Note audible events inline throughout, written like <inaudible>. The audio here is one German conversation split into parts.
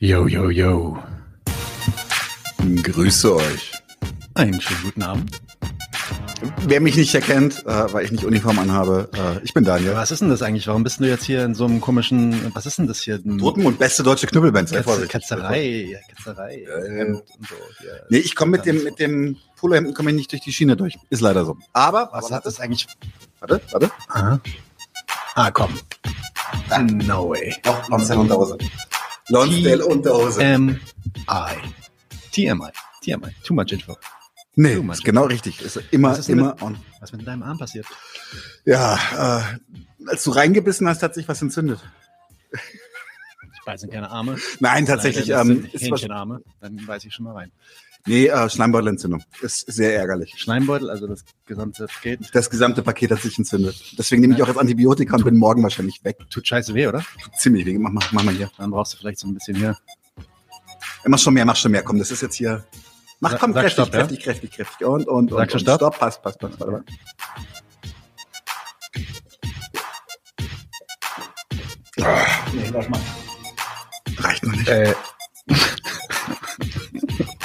Yo, yo, yo. Grüße euch. Einen schönen guten Abend. Wer mich nicht erkennt, äh, weil ich nicht Uniform anhabe, äh, ich bin Daniel. Was ist denn das eigentlich? Warum bist du jetzt hier in so einem komischen, was ist denn das hier? Dortmund, beste deutsche Knüppelband. Ketzerei, Ketzerei. Hemd und so, hier. Nee, ich komme mit dem, mit dem Polohemden komme ich nicht durch die Schiene durch. Ist leider so. Aber, Was aber hat das eigentlich? warte, warte. Ah, ah komm. No way. Doch, Lonsdale Unterhose. Lonsdale Unterhose. M I TMI TMI Too much info. nee, too much. genau richtig. Ist immer, Was ist immer on. Was mit deinem Arm passiert? Ja, äh, als du reingebissen hast, hat sich was entzündet. Ich beiße keine Arme. Nein, tatsächlich. Das Ähm, ist Hähnchenarme. Dann weiß ich schon mal rein. Nee, äh, Schleimbeutelentzündung. Ist sehr ärgerlich. Schleimbeutel, also das gesamte Paket. Das gesamte Paket hat sich entzündet. Deswegen nehme ich auch jetzt Antibiotika und bin morgen wahrscheinlich weg. Tut scheiße weh, oder? Ziemlich weh. Mach, mach, mach mal hier. Dann brauchst du vielleicht so ein bisschen hier. Mach schon mehr, mach schon mehr. Komm, das ist jetzt hier. Mach, Sag- komm, sag kräftig, Stopp, ja? kräftig, kräftig, kräftig. Und, und, und. Sagst du und. Stopp? Stopp, passt, passt, passt. Warte mal. Nee, warte mal. Reicht noch nicht. Äh.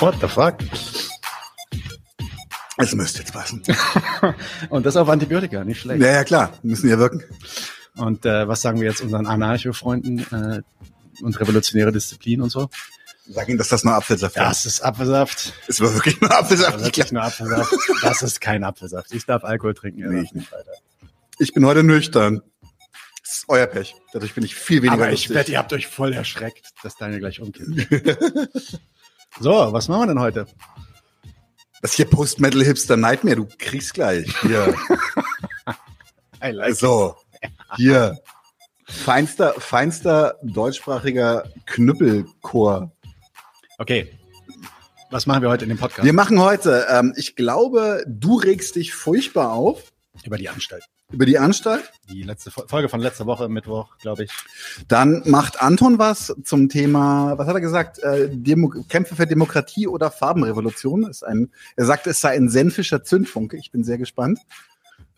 What the fuck? Es müsste jetzt passen. <laughs> Und das auf Antibiotika, nicht schlecht. Ja, ja, klar. Müssen ja wirken. Und äh, was sagen wir jetzt unseren Anarcho-Freunden äh, und revolutionäre Disziplin und so? Sag ihnen, dass das nur Apfelsaft war. Das ist Apfelsaft. Es war wirklich nur Apfelsaft. Das ist nur Apfelsaft. Das ist kein Apfelsaft. Ich darf Alkohol trinken. Nee, ich nicht. Ich bin heute nüchtern. Das ist euer Pech. Dadurch bin ich viel weniger Aber ich lustig. wette, ihr habt euch voll erschreckt, dass Daniel gleich umkippt. <laughs> so, was machen wir denn heute? Das hier Post-Metal-Hipster Nightmare. Du kriegst gleich. Hier. <laughs> Like So. Hier. Feinster, feinster deutschsprachiger Knüppelchor. Okay. Was machen wir heute in dem Podcast? Wir machen heute, ähm, ich glaube, du regst dich furchtbar auf Über die Anstalt. Über die Anstalt. Die letzte Fo- Folge von letzter Woche, Mittwoch, glaube ich. Dann macht Anton was zum Thema, was hat er gesagt? Äh, Demo Kämpfe für Demokratie oder Farbenrevolution. Ist ein, er sagte, es sei ein senfischer Zündfunke. Ich bin sehr gespannt.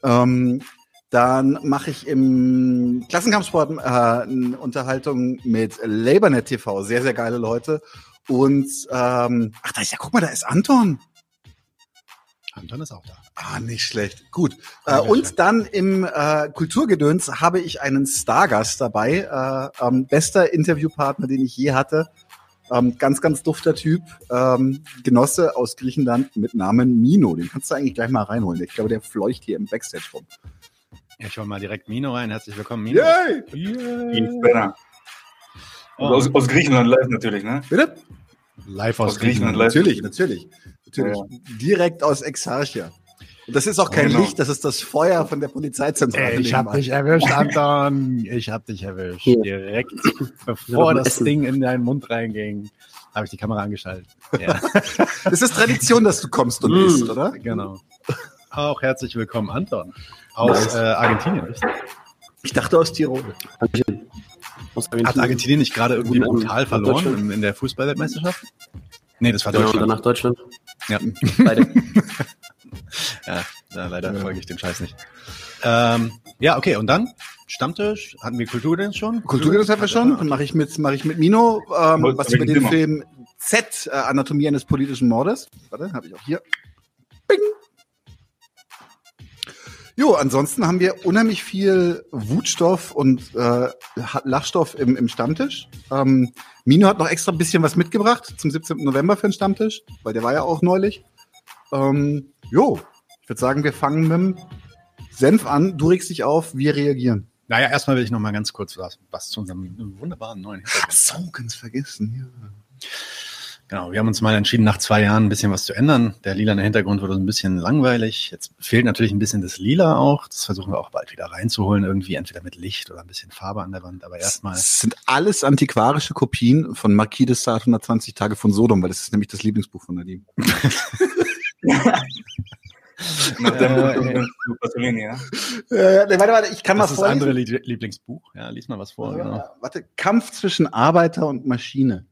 Ähm, dann mache ich im Klassenkampfsport äh, eine Unterhaltung mit LabourNet TV. Sehr, sehr geile Leute. Und ähm, ach, da ist ja, guck mal, da ist Anton. Anton ist auch da. Ah, nicht schlecht. Gut. Äh, Ja, und schlecht. dann im äh, Kulturgedöns habe ich einen Stargast dabei. Äh, ähm, bester Interviewpartner, den ich je hatte. Ähm, ganz, ganz dufter Typ. Ähm, Genosse aus Griechenland mit Namen Mino. Den kannst du eigentlich gleich mal reinholen. Ich glaube, der fleucht hier im Backstage rum. Ich hole mal direkt Mino rein. Herzlich willkommen, Mino. Yay! Yay. Oh, Aus, aus Griechenland live natürlich, ne? Bitte? live aus aus Griechenland Griechenland. live. Natürlich, natürlich. natürlich. Direkt aus Exarchia. Und das ist auch kein Genau. Licht, das ist das Feuer von der Polizeizentrale. Ey, ich hab dich erwischt, Anton. Ich hab dich erwischt. Hier. Direkt <laughs> bevor das essen. Ding in deinen Mund reinging, habe ich die Kamera angeschaltet. Ja, <laughs> Das ist Tradition, dass du kommst und Mm. isst, oder? genau. Auch herzlich willkommen, Anton. Aus Nice. äh, Argentinien. richtig? Ich dachte aus Tirol. Aus Hat Argentinien nicht gerade irgendwie brutal verloren in, in der Fußballweltmeisterschaft? Nee, das war Genau, Deutschland. danach Deutschland. Ja. Beide. <laughs> Ja, ja leider folge ich dem Scheiß nicht. Ähm, ja, okay, und dann Stammtisch, hatten wir Kulturgedöns schon? Kulturgedöns haben wir schon. Dann mache ich mit, mache ich mit Mino ähm, was über den Thema. Film Z, äh, Anatomie eines politischen Mordes. Warte, habe ich auch hier. Bing. Jo, ansonsten haben wir unheimlich viel Wutstoff und äh, Lachstoff im, im Stammtisch. Ähm, Mino hat noch extra ein bisschen was mitgebracht zum 17. November für den Stammtisch, weil der war ja auch neulich. Ähm, jo, ich würde sagen, wir fangen mit dem Senf an. Du regst dich auf, wir reagieren. Naja, erstmal will ich noch mal ganz kurz was, was zu unserem wunderbaren neuen Hintergrund so, ganz vergessen. Ja. Genau, wir haben uns mal entschieden, nach zwei Jahren ein bisschen was zu ändern. Der lilane Hintergrund wurde so ein bisschen langweilig. Jetzt fehlt natürlich ein bisschen das Lila auch. Das versuchen wir auch bald wieder reinzuholen, irgendwie entweder mit Licht oder ein bisschen Farbe an der Wand. Aber erstmal. Es sind alles antiquarische Kopien von Marquis de Sade 120 Tage von Sodom, weil das ist nämlich das Lieblingsbuch von Nadim. <laughs> <laughs> Nach dem Äh, äh, ja. Äh, warte, warte, ich kann Das ist mal das andere vorlesen. Lie- Lieblingsbuch. Ja, lies mal was vor. Genau. Ja, Warte, Kampf zwischen Arbeiter und Maschine.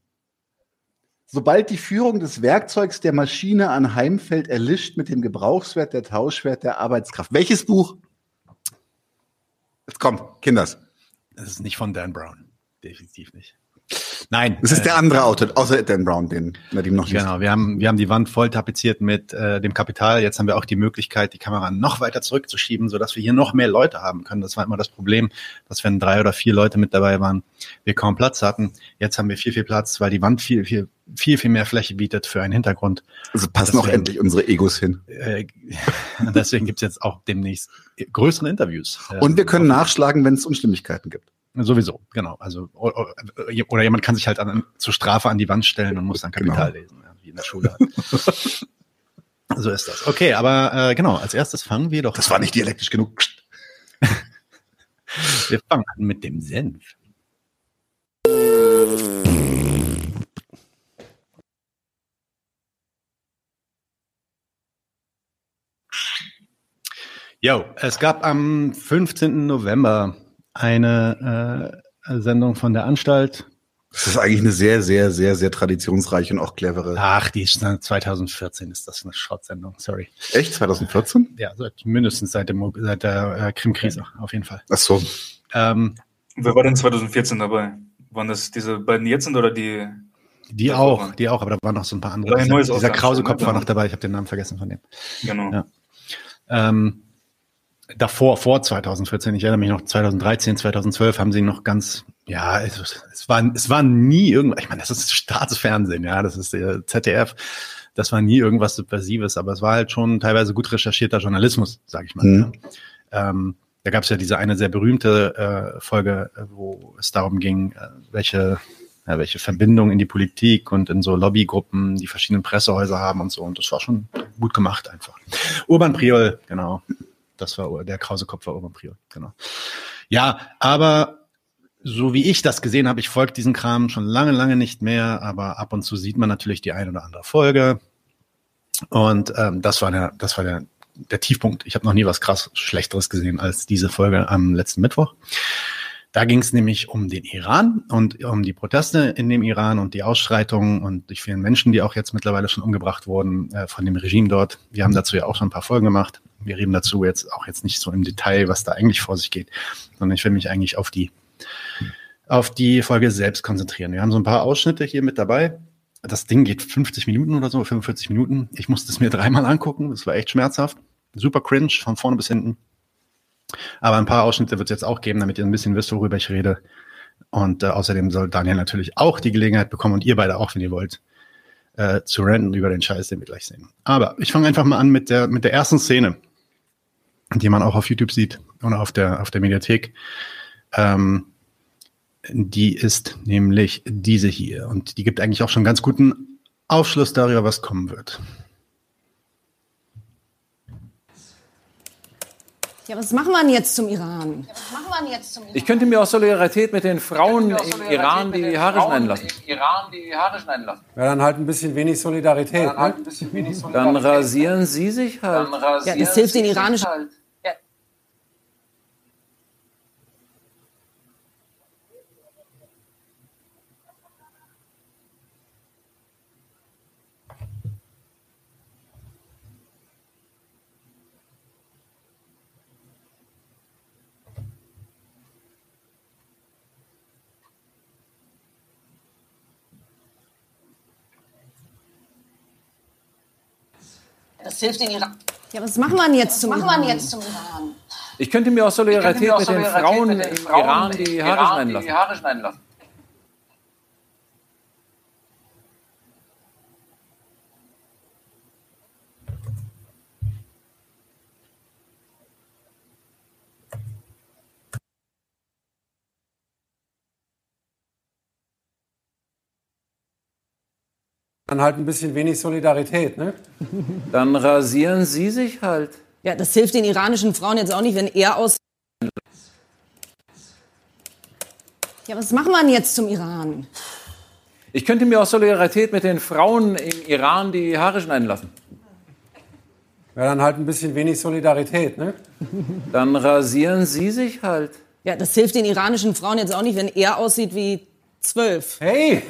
Sobald die Führung des Werkzeugs der Maschine anheimfällt, erlischt mit dem Gebrauchswert der Tauschwert der Arbeitskraft. Welches Buch? Jetzt kommt, Kinders. Das ist nicht von Dan Brown. Definitiv nicht. Nein. Das ist der andere Autor, außer Dan Brown, den Nadim noch nicht. Genau, wir haben, wir haben die Wand voll tapeziert mit äh, dem Kapital. Jetzt haben wir auch die Möglichkeit, die Kamera noch weiter zurückzuschieben, sodass wir hier noch mehr Leute haben können. Das war immer das Problem, dass wenn drei oder vier Leute mit dabei waren, wir kaum Platz hatten. Jetzt haben wir viel, viel Platz, weil die Wand viel, viel, viel, viel mehr Fläche bietet für einen Hintergrund. Also passen auch endlich unsere Egos hin. Äh, <laughs> deswegen gibt's jetzt auch demnächst größere Interviews. Äh, Und wir können nachschlagen, wenn es Unstimmigkeiten gibt. Sowieso, genau. Also oder jemand kann sich halt an, zur Strafe an die Wand stellen und muss dann Kapital lesen, ja, wie in der Schule. <laughs> so ist das. Okay, aber äh, genau, als erstes fangen wir doch. Das war nicht dialektisch genug. <laughs> Wir fangen an mit dem Senf. Jo, es gab am 15. November eine äh, Sendung von der Anstalt. Das ist eigentlich eine sehr, sehr, sehr, sehr traditionsreiche und auch clevere. Ach, die ist seit 2014 ist das eine Schrottsendung, sorry. Echt? 2014? Ja, seit, mindestens seit, dem, seit der äh, Krim-Krise, auf jeden Fall. Ach so. Ähm, Wer war denn 2014 dabei? Waren das diese beiden jetzt sind oder die? die auch, war- die auch, aber da waren noch so ein paar andere. Neues dieser Krause-Kopf ne? war noch dabei, ich habe den Namen vergessen von dem. Genau. Ja. Ähm, davor, vor 2014, ich erinnere mich noch, 2013, 2012 haben sie noch ganz, ja, es, es, war, es war nie irgendwas, ich meine, das ist Staatsfernsehen, ja, das ist der ZDF, das war nie irgendwas Subversives, aber es war halt schon teilweise gut recherchierter Journalismus, sage ich mal. Mhm. Ja. Ähm, da gab es ja diese eine sehr berühmte äh, Folge, äh, wo es darum ging, äh, welche ja, welche Verbindung in die Politik und in so Lobbygruppen die verschiedenen Pressehäuser haben und so. Und das war schon gut gemacht einfach. Urban Priol, genau. Das war der Krausekopf war Urban Priol, genau. Ja, aber so wie ich das gesehen habe, ich folge diesen Kram schon lange, lange nicht mehr, aber ab und zu sieht man natürlich die ein oder andere Folge. Und ähm, das war der, das war der, der Tiefpunkt. Ich habe noch nie was krass Schlechteres gesehen als diese Folge am letzten Mittwoch. Da ging es nämlich um den Iran und um die Proteste in dem Iran und die Ausschreitungen und die vielen Menschen, die auch jetzt mittlerweile schon umgebracht wurden äh, von dem Regime dort. Wir haben dazu ja auch schon ein paar Folgen gemacht. Wir reden dazu jetzt auch jetzt nicht so im Detail, was da eigentlich vor sich geht, sondern ich will mich eigentlich auf die auf die Folge selbst konzentrieren. Wir haben so ein paar Ausschnitte hier mit dabei. Das Ding geht 50 Minuten oder so, 45 Minuten. Ich musste es mir <laughs> dreimal angucken. Das war echt schmerzhaft. Super cringe von vorne bis hinten. Aber ein paar Ausschnitte wird es jetzt auch geben, damit ihr ein bisschen wisst, worüber ich rede. Und äh, außerdem soll Daniel natürlich auch die Gelegenheit bekommen und ihr beide auch, wenn ihr wollt, äh, zu ranten über den Scheiß, den wir gleich sehen. Aber ich fange einfach mal an mit der, mit der ersten Szene, die man auch auf YouTube sieht und auf der, auf der Mediathek. Ähm, die ist nämlich diese hier. Und die gibt eigentlich auch schon ganz guten Aufschluss darüber, was kommen wird. Ja, was machen wir denn jetzt zum Iran? Ich könnte mir aus Solidarität mit den Frauen im Iran die Haare schneiden lassen. Iran die Haare schneiden lassen. Ja, dann halt ein bisschen wenig Solidarität. Dann halt Ne? ein bisschen wenig Dann Solidarität. rasieren Sie sich halt. Dann rasieren Ja, das hilft den iranischen- Halt. Ja. Das hilft den Iran. Ja, was machen wir denn jetzt zum machen wir Iran? denn jetzt zum Iran? Ich könnte mir könnte Solidarität mir aus mit den Solidarität Frauen mit den im Frauen Iran im Iran die. Haare schneiden lassen. Dann halt ein bisschen wenig Solidarität. Ne? <laughs> Dann rasieren Sie sich halt. Ja, das hilft den iranischen Frauen jetzt auch nicht, wenn er aus. Ja, was machen wir denn jetzt zum Iran? Ich könnte mir aus Solidarität mit den Frauen im Iran die Haare schneiden lassen. Ja, dann halt ein bisschen wenig Solidarität. Ne? <laughs> Dann rasieren Sie sich halt. Ja, das hilft den iranischen Frauen jetzt auch nicht, wenn er aussieht wie zwölf. Hey,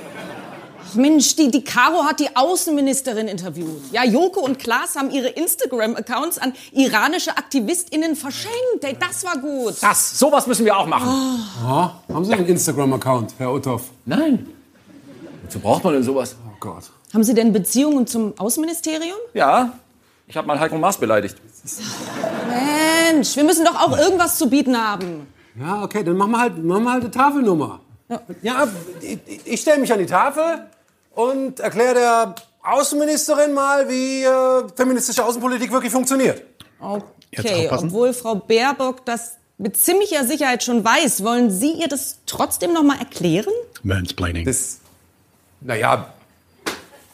Mensch, die, die Caro hat die Außenministerin interviewt. Ja, Joko und Klaas haben ihre Instagram-Accounts an iranische AktivistInnen verschenkt. Ey, das war gut. Das, sowas müssen wir auch machen. Ja, haben Sie einen Instagram-Account, Herr Uthoff? Nein. Wozu braucht man denn sowas? Oh Gott. Haben Sie denn Beziehungen zum Außenministerium? Ja, ich habe mal Heiko Maas beleidigt. Mensch, wir müssen doch auch irgendwas zu bieten haben. Ja, okay, dann machen wir halt, machen wir halt eine Tafelnummer. Ja, ich, ich stelle mich an die Tafel und erkläre der Außenministerin mal, wie äh, feministische Außenpolitik wirklich funktioniert. Okay, obwohl Frau Baerbock das mit ziemlicher Sicherheit schon weiß, wollen Sie ihr das trotzdem noch mal erklären? Mansplaining. Das, naja,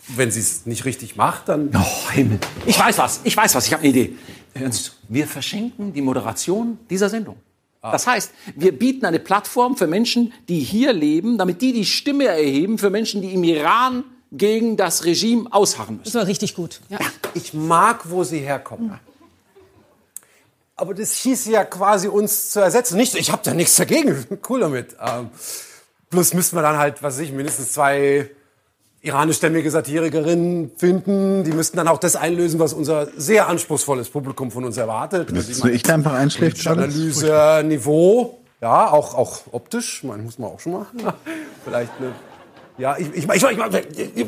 wenn sie es nicht richtig macht, dann... Oh, Himmel. Ich weiß was, ich weiß was, ich habe eine Idee. Hören Sie zu, wir verschenken die Moderation dieser Sendung. Das heißt, wir bieten eine Plattform für Menschen, die hier leben, damit die die Stimme erheben für Menschen, die im Iran gegen das Regime ausharren müssen. Das war richtig gut. Ja. Ich mag, wo sie herkommen. Aber das hieß ja quasi, uns zu ersetzen. Nicht, ich habe da nichts dagegen. <laughs> Cool damit. Ähm, plus müssten wir dann halt, was weiß ich, mindestens zwei iranischstämmige Satirikerinnen finden. Die müssten dann auch das einlösen, was unser sehr anspruchsvolles Publikum von uns erwartet. Also Jetzt nur ich, der einfach einschläft. Analyse, Niveau, ja, auch, auch optisch, man muss man auch schon machen. <laughs> Vielleicht eine, ja, ich, ich, ich, ich, ich,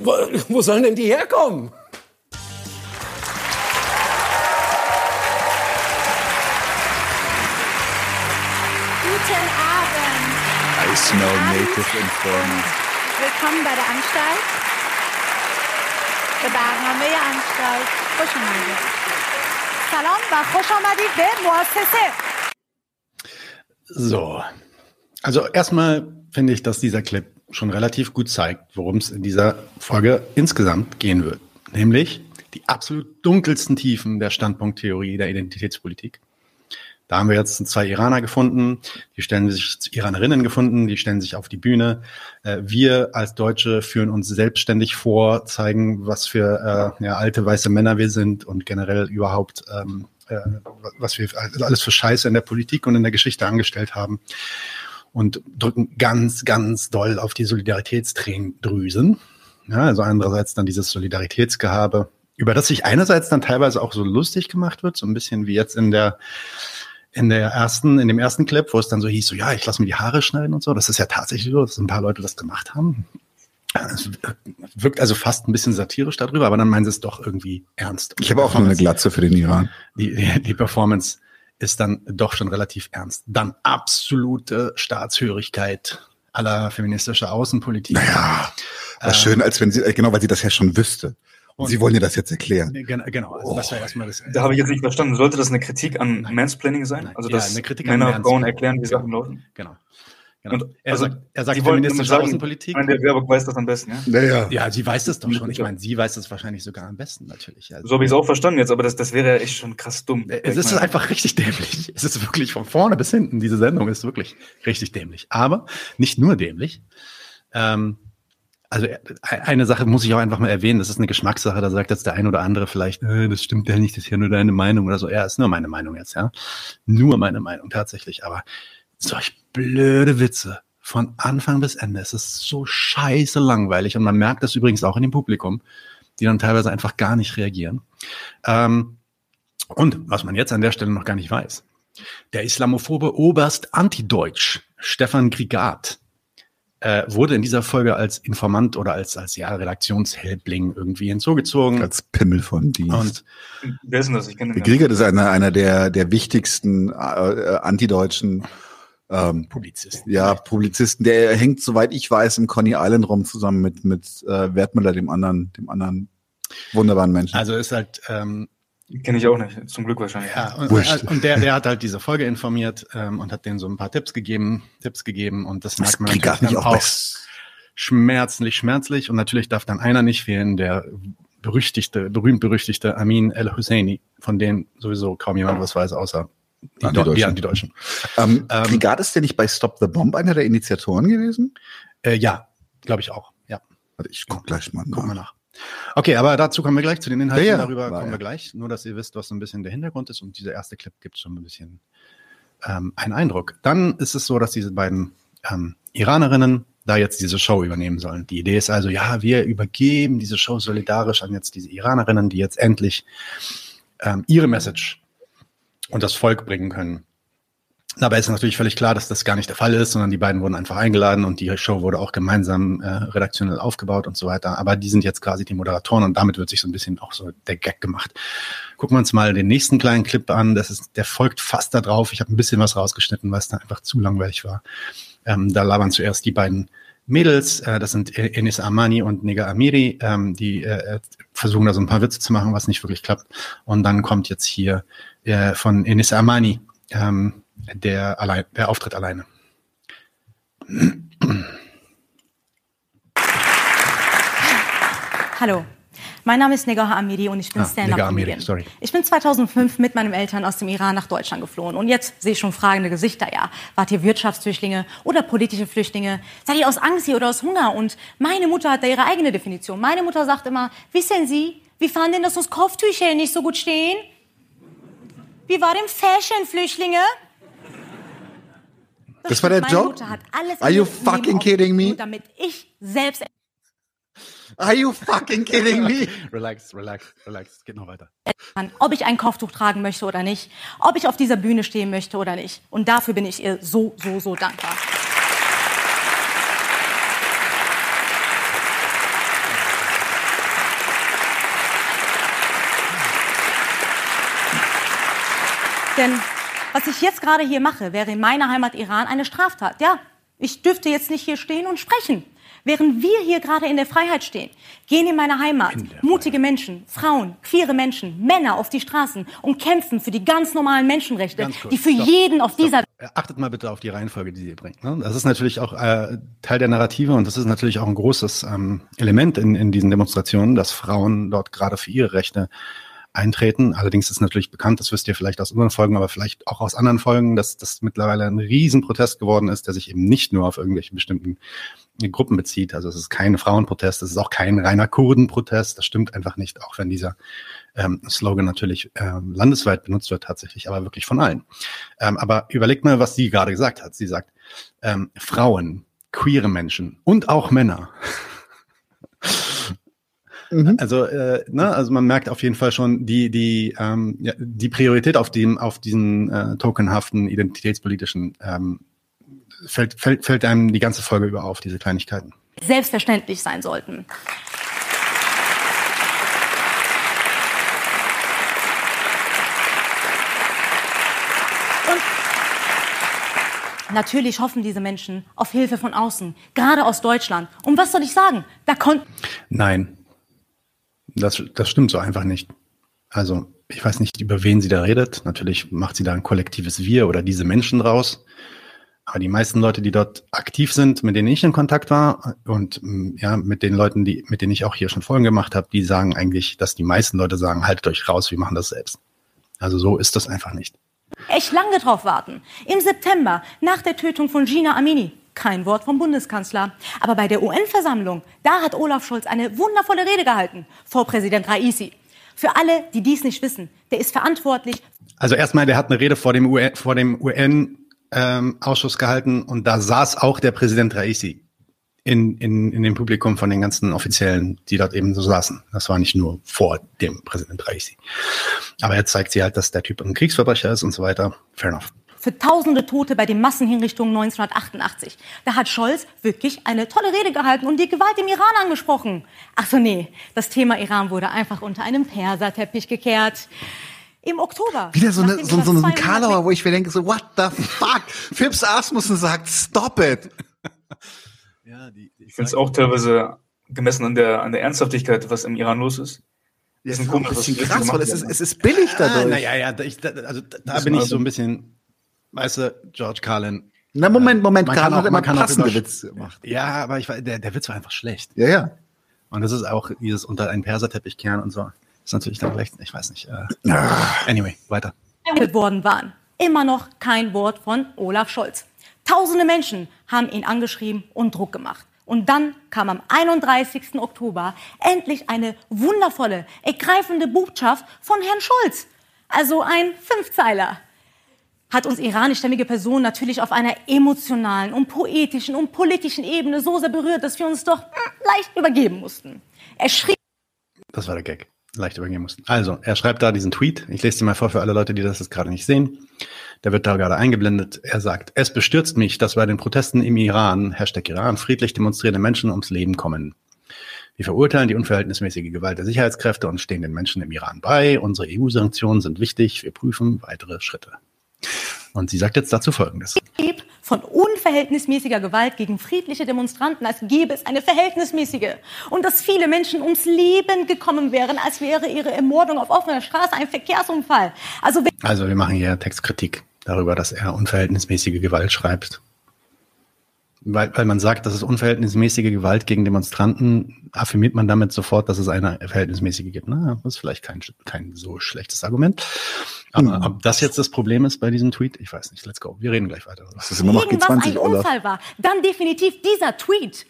wo sollen denn die herkommen? Guten Abend. I smell native informants Willkommen bei der Anstalt. به برنامه انشتالت خوش اومدید. سلام و خوش آمدید به مؤسسه. So. Also erstmal finde ich, dass dieser Clip schon relativ gut zeigt, worum es in dieser Folge insgesamt gehen wird. Nämlich die absolut dunkelsten Tiefen der Standpunkttheorie der Identitätspolitik. Da haben wir jetzt zwei Iraner gefunden, die stellen sich, Iranerinnen gefunden, die stellen sich auf die Bühne. Äh, Wir als Deutsche führen uns selbstständig vor, zeigen, was für äh, ja, alte weiße Männer wir sind und generell überhaupt, ähm, äh, was wir alles für Scheiße in der Politik und in der Geschichte angestellt haben und drücken ganz, ganz doll auf die Solidaritätstränendrüsen. Ja, also andererseits dann dieses Solidaritätsgehabe, über das sich einerseits dann teilweise auch so lustig gemacht wird, so ein bisschen wie jetzt in der in der ersten, in dem ersten Clip, wo es dann so hieß, so ja, ich lasse mir die Haare schneiden und so. Das ist ja tatsächlich so, dass ein paar Leute das gemacht haben. Es wirkt also fast ein bisschen satirisch darüber, aber dann meinen sie es doch irgendwie ernst. Ich habe auch nur eine Glatze für den Iran. Die, die, die Performance ist dann doch schon relativ ernst. Dann absolute Staatshörigkeit aller feministischer Außenpolitik. Naja, war schön, als wenn sie, äh, genau, weil sie das ja schon wüsste. Und, sie wollen dir das jetzt erklären. Gen- Genau, also das war erstmal das. Da habe ich jetzt nicht verstanden. Sollte das eine Kritik an Mansplaining sein? Nein. Also Ja, dass eine Kritik an Männer Frauen erklären, wie. Sachen laufen? Genau. genau. Und, er also, sagt, er sagt feministische sagen, Außenpolitik. Ich meine, der Werbung weiß das am besten, ja? Naja. Ja, sie weiß das doch schon. Ich meine, sie weiß das wahrscheinlich sogar am besten natürlich. Also, So habe ich es auch verstanden jetzt, aber das, das wäre ja echt schon krass dumm. es ist meine, einfach richtig dämlich. Es ist wirklich von vorne bis hinten. Diese Sendung ist wirklich richtig dämlich. Aber nicht nur dämlich. Ähm, also äh, eine Sache muss ich auch einfach mal erwähnen. Das ist eine Geschmackssache. Da sagt jetzt der ein oder andere vielleicht, äh, das stimmt ja nicht, das ist ja nur deine Meinung oder so. Ja, ist nur meine Meinung jetzt, ja. Nur meine Meinung tatsächlich. Aber solch blöde Witze von Anfang bis Ende. Es ist so scheiße langweilig und man merkt das übrigens auch in dem Publikum, die dann teilweise einfach gar nicht reagieren. Ähm, und was man jetzt an der Stelle noch gar nicht weiß, der islamophobe Oberst Antideutsch Stefan Grigat äh, wurde in dieser Folge als Informant oder als, als ja, Redaktionshälbling irgendwie hinzugezogen. Als Pimmel von Dienst. Und Wer ist denn das? Ich kenne den Krieger ist einer, einer der, der wichtigsten äh, äh, antideutschen ähm, Publizisten. ja, Publizisten. Der hängt, soweit ich weiß, im Coney Island rum zusammen mit, mit äh, Wertmüller, dem anderen, dem anderen wunderbaren Menschen. Also ist halt ähm. Kenne ich auch nicht. Zum Glück wahrscheinlich. Ja, und, und der, der hat halt diese Folge informiert ähm, und hat denen so ein paar Tipps gegeben, Tipps gegeben und das merkt man natürlich nicht dann auch auch schmerzlich, schmerzlich und natürlich darf dann einer nicht fehlen, der berüchtigte, berühmt-berüchtigte Amin El-Husseini, von dem sowieso kaum jemand was weiß, außer die, Antideutschen. Antideutschen. die Antideutschen. ähm, ähm, Kriegat ist der nicht bei Stop the Bomb einer der Initiatoren gewesen? Äh, ja, glaube ich auch. Ja, Warte, ich guck gleich mal gucken wir nach. nach. Okay, aber dazu kommen wir gleich, zu den Inhalten Ja, darüber kommen ja. wir gleich. Nur, dass ihr wisst, was so ein bisschen der Hintergrund ist und dieser erste Clip gibt schon ein bisschen ähm, einen Eindruck. Dann ist es so, dass diese beiden ähm, Iranerinnen da jetzt diese Show übernehmen sollen. Die Idee ist also, ja, wir übergeben diese Show solidarisch an jetzt diese Iranerinnen, die jetzt endlich ähm, ihre Message und das Volk bringen können. Dabei ist natürlich völlig klar, dass das gar nicht der Fall ist, sondern die beiden wurden einfach eingeladen und die Show wurde auch gemeinsam äh, redaktionell aufgebaut und so weiter. Aber die sind jetzt quasi die Moderatoren und damit wird sich so ein bisschen auch so der Gag gemacht. Gucken wir uns mal den nächsten kleinen Clip an. Das ist, der folgt fast da drauf. Ich habe ein bisschen was rausgeschnitten, weil es da einfach zu langweilig war. Ähm, da labern zuerst die beiden Mädels, äh, das sind Enis Amani und Nega Amiri, ähm, die äh, versuchen da so ein paar Witze zu machen, was nicht wirklich klappt. Und dann kommt jetzt hier äh, von Enis Amani ähm, der, allein, der Auftritt alleine. Hallo, mein Name ist Negaha Amiri und ich bin Ah, Stand-Up-Comedian. Ich bin 2005 mit meinen Eltern aus dem Iran nach Deutschland geflohen. Und jetzt sehe ich schon fragende Gesichter, ja. Wart ihr Wirtschaftsflüchtlinge oder politische Flüchtlinge? Seid ihr aus Angst hier oder aus Hunger? Und meine Mutter hat da ihre eigene Definition. Meine Mutter sagt immer, wissen Sie, wie fanden denn, dass uns Kopftücher nicht so gut stehen? Wie war denn Fashion-Flüchtlinge? Das war der Meine Joke? Mutter hat alles Are you fucking kidding me? damit ich selbst Are you fucking kidding me? <laughs> Relax, relax, relax. Es geht noch weiter. ob ich ein Kopftuch tragen möchte oder nicht, ob ich auf dieser Bühne stehen möchte oder nicht. Und dafür bin ich ihr so, so, so dankbar. Denn was ich jetzt gerade hier mache, wäre in meiner Heimat Iran eine Straftat. Ja, ich dürfte jetzt nicht hier stehen und sprechen. Während wir hier gerade in der Freiheit stehen, gehen in meiner Heimat mutige Menschen, Frauen, queere Menschen, Männer auf die Straßen und kämpfen für die ganz normalen Menschenrechte, Ganz kurz, die für stopp, jeden auf stopp. dieser Äh, Achtet mal bitte auf die Reihenfolge, die ihr bringt. Ne? Das ist natürlich auch äh, Teil der Narrative und das ist natürlich auch ein großes ähm, Element in, in diesen Demonstrationen, dass Frauen dort gerade für ihre Rechte eintreten. Allerdings ist natürlich bekannt, das wisst ihr vielleicht aus unseren Folgen, aber vielleicht auch aus anderen Folgen, dass das mittlerweile ein Riesenprotest geworden ist, der sich eben nicht nur auf irgendwelche bestimmten Gruppen bezieht. Also es ist kein Frauenprotest, es ist auch kein reiner Kurdenprotest. Das stimmt einfach nicht, auch wenn dieser ähm, Slogan natürlich ähm, landesweit benutzt wird tatsächlich, aber wirklich von allen. Ähm, aber überlegt mal, was sie gerade gesagt hat. Sie sagt, ähm, Frauen, queere Menschen und auch Männer. Also, äh, ne, also man merkt auf jeden Fall schon die die ähm, ja, die Priorität auf dem auf diesen äh, tokenhaften identitätspolitischen ähm, fällt, fällt fällt einem die ganze Folge über auf diese Kleinigkeiten. selbstverständlich sein sollten. Natürlich hoffen diese Menschen auf Hilfe von außen, gerade aus Deutschland. Und was soll ich sagen? Da konnten Nein, das das stimmt so einfach nicht. Also ich weiß nicht, über wen sie da redet. Natürlich macht sie da ein kollektives Wir oder diese Menschen draus. Aber die meisten Leute, die dort aktiv sind, mit denen ich in Kontakt war und mm, ja, mit den Leuten, die, mit denen ich auch hier schon Folgen gemacht habe, die sagen eigentlich, dass die meisten Leute sagen, haltet euch raus, wir machen das selbst. Also so ist das einfach nicht. echt lange drauf warten. Im September, nach der Tötung von Gina Amini. Kein Wort vom Bundeskanzler. Aber bei der UN-Versammlung, da hat Olaf Scholz eine wundervolle Rede gehalten vor Präsident Raisi. Für alle, die dies nicht wissen, der ist verantwortlich Also erstmal, der hat eine Rede vor dem UN, vor dem UN ähm, Ausschuss gehalten und da saß auch der Präsident Raisi in, in, in dem Publikum von den ganzen Offiziellen, die dort eben so saßen. Das war nicht nur vor dem Präsident Raisi. Aber jetzt zeigt sie halt, dass der Typ ein Kriegsverbrecher ist und so weiter. Fair enough. Für tausende Tote bei den Massenhinrichtungen 1988. Da hat Scholz wirklich eine tolle Rede gehalten und die Gewalt im Iran angesprochen. Ach so, nee, das Thema Iran wurde einfach unter einem Perserteppich gekehrt. Im Oktober. Wieder so, eine, so, so, so ein 200 Karlauer, wo ich mir denke, so, what the fuck? Phipps Asmussen sagt, stop it. <laughs> Ich finde es auch teilweise gemessen an der, an der Ernsthaftigkeit, was im Iran los ist. Das ein ist ein bisschen die krass, weil es ist, es ist billig Ah, dadurch. naja, ja, da, ich, da, also da, bin ich war so ein bisschen, weißt du, George Carlin. Na, Moment, Moment, Man Karl kann auch- hat immer man kann auch passende über- Witze gemacht. Ja, aber ich weiß, der, der Witz war einfach schlecht. Ja, ja. Und das ist auch dieses unter einen Perserteppich kehren und so. Das ist natürlich dann recht, ich weiß nicht. Äh, anyway, weiter. worden waren. Immer noch kein Wort von Olaf Scholz. Tausende Menschen haben ihn angeschrieben und Druck gemacht. Und dann kam am 31. Oktober endlich eine wundervolle, ergreifende Botschaft von Herrn Scholz. Also ein Fünfzeiler. Hat uns iranischstämmige Personen natürlich auf einer emotionalen und poetischen und politischen Ebene so sehr berührt, dass wir uns doch leicht übergeben mussten. Er schrieb. Das war der Gag. Leicht übergeben mussten. Also, er schreibt da diesen Tweet. Ich lese den mal vor für alle Leute, die das jetzt gerade nicht sehen. Der wird da gerade eingeblendet. Er sagt, es bestürzt mich, dass bei den Protesten im Iran, Hashtag Iran, friedlich demonstrierende Menschen ums Leben kommen. Wir verurteilen die unverhältnismäßige Gewalt der Sicherheitskräfte und stehen den Menschen im Iran bei. Unsere EU-Sanktionen sind wichtig. Wir prüfen weitere Schritte. Und sie sagt jetzt dazu Folgendes. Von unverhältnismäßiger Gewalt gegen friedliche Demonstranten, als gäbe es eine verhältnismäßige. Und dass viele Menschen ums Leben gekommen wären, als wäre ihre Ermordung auf offener Straße ein Verkehrsunfall. Also, also wir machen hier Textkritik darüber, dass er unverhältnismäßige Gewalt schreibt. Weil, weil man sagt, das ist unverhältnismäßige Gewalt gegen Demonstranten, affirmiert man damit sofort, dass es eine verhältnismäßige gibt. Na, das ist vielleicht kein, kein so schlechtes Argument. Aber mhm. ob das jetzt das Problem ist bei diesem Tweet, ich weiß nicht. Let's go. Wir reden gleich weiter. Das ist immer noch G20, ein Olaf. Unfall war, dann definitiv dieser Tweet.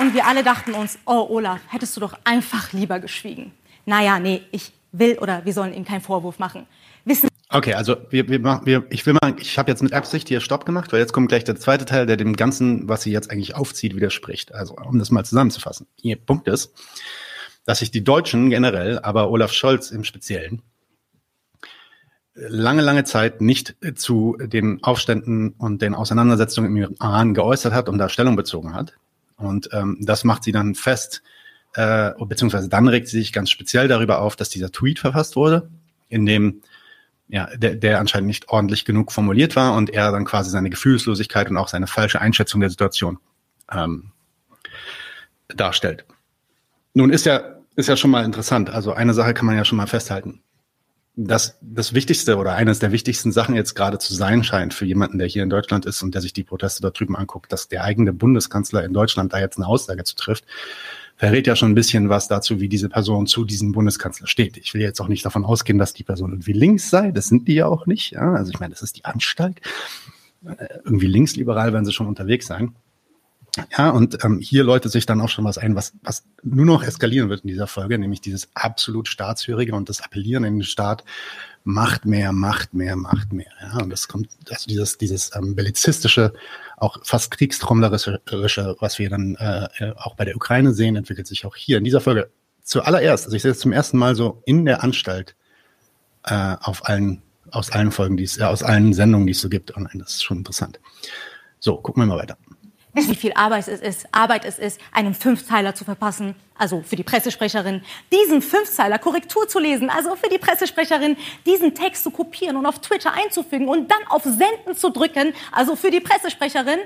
Und wir alle dachten uns, oh Olaf, hättest du doch einfach lieber geschwiegen. Naja, nee, ich will oder wir sollen ihm keinen Vorwurf machen. Wissen Okay, also wir, wir, wir ich will mal, ich habe jetzt mit Absicht hier Stopp gemacht, weil jetzt kommt gleich der zweite Teil, der dem Ganzen, was sie jetzt eigentlich aufzieht, widerspricht. Also um das mal zusammenzufassen. Ihr Punkt ist, dass sich die Deutschen generell, aber Olaf Scholz im Speziellen, lange, lange Zeit nicht zu den Aufständen und den Auseinandersetzungen im Iran geäußert hat und da Stellung bezogen hat. Und ähm, das macht sie dann fest, äh, beziehungsweise dann regt sie sich ganz speziell darüber auf, dass dieser Tweet verfasst wurde, in dem ja, der, der anscheinend nicht ordentlich genug formuliert war und er dann quasi seine Gefühlslosigkeit und auch seine falsche Einschätzung der Situation ähm, darstellt. Nun ist ja, ist ja schon mal interessant. Also eine Sache kann man ja schon mal festhalten. Das, das Wichtigste oder eines der wichtigsten Sachen jetzt gerade zu sein scheint für jemanden, der hier in Deutschland ist und der sich die Proteste dort drüben anguckt, dass der eigene Bundeskanzler in Deutschland da jetzt eine Aussage zu trifft, verrät ja schon ein bisschen was dazu, wie diese Person zu diesem Bundeskanzler steht. Ich will jetzt auch nicht davon ausgehen, dass die Person irgendwie links sei. Das sind die ja auch nicht. Ja? Also ich meine, das ist die Anstalt. Äh, irgendwie linksliberal werden sie schon unterwegs sein. Ja, und ähm, hier läutet sich dann auch schon was ein, was, was nur noch eskalieren wird in dieser Folge, nämlich dieses absolut Staatshörige und das Appellieren in den Staat, Macht mehr, Macht mehr, Macht mehr. Ja, und das kommt, also dieses, dieses ähm, bellizistische, auch fast kriegstromlerische, was wir dann äh, äh, auch bei der Ukraine sehen, entwickelt sich auch hier in dieser Folge zuallererst. Also ich sehe es zum ersten Mal so in der Anstalt äh, auf allen, aus allen Folgen, die es, äh, aus allen Sendungen, die es so gibt. Und das ist schon interessant. So, gucken wir mal weiter wie viel Arbeit es ist, Arbeit es ist, einen Fünfzeiler zu verpassen, also für die Pressesprecherin, diesen Fünfzeiler Korrektur zu lesen, also für die Pressesprecherin, diesen Text zu kopieren und auf Twitter einzufügen und dann auf Senden zu drücken, also für die Pressesprecherin.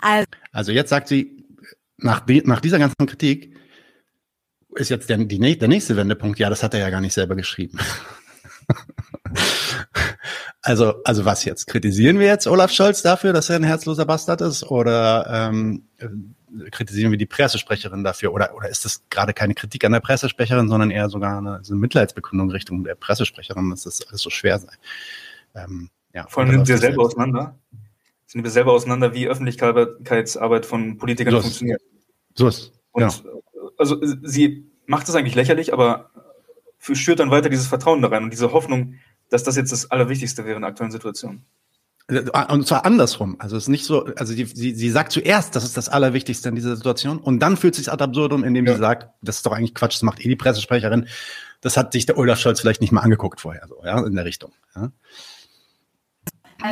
Also, also jetzt sagt sie, nach, nach dieser ganzen Kritik ist jetzt der, die, der nächste Wendepunkt, ja, das hat er ja gar nicht selber geschrieben. Also, also was jetzt? Kritisieren wir jetzt Olaf Scholz dafür, dass er ein herzloser Bastard ist? Oder ähm, kritisieren wir die Pressesprecherin dafür? Oder, oder ist das gerade keine Kritik an der Pressesprecherin, sondern eher sogar eine, so eine Mitleidsbekundung Richtung der Pressesprecherin, dass das alles so schwer sei? Ähm, ja, Vor allem sind wir selber auseinander. Sind wir selber auseinander, wie Öffentlichkeitsarbeit von Politikern so funktioniert. So ist. Und ja. also sie macht es eigentlich lächerlich, aber schürt dann weiter dieses Vertrauen da rein und diese Hoffnung, dass das jetzt das Allerwichtigste wäre in der aktuellen Situation. Und zwar andersrum. Also es ist nicht so, also die, sie, sie sagt zuerst, das ist das Allerwichtigste in dieser Situation und dann fühlt sich ad absurdum, indem ja. sie sagt, das ist doch eigentlich Quatsch, das macht eh die Pressesprecherin. Das hat sich der Olaf Scholz vielleicht nicht mal angeguckt vorher, so, ja, in der Richtung. Ja.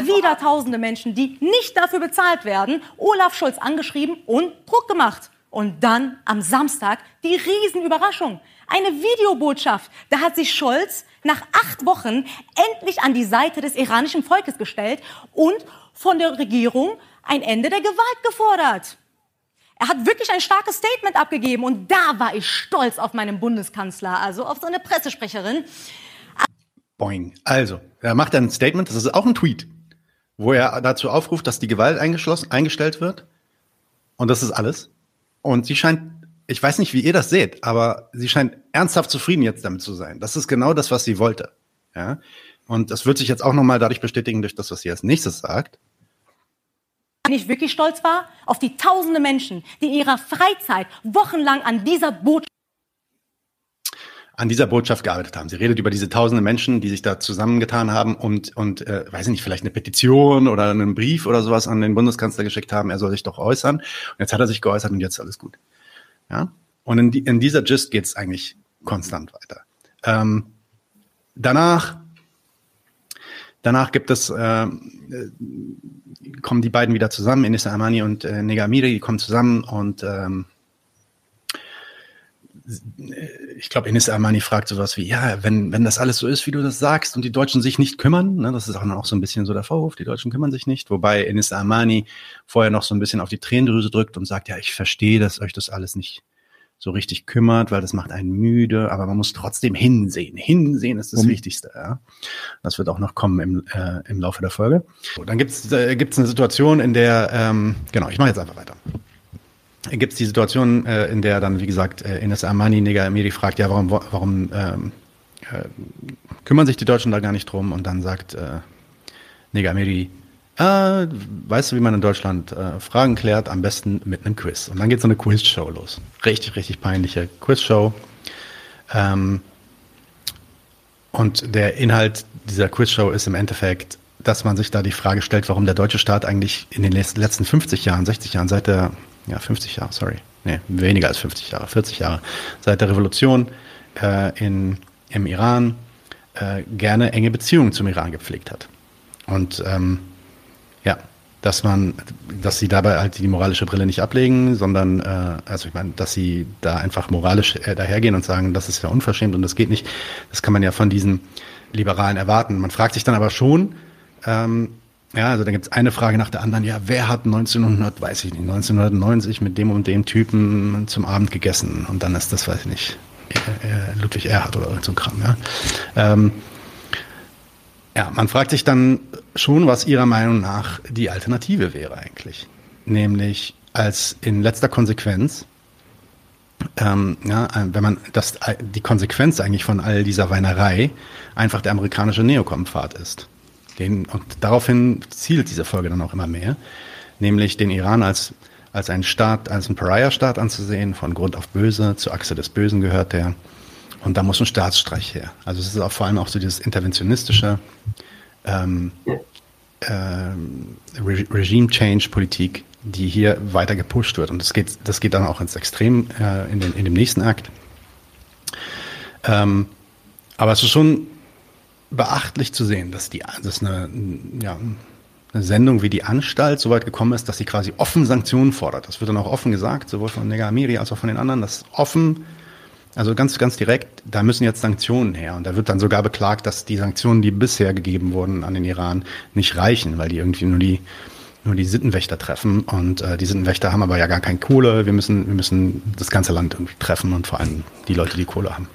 Wieder tausende Menschen, die nicht dafür bezahlt werden, Olaf Scholz angeschrieben und Druck gemacht. Und dann am Samstag die Riesenüberraschung. Eine Videobotschaft. Da hat sich Scholz nach acht Wochen endlich an die Seite des iranischen Volkes gestellt und von der Regierung ein Ende der Gewalt gefordert. Er hat wirklich ein starkes Statement abgegeben und da war ich stolz auf meinen Bundeskanzler, also auf seine Pressesprecherin. Boing. Also, er macht ein Statement, das ist auch ein Tweet, wo er dazu aufruft, dass die Gewalt eingestellt wird. Und das ist alles. Und sie scheint ich weiß nicht, wie ihr das seht, aber sie scheint ernsthaft zufrieden jetzt damit zu sein. Das ist genau das, was sie wollte. Ja? Und das wird sich jetzt auch nochmal dadurch bestätigen, durch das, was sie als nächstes sagt. wenn ich wirklich stolz war? Auf die tausende Menschen, die in ihrer Freizeit wochenlang an dieser Botschaft an dieser Botschaft gearbeitet haben. Sie redet über diese tausende Menschen, die sich da zusammengetan haben und, und äh, weiß ich nicht, vielleicht eine Petition oder einen Brief oder sowas an den Bundeskanzler geschickt haben, er soll sich doch äußern. Und jetzt hat er sich geäußert und jetzt ist alles gut. Ja? Und in, die, in dieser Gist geht's eigentlich konstant weiter. Ähm, danach, danach gibt es, äh, kommen die beiden wieder zusammen, Enis Amani und äh, Negamiri, die kommen zusammen und ähm, ich glaube, Enis Armani fragt sowas wie, ja, wenn, wenn das alles so ist, wie du das sagst und die Deutschen sich nicht kümmern, ne, das ist auch noch so ein bisschen so der Vorwurf, die Deutschen kümmern sich nicht, wobei Enis Armani vorher noch so ein bisschen auf die Tränendrüse drückt und sagt, ja, ich verstehe, dass euch das alles nicht so richtig kümmert, weil das macht einen müde, aber man muss trotzdem hinsehen. Hinsehen ist das um. Wichtigste. Ja. Das wird auch noch kommen im, äh, im Laufe der Folge. So, dann gibt es äh, gibt's eine Situation, in der, ähm, genau, ich mache jetzt einfach weiter gibt es die Situation, äh, in der dann, wie gesagt, äh, Ines Armani Nega Amiri fragt, ja, warum, warum ähm, äh, kümmern sich die Deutschen da gar nicht drum? Und dann sagt äh, Nega Amiri, äh, weißt du, wie man in Deutschland äh, Fragen klärt? Am besten mit einem Quiz. Und dann geht so eine Quizshow los. Richtig, richtig peinliche Quizshow. Ähm, und der Inhalt dieser Quizshow ist im Endeffekt, dass man sich da die Frage stellt, warum der deutsche Staat eigentlich in den letzten 50 Jahren, 60 Jahren, seit der ja, 50 Jahre, sorry. Nee, weniger als 50 Jahre, 40 Jahre. Seit der Revolution äh, in, im Iran äh, gerne enge Beziehungen zum Iran gepflegt hat. Und ähm, ja, dass man, dass sie dabei halt die moralische Brille nicht ablegen, sondern äh, also ich meine, dass sie da einfach moralisch äh, dahergehen und sagen, das ist ja unverschämt und das geht nicht. Das kann man ja von diesen Liberalen erwarten. Man fragt sich dann aber schon, ähm, ja, also da gibt es eine Frage nach der anderen. Ja, wer hat 1900, weiß ich nicht, 1990 mit dem und dem Typen zum Abend gegessen? Und dann ist das, weiß ich nicht, Ludwig Erhard oder so ein Kram. Ja. Ähm, ja, man fragt sich dann schon, was Ihrer Meinung nach die Alternative wäre eigentlich. Nämlich als in letzter Konsequenz, ähm, ja, wenn man das, die Konsequenz eigentlich von all dieser Weinerei einfach der amerikanische Neokom-Pfad ist. Den, und daraufhin zielt diese Folge dann auch immer mehr, nämlich den Iran als, als einen Staat, als einen Pariah-Staat anzusehen, von Grund auf böse, zur Achse des Bösen gehört der. Und da muss ein Staatsstreich her. Also es ist auch vor allem auch so dieses interventionistische ähm, äh, Re Regime-Change-Politik, die hier weiter gepusht wird. Und das geht, das geht dann auch ins Extrem äh, in, den, in dem nächsten Akt. Ähm, aber es ist schon beachtlich zu sehen, dass, die, dass eine, ja, eine Sendung wie die Anstalt so weit gekommen ist, dass sie quasi offen Sanktionen fordert. Das wird dann auch offen gesagt, sowohl von Nega Amiri als auch von den anderen, dass offen, also ganz, ganz direkt, da müssen jetzt Sanktionen her. Und da wird dann sogar beklagt, dass die Sanktionen, die bisher gegeben wurden an den Iran, nicht reichen, weil die irgendwie nur die nur die Sittenwächter treffen und äh, die Sittenwächter haben aber ja gar keine Kohle. Wir müssen, wir müssen das ganze Land irgendwie treffen und vor allem die Leute, die Kohle haben.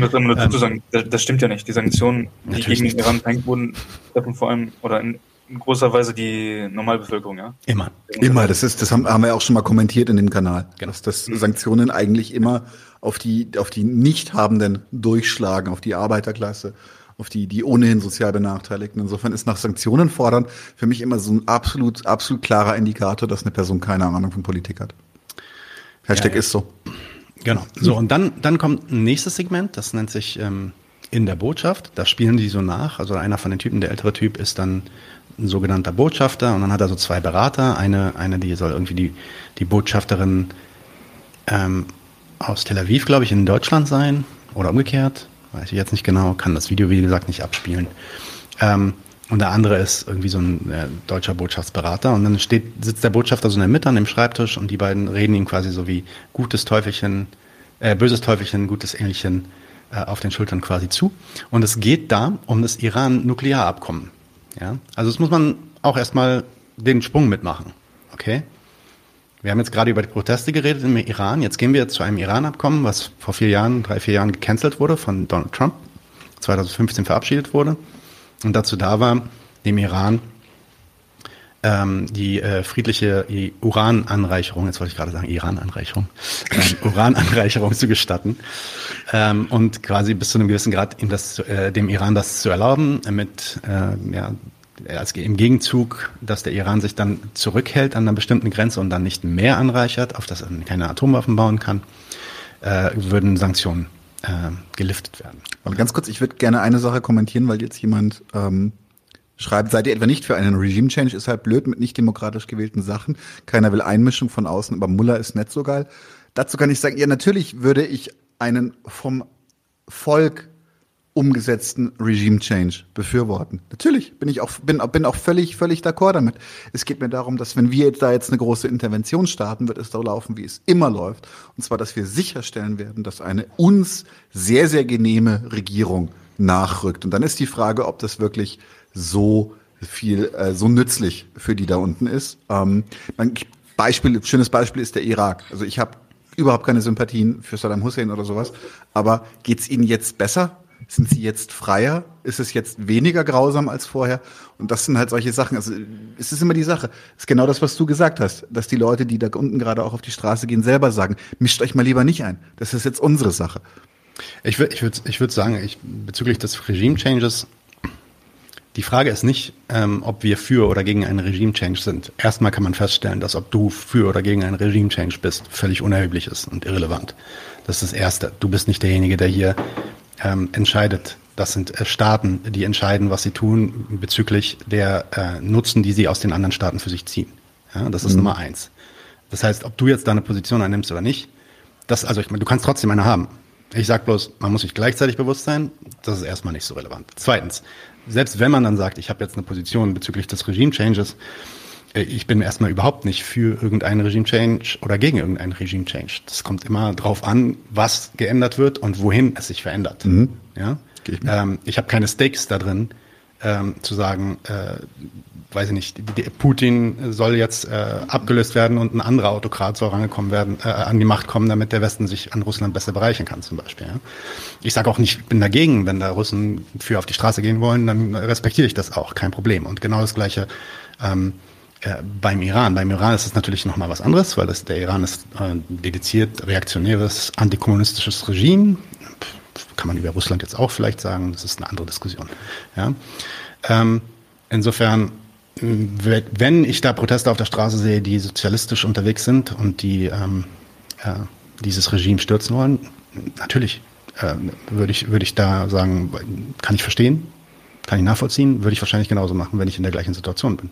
Das, dazu ähm, sagen, das, das, stimmt ja nicht. Die Sanktionen, die gegen den Iran verhängt wurden, treffen vor allem oder in, in großer Weise die Normalbevölkerung, ja? Immer. Immer. Das ist, das haben, haben wir auch schon mal kommentiert in dem Kanal. Genau. Dass, dass Sanktionen eigentlich immer auf die, auf die Nichthabenden durchschlagen, auf die Arbeiterklasse, auf die, die ohnehin sozial Benachteiligten. Insofern ist nach Sanktionen fordern für mich immer so ein absolut, absolut klarer Indikator, dass eine Person keine Ahnung von Politik hat. Hashtag ja, ja. ist so. Genau. So, und dann, dann kommt ein nächstes Segment, das nennt sich ähm, in der Botschaft. Da spielen die so nach. Also einer von den Typen, der ältere Typ, ist dann ein sogenannter Botschafter und dann hat er so zwei Berater. Eine, eine die soll irgendwie die, die Botschafterin ähm, aus Tel Aviv, glaube ich, in Deutschland sein oder umgekehrt. Weiß ich jetzt nicht genau, kann das Video, wie gesagt, nicht abspielen. Ähm, und der andere ist irgendwie so ein äh, deutscher Botschaftsberater. Und dann steht, sitzt der Botschafter so in der Mitte an dem Schreibtisch und die beiden reden ihm quasi so wie gutes Teufelchen, äh, böses Teufelchen, gutes Engelchen äh, auf den Schultern quasi zu. Und es geht da um das Iran-Nuklearabkommen. Ja? Also das muss man auch erstmal den Sprung mitmachen. Okay? Wir haben jetzt gerade über die Proteste geredet im Iran. Jetzt gehen wir zu einem Iran-Abkommen, was vor vier Jahren, drei, vier Jahren gecancelt wurde von Donald Trump, 2015 verabschiedet wurde und dazu da war, dem Iran ähm, die äh, friedliche Urananreicherung, jetzt wollte ich gerade sagen Irananreicherung, ähm, <laughs> Urananreicherung zu gestatten ähm, und quasi bis zu einem gewissen Grad ihm das, äh, dem Iran das zu erlauben, mit äh, ja, als im Gegenzug, dass der Iran sich dann zurückhält an einer bestimmten Grenze und dann nicht mehr anreichert, auf das er keine Atomwaffen bauen kann, äh, würden Sanktionen äh, geliftet werden. Aber ganz kurz, ich würde gerne eine Sache kommentieren, weil jetzt jemand ähm, schreibt, seid ihr etwa nicht für einen Regime-Change? Ist halt blöd mit nicht demokratisch gewählten Sachen. Keiner will Einmischung von außen, aber Mullah ist nicht so geil. Dazu kann ich sagen, ja, natürlich würde ich einen vom Volk umgesetzten Regime Change befürworten. Natürlich bin ich auch bin, bin auch völlig völlig d'accord damit. Es geht mir darum, dass wenn wir da jetzt eine große Intervention starten, wird es so laufen, wie es immer läuft, und zwar, dass wir sicherstellen werden, dass eine uns sehr sehr genehme Regierung nachrückt. Und dann ist die Frage, ob das wirklich so viel äh, so nützlich für die da unten ist. Ähm, Beispiel, schönes Beispiel ist der Irak. Also ich habe überhaupt keine Sympathien für Saddam Hussein oder sowas. Aber geht's ihnen jetzt besser? Sind sie jetzt freier? Ist es jetzt weniger grausam als vorher? Und das sind halt solche Sachen. Also es ist immer die Sache. Es ist genau das, was du gesagt hast, dass die Leute, die da unten gerade auch auf die Straße gehen, selber sagen: Mischt euch mal lieber nicht ein. Das ist jetzt unsere Sache. Ich würde, ich würde, ich würde sagen, ich, bezüglich des Regime Changes die Frage ist nicht, ähm, ob wir für oder gegen einen Regime-Change sind. Erstmal kann man feststellen, dass ob du für oder gegen einen Regime-Change bist, völlig unerheblich ist und irrelevant. Das ist das Erste. Du bist nicht derjenige, der hier ähm, entscheidet. Das sind äh, Staaten, die entscheiden, was sie tun bezüglich der äh, Nutzen, die sie aus den anderen Staaten für sich ziehen. Ja, das ist mhm. Nummer eins. Das heißt, ob du jetzt deine Position einnimmst oder nicht, das, also ich meine, du kannst trotzdem eine haben. Ich sag bloß, man muss sich gleichzeitig bewusst sein, das ist erstmal nicht so relevant. Zweitens, selbst wenn man dann sagt, ich habe jetzt eine Position bezüglich des Regime-Changes, ich bin erstmal überhaupt nicht für irgendeinen Regime-Change oder gegen irgendeinen Regime-Change. Das kommt immer drauf an, was geändert wird und wohin es sich verändert. Mhm. Ja? Ich, ähm, ich habe keine Stakes da drin, ähm, zu sagen, äh, weiß ich nicht, Putin soll jetzt äh, abgelöst werden und ein anderer Autokrat soll rangekommen werden, äh, an die Macht kommen, damit der Westen sich an Russland besser bereichern kann, zum Beispiel. Ja. Ich sage auch nicht, ich bin dagegen, wenn da Russen für auf die Straße gehen wollen, dann respektiere ich das auch, kein Problem. Und genau das Gleiche ähm, äh, beim Iran. Beim Iran ist es natürlich nochmal was anderes, weil das, der Iran ist äh, dediziert reaktionäres, antikommunistisches Regime. Kann man über Russland jetzt auch vielleicht sagen, das ist eine andere Diskussion. Ja. Ähm, insofern wenn ich da Proteste auf der Straße sehe, die sozialistisch unterwegs sind und die ähm, äh, dieses Regime stürzen wollen, natürlich äh, würde ich, würde ich da sagen, kann ich verstehen, kann ich nachvollziehen, würde ich wahrscheinlich genauso machen, wenn ich in der gleichen Situation bin.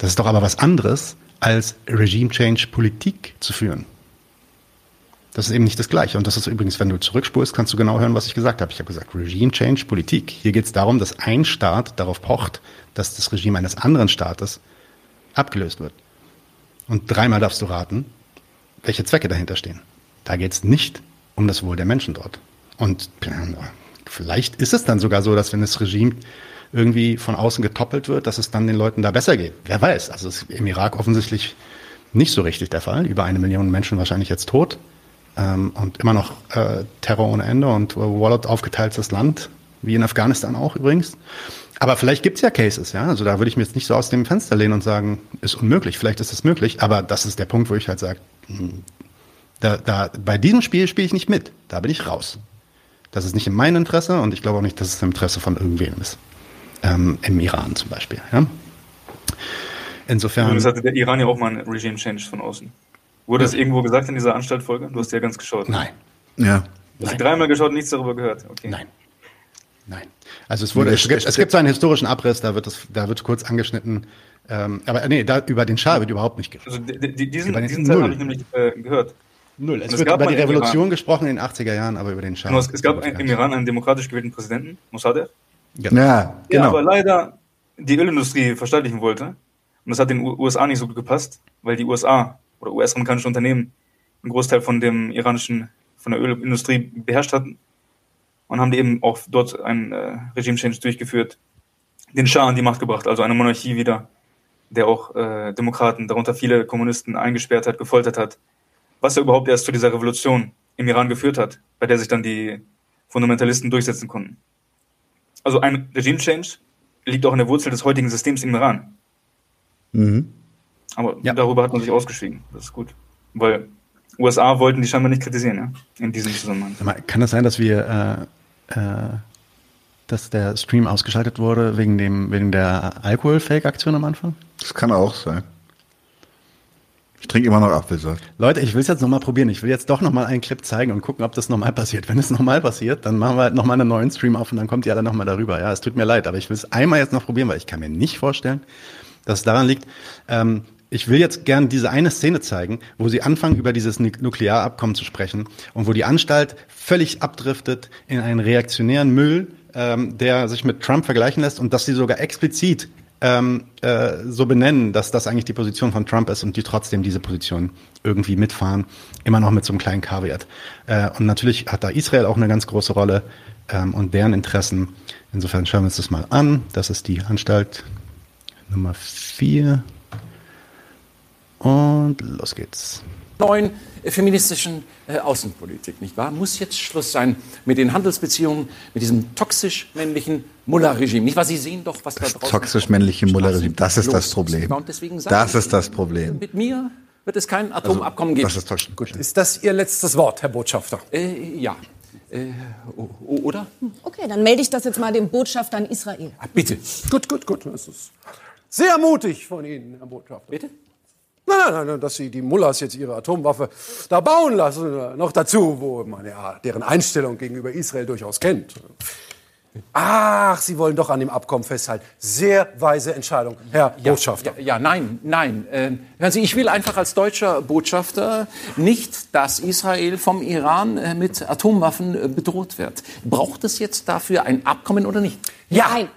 Das ist doch aber was anderes, als Regime Change Politik zu führen. Das ist eben nicht das Gleiche. Und das ist übrigens, wenn du zurückspulst, kannst du genau hören, was ich gesagt habe. Ich habe gesagt, Regime Change Politik. Hier geht es darum, dass ein Staat darauf pocht, dass das Regime eines anderen Staates abgelöst wird. Und dreimal darfst du raten, welche Zwecke dahinter stehen. Da geht es nicht um das Wohl der Menschen dort. Und vielleicht ist es dann sogar so, dass wenn das Regime irgendwie von außen getoppelt wird, dass es dann den Leuten da besser geht. Wer weiß. Also ist im Irak offensichtlich nicht so richtig der Fall. Über eine Million Menschen wahrscheinlich jetzt tot. Ähm, und immer noch äh, Terror ohne Ende und Wallet aufgeteiltes Land, wie in Afghanistan auch übrigens. Aber vielleicht gibt's ja Cases, ja. Also da würde ich mir jetzt nicht so aus dem Fenster lehnen und sagen, ist unmöglich. Vielleicht ist es möglich, aber das ist der Punkt, wo ich halt sage, hm, da, da, bei diesem Spiel spiele ich nicht mit. Da bin ich raus. Das ist nicht in meinem Interesse und ich glaube auch nicht, dass es im Interesse von irgendwem ist. Ähm, Im Iran zum Beispiel. Ja? Insofern. Das hatte der Iran ja auch mal einen Regime Change von außen. Wurde das irgendwo gesagt in dieser Anstaltfolge? Du hast ja ganz geschaut. Nein. Ja. Du hast dreimal geschaut und nichts darüber gehört. Okay. Nein. Nein. Also es wurde, es gibt, es gibt so einen historischen Abriss, da wird es, da wird kurz angeschnitten. Ähm, aber nee, da, über den Schah wird überhaupt nicht gesprochen. Also die, die, diesen, diesen Teil habe ich nämlich äh, gehört. Null. Es, es wird über die Revolution Iran, gesprochen in den 80er Jahren, aber über den Schah. Es, es gab im Iran einen demokratisch gewählten Präsidenten, Mossadegh. Ja, ja genau. Der aber leider die Ölindustrie verstaatlichen wollte. Und das hat den USA nicht so gut gepasst, weil die USA oder US-amerikanische Unternehmen einen Großteil von dem iranischen, von der Ölindustrie beherrscht hatten und haben eben auch dort ein äh, Regime-Change durchgeführt, den Schah an die Macht gebracht, also eine Monarchie wieder, der auch äh, Demokraten, darunter viele Kommunisten, eingesperrt hat, gefoltert hat, was ja überhaupt erst zu dieser Revolution im Iran geführt hat, bei der sich dann die Fundamentalisten durchsetzen konnten. Also ein Regime-Change liegt auch in der Wurzel des heutigen Systems im Iran. Mhm. Aber ja. darüber hat man sich ausgeschwiegen. Das ist gut. Weil USA wollten die scheinbar nicht kritisieren, ja, in diesem Zusammenhang. Kann das sein, dass wir äh, äh, dass der Stream ausgeschaltet wurde wegen dem wegen der Alkohol-Fake-Aktion am Anfang? Das kann auch sein. Ich trinke immer noch Apfelsaft. Leute, ich will es jetzt nochmal probieren. Ich will jetzt doch nochmal einen Clip zeigen und gucken, ob das nochmal passiert. Wenn es nochmal passiert, dann machen wir halt nochmal einen neuen Stream auf und dann kommt ihr alle nochmal darüber. Ja, es tut mir leid, aber ich will es einmal jetzt noch probieren, weil ich kann mir nicht vorstellen, dass es daran liegt. Ähm, ich will jetzt gern diese eine Szene zeigen, wo sie anfangen, über dieses Nu- Nuklearabkommen zu sprechen und wo die Anstalt völlig abdriftet in einen reaktionären Müll, ähm, der sich mit Trump vergleichen lässt und dass sie sogar explizit ähm, äh, so benennen, dass das eigentlich die Position von Trump ist und die trotzdem diese Position irgendwie mitfahren, immer noch mit so einem kleinen Kaviar. Äh, und natürlich hat da Israel auch eine ganz große Rolle ähm, und deren Interessen. Insofern schauen wir uns das mal an. Das ist die Anstalt Nummer vier Und los geht's. neuen äh, feministischen äh, Außenpolitik, nicht wahr? Muss jetzt Schluss sein mit den Handelsbeziehungen, mit diesem toxisch-männlichen Mullah-Regime. Nicht wahr? Sie sehen doch, was da Das draußen toxisch-männliche Mullerregime, das ist das Problem. Das ist das Problem. Mit mir wird es kein Atomabkommen geben. Das ist toxisch. Gut. Ist das Ihr letztes Wort, Herr Botschafter? Äh, ja. Äh, oder? Okay, dann melde ich das jetzt mal dem Botschafter in Israel. Ah, bitte. Gut, gut, gut. Das ist sehr mutig von Ihnen, Herr Botschafter. Bitte? Nein, nein, nein, nein, dass Sie die Mullahs jetzt ihre Atomwaffe da bauen lassen. äh, Noch dazu, wo man ja deren Einstellung gegenüber Israel durchaus kennt. Ach, Sie wollen doch an dem Abkommen festhalten. Sehr weise Entscheidung, Herr Botschafter. Ja, ja, nein, nein. Äh, hören Sie, ich will einfach als deutscher Botschafter nicht, dass Israel vom Iran äh, mit Atomwaffen äh, bedroht wird. Braucht es jetzt dafür ein Abkommen oder nicht? Ja, Nein.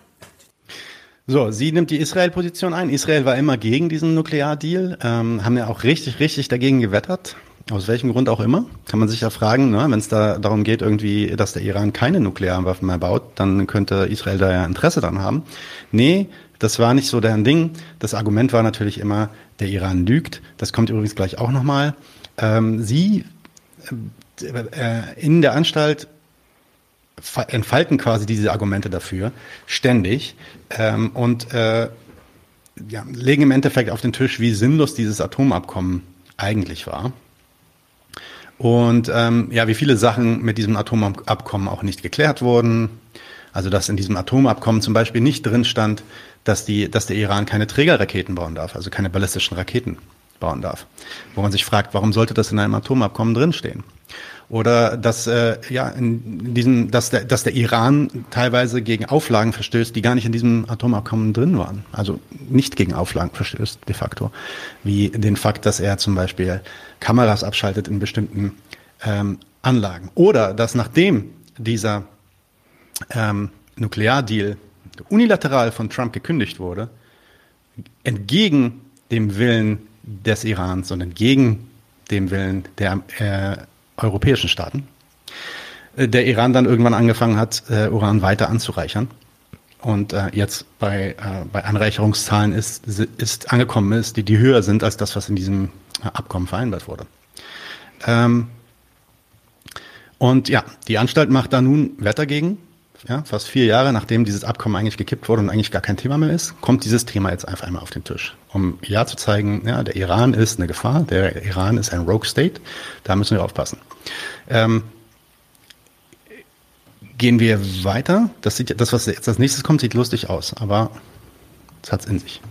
So, sie nimmt die Israel-Position ein. Israel war immer gegen diesen Nukleardeal, ähm, haben ja auch richtig, richtig dagegen gewettert. Aus welchem Grund auch immer, kann man sich ja fragen, ne? wenn es da darum geht, irgendwie, dass der Iran keine Nuklearwaffen mehr baut, dann könnte Israel da ja Interesse dran haben. Nee, das war nicht so deren Ding. Das Argument war natürlich immer, der Iran lügt. Das kommt übrigens gleich auch nochmal. Ähm, sie äh, äh, in der Anstalt fa- entfalten quasi diese Argumente dafür ständig ähm, und äh, ja, legen im Endeffekt auf den Tisch, wie sinnlos dieses Atomabkommen eigentlich war. Und ähm, ja, wie viele Sachen mit diesem Atomabkommen auch nicht geklärt wurden. Also dass in diesem Atomabkommen zum Beispiel nicht drin stand, dass, die, dass der Iran keine Trägerraketen bauen darf, also keine ballistischen Raketen bauen darf. Wo man sich fragt, warum sollte das in einem Atomabkommen drinstehen? Oder dass äh, ja in diesem, dass der, dass der Iran teilweise gegen Auflagen verstößt, die gar nicht in diesem Atomabkommen drin waren. Also nicht gegen Auflagen verstößt de facto, wie den Fakt, dass er zum Beispiel Kameras abschaltet in bestimmten ähm, Anlagen. Oder dass nachdem dieser ähm, Nukleardeal unilateral von Trump gekündigt wurde, entgegen dem Willen des Irans und entgegen dem Willen der äh, europäischen Staaten, äh, der Iran dann irgendwann angefangen hat, äh, Uran weiter anzureichern und äh, jetzt bei, bei Anreicherungszahlen ist, ist angekommen ist, die, die höher sind als das, was in diesem Abkommen vereinbart wurde. Ähm, und ja, die Anstalt macht da nun Wetter gegen. Ja, fast vier Jahre nachdem dieses Abkommen eigentlich gekippt wurde und eigentlich gar kein Thema mehr ist, kommt dieses Thema jetzt einfach einmal auf den Tisch, um ja zu zeigen, ja, der Iran ist eine Gefahr, der Iran ist ein Rogue State, da müssen wir aufpassen. Ähm, gehen wir weiter. Das sieht, das was jetzt als nächstes kommt, sieht lustig aus, aber es hat's in sich.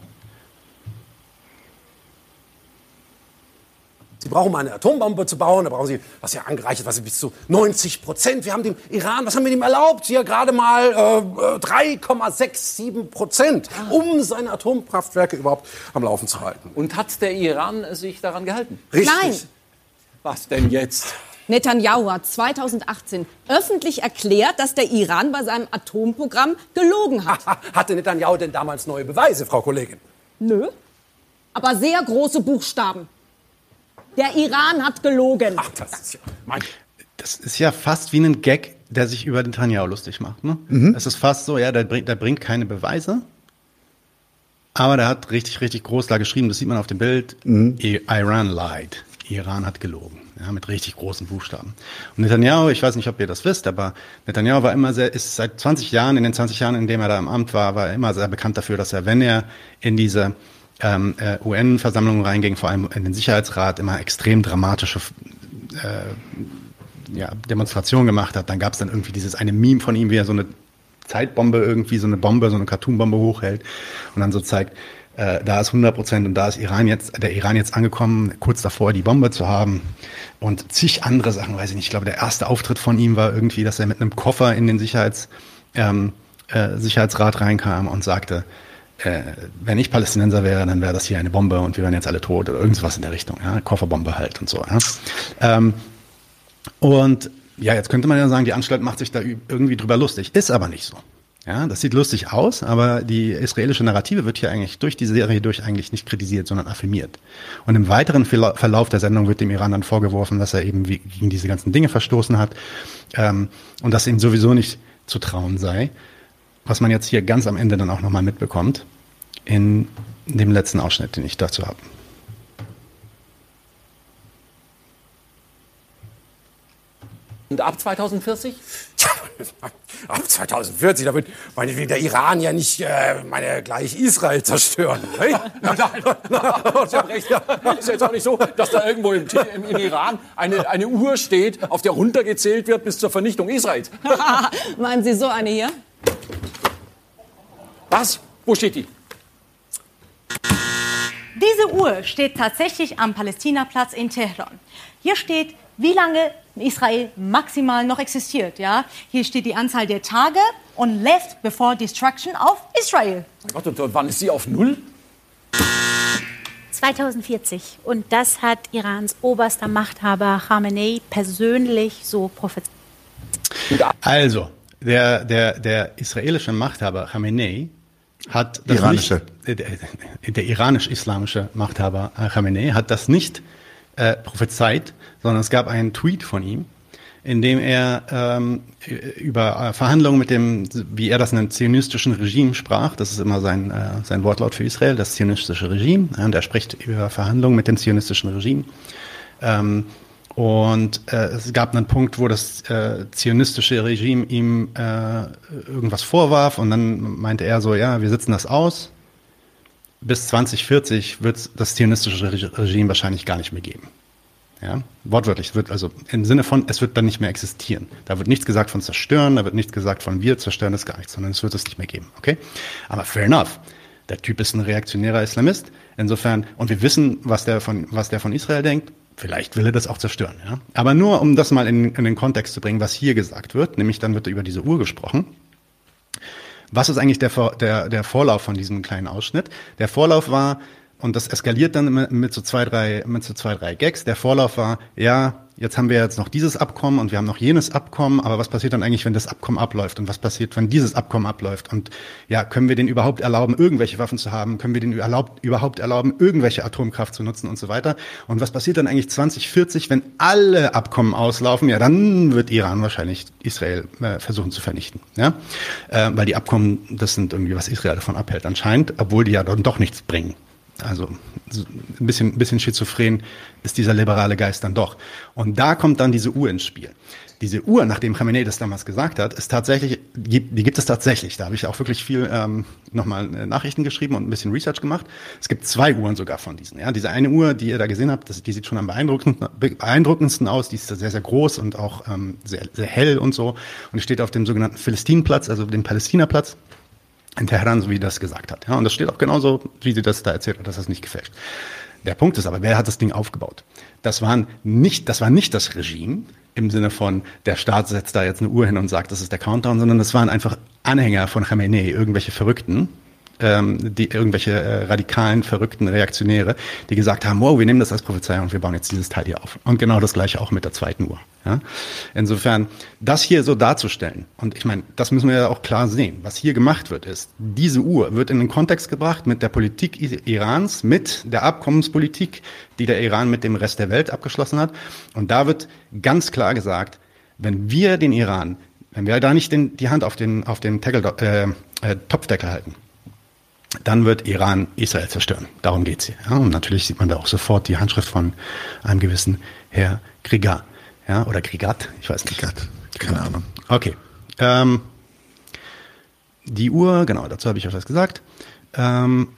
Sie brauchen eine Atombombe zu bauen, da brauchen Sie, was ja angereichert, was bis zu 90 Prozent. Wir haben dem Iran, was haben wir dem erlaubt? Hier gerade mal äh, 3,67 Prozent, um seine Atomkraftwerke überhaupt am Laufen zu halten. Und hat der Iran sich daran gehalten? Richtig. Nein. Was denn jetzt? Netanyahu hat 2018 öffentlich erklärt, dass der Iran bei seinem Atomprogramm gelogen hat. <laughs> Hatte Netanyahu denn damals neue Beweise, Frau Kollegin? Nö. Aber sehr große Buchstaben. Der Iran hat gelogen. Ach, das ist ja mein Das ist ja fast wie ein Gag, der sich über Netanyahu lustig macht. Ne? Es ist fast so, ja, der bringt, der bringt keine Beweise, aber der hat richtig, richtig groß da geschrieben, das sieht man auf dem Bild, I- Iran lied. Iran hat gelogen, ja, mit richtig großen Buchstaben. Und Netanyahu, ich weiß nicht, ob ihr das wisst, aber Netanyahu war immer sehr, ist seit 20 Jahren, in den 20 Jahren, in denen er da im Amt war, war er immer sehr bekannt dafür, dass er, wenn er in diese ähm, äh, UN-Versammlungen reinging, vor allem in den Sicherheitsrat, immer extrem dramatische ja, Demonstration gemacht hat. Dann gab es dann irgendwie dieses eine Meme von ihm, wie er so eine Zeitbombe irgendwie, so eine Bombe, so eine Cartoonbombe hochhält und dann so zeigt, äh, da ist 100 Prozent und da ist Iran jetzt, der Iran jetzt angekommen, kurz davor die Bombe zu haben und zig andere Sachen, weiß ich nicht. Ich glaube, der erste Auftritt von ihm war irgendwie, dass er mit einem Koffer in den Sicherheits, ähm, äh, Sicherheitsrat reinkam und sagte, äh, wenn ich Palästinenser wäre, dann wäre das hier eine Bombe und wir wären jetzt alle tot oder irgendwas in der Richtung. Ja? Kofferbombe halt und so. Ja? Ähm, und ja, jetzt könnte man ja sagen, die Anstalt macht sich da irgendwie drüber lustig. Ist aber nicht so. Ja, das sieht lustig aus, aber die israelische Narrative wird hier eigentlich durch die Serie durch eigentlich nicht kritisiert, sondern affirmiert. Und im weiteren Verlauf der Sendung wird dem Iran dann vorgeworfen, dass er eben gegen diese ganzen Dinge verstoßen hat ähm, und dass ihm sowieso nicht zu trauen sei. Was man jetzt hier ganz am Ende dann auch nochmal mitbekommt in dem letzten Ausschnitt, den ich dazu habe. Und ab 2040? ab 2040, da wird meinetwegen der Iran ja nicht äh, meine gleich Israel zerstören. Hey? <laughs> Nein, nein, Sie haben recht. Ist jetzt auch nicht so, dass da irgendwo im, im, im Iran eine, eine Uhr steht, auf der runtergezählt wird bis zur Vernichtung Israels. <laughs> Meinen Sie so eine hier? Was? Wo steht die? Diese Uhr steht tatsächlich am Palästinaplatz in Teheran. Hier steht, wie lange Israel maximal noch existiert. Ja? Hier steht die Anzahl der Tage und left before destruction auf Israel. Gott, und wann ist sie auf Null? 2040. Und das hat Irans oberster Machthaber Khamenei persönlich so prophezeit. Also, der, der, der israelische Machthaber Khamenei hat das Iranische. Nicht, der, der iranisch-islamische Machthaber Khamenei hat das nicht äh, prophezeit, sondern es gab einen Tweet von ihm, in dem er ähm, über äh, Verhandlungen mit dem, wie er das nennt, zionistischen Regime sprach. Das ist immer sein, äh, sein Wortlaut für Israel, das zionistische Regime. Und er spricht über Verhandlungen mit dem zionistischen Regime. Ähm, und äh, es gab einen Punkt, wo das äh, zionistische Regime ihm äh, irgendwas vorwarf und dann meinte er so, ja, wir sitzen das aus. Bis 2040 wird das zionistische Regime wahrscheinlich gar nicht mehr geben. Ja, wortwörtlich, es wird also im Sinne von, es wird dann nicht mehr existieren. Da wird nichts gesagt von zerstören, da wird nichts gesagt von wir zerstören das gar nichts, sondern es wird es nicht mehr geben. Okay? Aber fair enough. Der Typ ist ein reaktionärer Islamist. Insofern, und wir wissen, was der von, was der von Israel denkt. Vielleicht will er das auch zerstören. Ja? Aber nur, um das mal in, in den Kontext zu bringen, was hier gesagt wird, nämlich dann wird über diese Uhr gesprochen. Was ist eigentlich der, der, der Vorlauf von diesem kleinen Ausschnitt? Der Vorlauf war, und das eskaliert dann mit, so zwei, drei, mit so zwei, drei Gags. Der Vorlauf war, ja, jetzt haben wir jetzt noch dieses Abkommen und wir haben noch jenes Abkommen, aber was passiert dann eigentlich, wenn das Abkommen abläuft? Und was passiert, wenn dieses Abkommen abläuft? Und ja, können wir den überhaupt erlauben, irgendwelche Waffen zu haben? Können wir den erlaubt, überhaupt erlauben, irgendwelche Atomkraft zu nutzen und so weiter? Und was passiert dann eigentlich 2040, wenn alle Abkommen auslaufen? Ja, dann wird Iran wahrscheinlich Israel äh, versuchen zu vernichten. Ja? Äh, weil die Abkommen, das sind irgendwie, was Israel davon abhält anscheinend, obwohl die ja dann doch nichts bringen. Also ein bisschen, ein bisschen schizophren ist dieser liberale Geist dann doch. Und da kommt dann diese Uhr ins Spiel. Diese Uhr, nachdem Khamenei das damals gesagt hat, ist tatsächlich, die gibt es tatsächlich. Da habe ich auch wirklich viel ähm, nochmal Nachrichten geschrieben und ein bisschen Research gemacht. Es gibt zwei Uhren sogar von diesen. Ja, diese eine Uhr, die ihr da gesehen habt, das, die sieht schon am beeindruckendsten, aus. Die ist sehr, sehr groß und auch ähm, sehr, sehr hell und so. Und die steht auf dem sogenannten Philistínplatz, also dem Palästinaplatz in Teheran, so wie das gesagt hat. Ja, und das steht auch genauso, wie sie das da erzählt hat, dass das nicht gefälscht. Der Punkt ist aber, wer hat das Ding aufgebaut? Das waren nicht, das war nicht das Regime im Sinne von, der Staat setzt da jetzt eine Uhr hin und sagt, das ist der Countdown, sondern das waren einfach Anhänger von Khamenei, irgendwelche Verrückten, ähm, die irgendwelche äh, radikalen, verrückten Reaktionäre, die gesagt haben, wow, wir nehmen das als Prophezeiung und wir bauen jetzt dieses Teil hier auf. Und genau das gleiche auch mit der zweiten Uhr. Ja? Insofern, das hier so darzustellen, und ich meine, das müssen wir ja auch klar sehen, was hier gemacht wird, ist, diese Uhr wird in den Kontext gebracht mit der Politik Irans, mit der Abkommenspolitik, die der Iran mit dem Rest der Welt abgeschlossen hat. Und da wird ganz klar gesagt, wenn wir den Iran, wenn wir da nicht den, die Hand auf den, auf den Tegel, äh, äh, Topfdeckel halten, dann wird Iran Israel zerstören. Darum geht's hier. Ja, und natürlich sieht man da auch sofort die Handschrift von einem gewissen Herr Grigat. Ja, oder Grigat, ich weiß nicht. Grigat, keine Ahnung. Okay. Ähm, die Uhr, genau, dazu habe ich auch was gesagt. Ähm,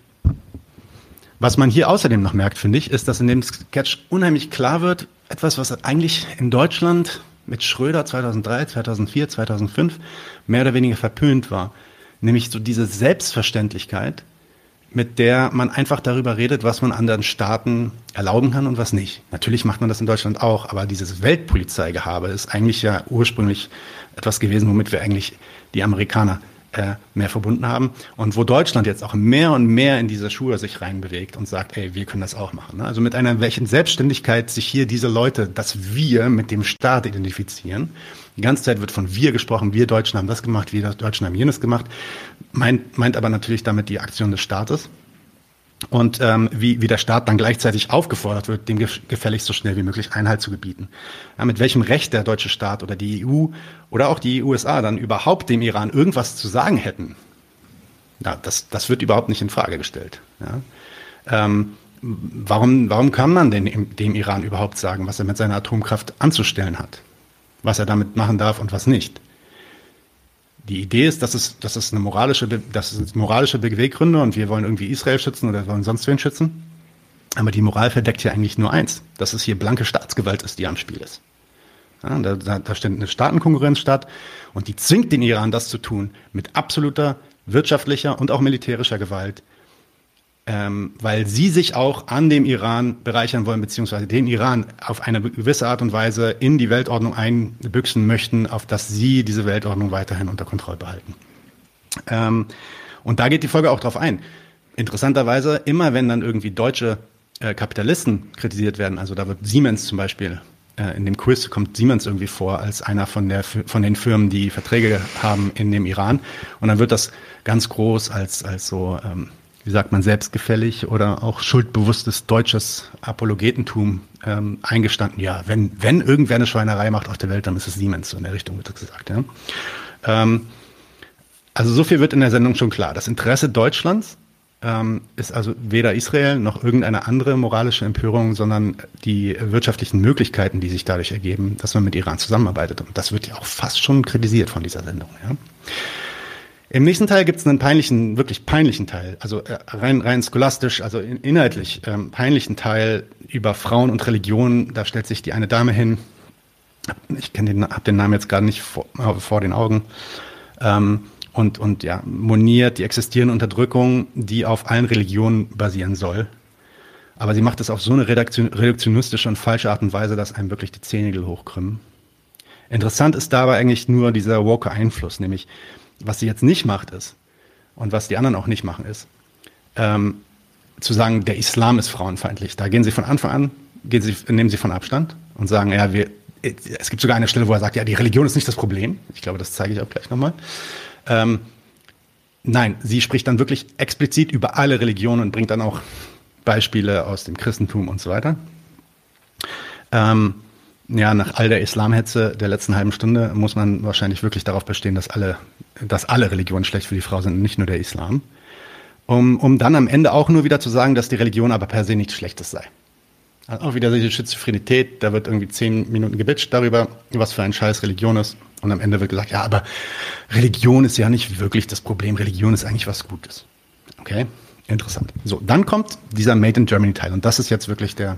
was man hier außerdem noch merkt, finde ich, ist, dass in dem Sketch unheimlich klar wird, etwas, was eigentlich in Deutschland mit Schröder 2003, 2004, 2005 mehr oder weniger verpönt war. Nämlich so diese Selbstverständlichkeit, mit der man einfach darüber redet, was man anderen Staaten erlauben kann und was nicht. Natürlich macht man das in Deutschland auch, aber dieses Weltpolizeigehabe ist eigentlich ja ursprünglich etwas gewesen, womit wir eigentlich die Amerikaner äh, mehr verbunden haben und wo Deutschland jetzt auch mehr und mehr in diese Schuhe sich reinbewegt und sagt, ey, wir können das auch machen. Ne? Also mit einer welchen Selbstständigkeit sich hier diese Leute, dass wir mit dem Staat identifizieren. Die ganze Zeit wird von wir gesprochen, wir Deutschen haben das gemacht, wir Deutschen haben jenes gemacht, meint, meint aber natürlich damit die Aktion des Staates und ähm, wie, wie der Staat dann gleichzeitig aufgefordert wird, dem gefälligst so schnell wie möglich Einhalt zu gebieten. Ja, mit welchem Recht der deutsche Staat oder die EU oder auch die USA dann überhaupt dem Iran irgendwas zu sagen hätten, ja, das, das wird überhaupt nicht in Frage gestellt. Ja. Ähm, warum, warum kann man denn dem Iran überhaupt sagen, was er mit seiner Atomkraft anzustellen hat? Was er damit machen darf und was nicht? die Idee ist, dass es, dass es eine moralische, das ist moralische Beweggründe und wir wollen irgendwie Israel schützen oder wollen sonst wen schützen. Aber die Moral verdeckt ja eigentlich nur eins, dass es hier blanke Staatsgewalt ist, die am Spiel ist. Ja, da, da, da findet eine Staatenkonkurrenz statt und die zwingt den Iran, das zu tun mit absoluter wirtschaftlicher und auch militärischer Gewalt ähm, weil sie sich auch an dem Iran bereichern wollen, beziehungsweise den Iran auf eine gewisse Art und Weise in die Weltordnung einbüchsen möchten, auf dass sie diese Weltordnung weiterhin unter Kontrolle behalten. Ähm, und da geht die Folge auch drauf ein. Interessanterweise, immer wenn dann irgendwie deutsche äh, Kapitalisten kritisiert werden, also da wird Siemens zum Beispiel äh, in dem Quiz kommt Siemens irgendwie vor als einer von, der, von den Firmen, die Verträge haben in dem Iran. Und dann wird das ganz groß als, als so ähm, wie sagt man, selbstgefällig oder auch schuldbewusstes deutsches Apologetentum ähm, eingestanden. Ja, wenn, wenn irgendwer eine Schweinerei macht auf der Welt, dann ist es Siemens. So in der Richtung wird das gesagt. Ja. Ähm, also so viel wird in der Sendung schon klar. Das Interesse Deutschlands ähm, ist also weder Israel noch irgendeine andere moralische Empörung, sondern die wirtschaftlichen Möglichkeiten, die sich dadurch ergeben, dass man mit Iran zusammenarbeitet. Und das wird ja auch fast schon kritisiert von dieser Sendung. Ja. Im nächsten Teil gibt es einen peinlichen, wirklich peinlichen Teil, also äh, rein, rein scholastisch, also in, inhaltlich ähm, peinlichen Teil über Frauen und Religion. Da stellt sich die eine Dame hin, ich kenne den, habe den Namen jetzt gar nicht vor, vor den Augen, ähm, und, und ja, moniert die existierende Unterdrückung, die auf allen Religionen basieren soll. Aber sie macht es auf so eine reduktionistische und falsche Art und Weise, dass einem wirklich die Zähnigel hochkrümmen. Interessant ist dabei eigentlich nur dieser Walker-Einfluss, nämlich was sie jetzt nicht macht ist, und was die anderen auch nicht machen, ist, ähm, zu sagen, der Islam ist frauenfeindlich. Da gehen sie von Anfang an, gehen sie, nehmen sie von Abstand und sagen, ja, wir, es gibt sogar eine Stelle, wo er sagt, ja, die Religion ist nicht das Problem. Ich glaube, das zeige ich auch gleich nochmal. Ähm, nein, sie spricht dann wirklich explizit über alle Religionen und bringt dann auch Beispiele aus dem Christentum und so weiter. Ähm, ja, nach all der Islamhetze der letzten halben Stunde muss man wahrscheinlich wirklich darauf bestehen, dass alle, dass alle Religionen schlecht für die Frau sind, nicht nur der Islam. Um, um dann am Ende auch nur wieder zu sagen, dass die Religion aber per se nichts Schlechtes sei. Also auch wieder diese Schizophrenität, da wird irgendwie zehn Minuten gebitscht darüber, was für ein Scheiß Religion ist. Und am Ende wird gesagt, ja, aber Religion ist ja nicht wirklich das Problem. Religion ist eigentlich was Gutes. Okay, interessant. So, dann kommt dieser Made in Germany Teil. Und das ist jetzt wirklich der,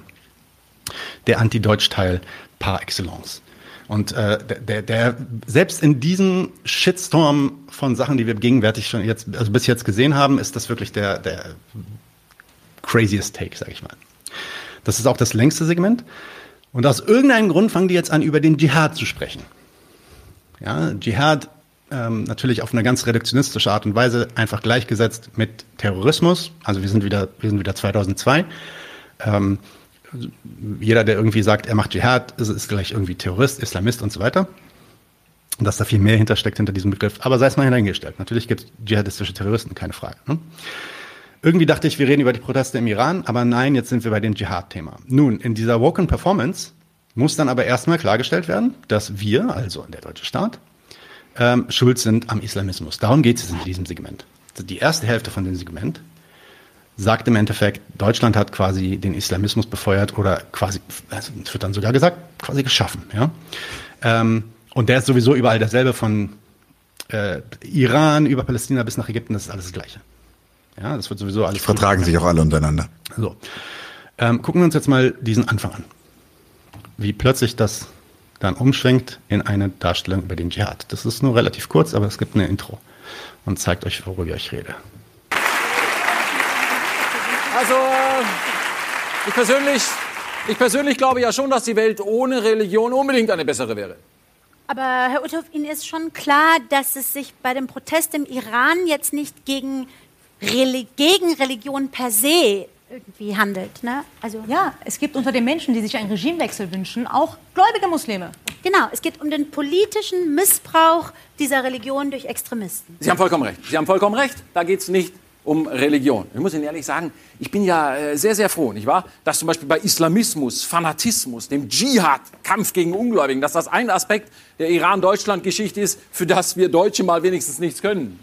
der Anti-Deutsch-Teil par excellence. Und äh, der, der selbst in diesem Shitstorm von Sachen, die wir gegenwärtig schon jetzt, also bis jetzt gesehen haben, ist das wirklich der, der craziest Take, sag ich mal. Das ist auch das längste Segment. Und aus irgendeinem Grund fangen die jetzt an, über den Dschihad zu sprechen. Ja, Dschihad ähm, natürlich auf eine ganz reduktionistische Art und Weise einfach gleichgesetzt mit Terrorismus. Also wir sind wieder, wir sind wieder 2002. Ähm, jeder, der irgendwie sagt, er macht Dschihad, ist, ist gleich irgendwie Terrorist, Islamist und so weiter. Und dass da viel mehr hintersteckt hinter diesem Begriff. Aber sei es mal hineingestellt. Natürlich gibt es dschihadistische Terroristen, keine Frage. Ne? Irgendwie dachte ich, wir reden über die Proteste im Iran, aber nein, jetzt sind wir bei dem Dschihad-Thema. Nun, in dieser Woken Performance muss dann aber erstmal klargestellt werden, dass wir, also der deutsche Staat, ähm, schuld sind am Islamismus. Darum geht es in diesem Segment. Die erste Hälfte von dem Segment sagt im Endeffekt, Deutschland hat quasi den Islamismus befeuert oder quasi, also es wird dann sogar gesagt, quasi geschaffen. Ja? Ähm, und der ist sowieso überall derselbe von äh, Iran über Palästina bis nach Ägypten, das ist alles das Gleiche. Ja, das wird sowieso alles. Die vertragen sich auch alle untereinander. So. Ähm, gucken wir uns jetzt mal diesen Anfang an. Wie plötzlich das dann umschwenkt in eine Darstellung über den Dschihad. Das ist nur relativ kurz, aber es gibt eine Intro und zeigt euch, worüber ich rede. Also, ich persönlich, ich persönlich glaube ja schon, dass die Welt ohne Religion unbedingt eine bessere wäre. Aber Herr Uthoff, Ihnen ist schon klar, dass es sich bei dem Protest im Iran jetzt nicht gegen, Reli gegen Religion per se irgendwie handelt. Ne? Also Ja, es gibt unter den Menschen, die sich einen Regimewechsel wünschen, auch gläubige Muslime. genau, es geht um den politischen Missbrauch dieser Religion durch Extremisten. Sie haben vollkommen recht. Sie haben vollkommen recht. Da geht es nicht um Religion. Ich muss Ihnen ehrlich sagen, ich bin ja äh, sehr, sehr froh, nicht wahr? Dass zum Beispiel bei Islamismus, Fanatismus, dem Dschihad, Kampf gegen Ungläubigen, dass das ein Aspekt der Iran-Deutschland-Geschichte ist, für das wir Deutsche mal wenigstens nichts können.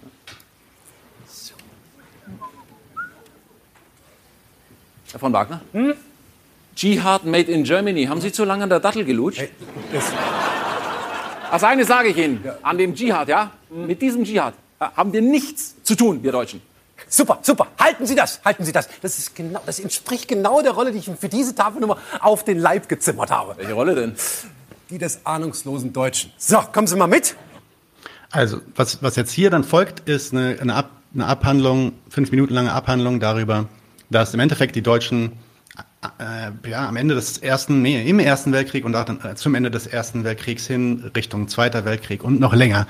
Herr von Wagner? Dschihad made in Germany. Haben Sie zu lange an der Dattel gelutscht? Das eine sage ich Ihnen, an dem Dschihad, ja? Mit diesem Dschihad äh, haben wir nichts zu tun, wir Deutschen. Super, super. Halten Sie das, halten Sie das. Das, ist genau, das entspricht genau der Rolle, die ich Ihnen für diese Tafelnummer auf den Leib gezimmert habe. Welche Rolle denn? Die des ahnungslosen Deutschen. So, kommen Sie mal mit. Also, was, was jetzt hier dann folgt, ist eine, eine, Ab, eine Abhandlung, fünf Minuten lange Abhandlung darüber, dass im Endeffekt die Deutschen äh, ja, am Ende des ersten, nee, im Ersten Weltkrieg und auch dann, äh, zum Ende des Ersten Weltkriegs hin Richtung Zweiter Weltkrieg und noch länger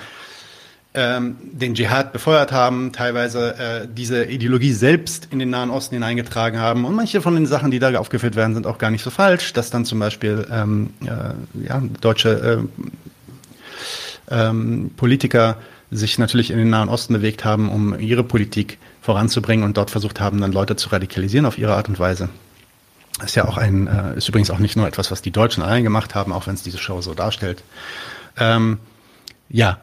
ähm, den Dschihad befeuert haben, teilweise äh, diese Ideologie selbst in den Nahen Osten hineingetragen haben. Und manche von den Sachen, die da aufgeführt werden, sind auch gar nicht so falsch, dass dann zum Beispiel ähm, äh, ja, deutsche äh, ähm, Politiker sich natürlich in den Nahen Osten bewegt haben, um ihre Politik voranzubringen und dort versucht haben, dann Leute zu radikalisieren auf ihre Art und Weise. Ist ja auch ein, äh, ist übrigens auch nicht nur etwas, was die Deutschen allein gemacht haben, auch wenn es diese Show so darstellt. Ähm, ja,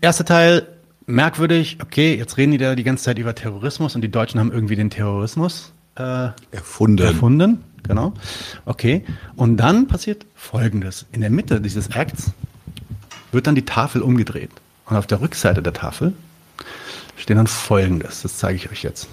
erster Teil merkwürdig. Okay, jetzt reden die da die ganze Zeit über Terrorismus und die Deutschen haben irgendwie den Terrorismus äh, Erfunden. erfunden. Genau. Okay. Und dann passiert Folgendes: In der Mitte dieses Acts wird dann die Tafel umgedreht und auf der Rückseite der Tafel steht dann Folgendes. Das zeige ich euch jetzt.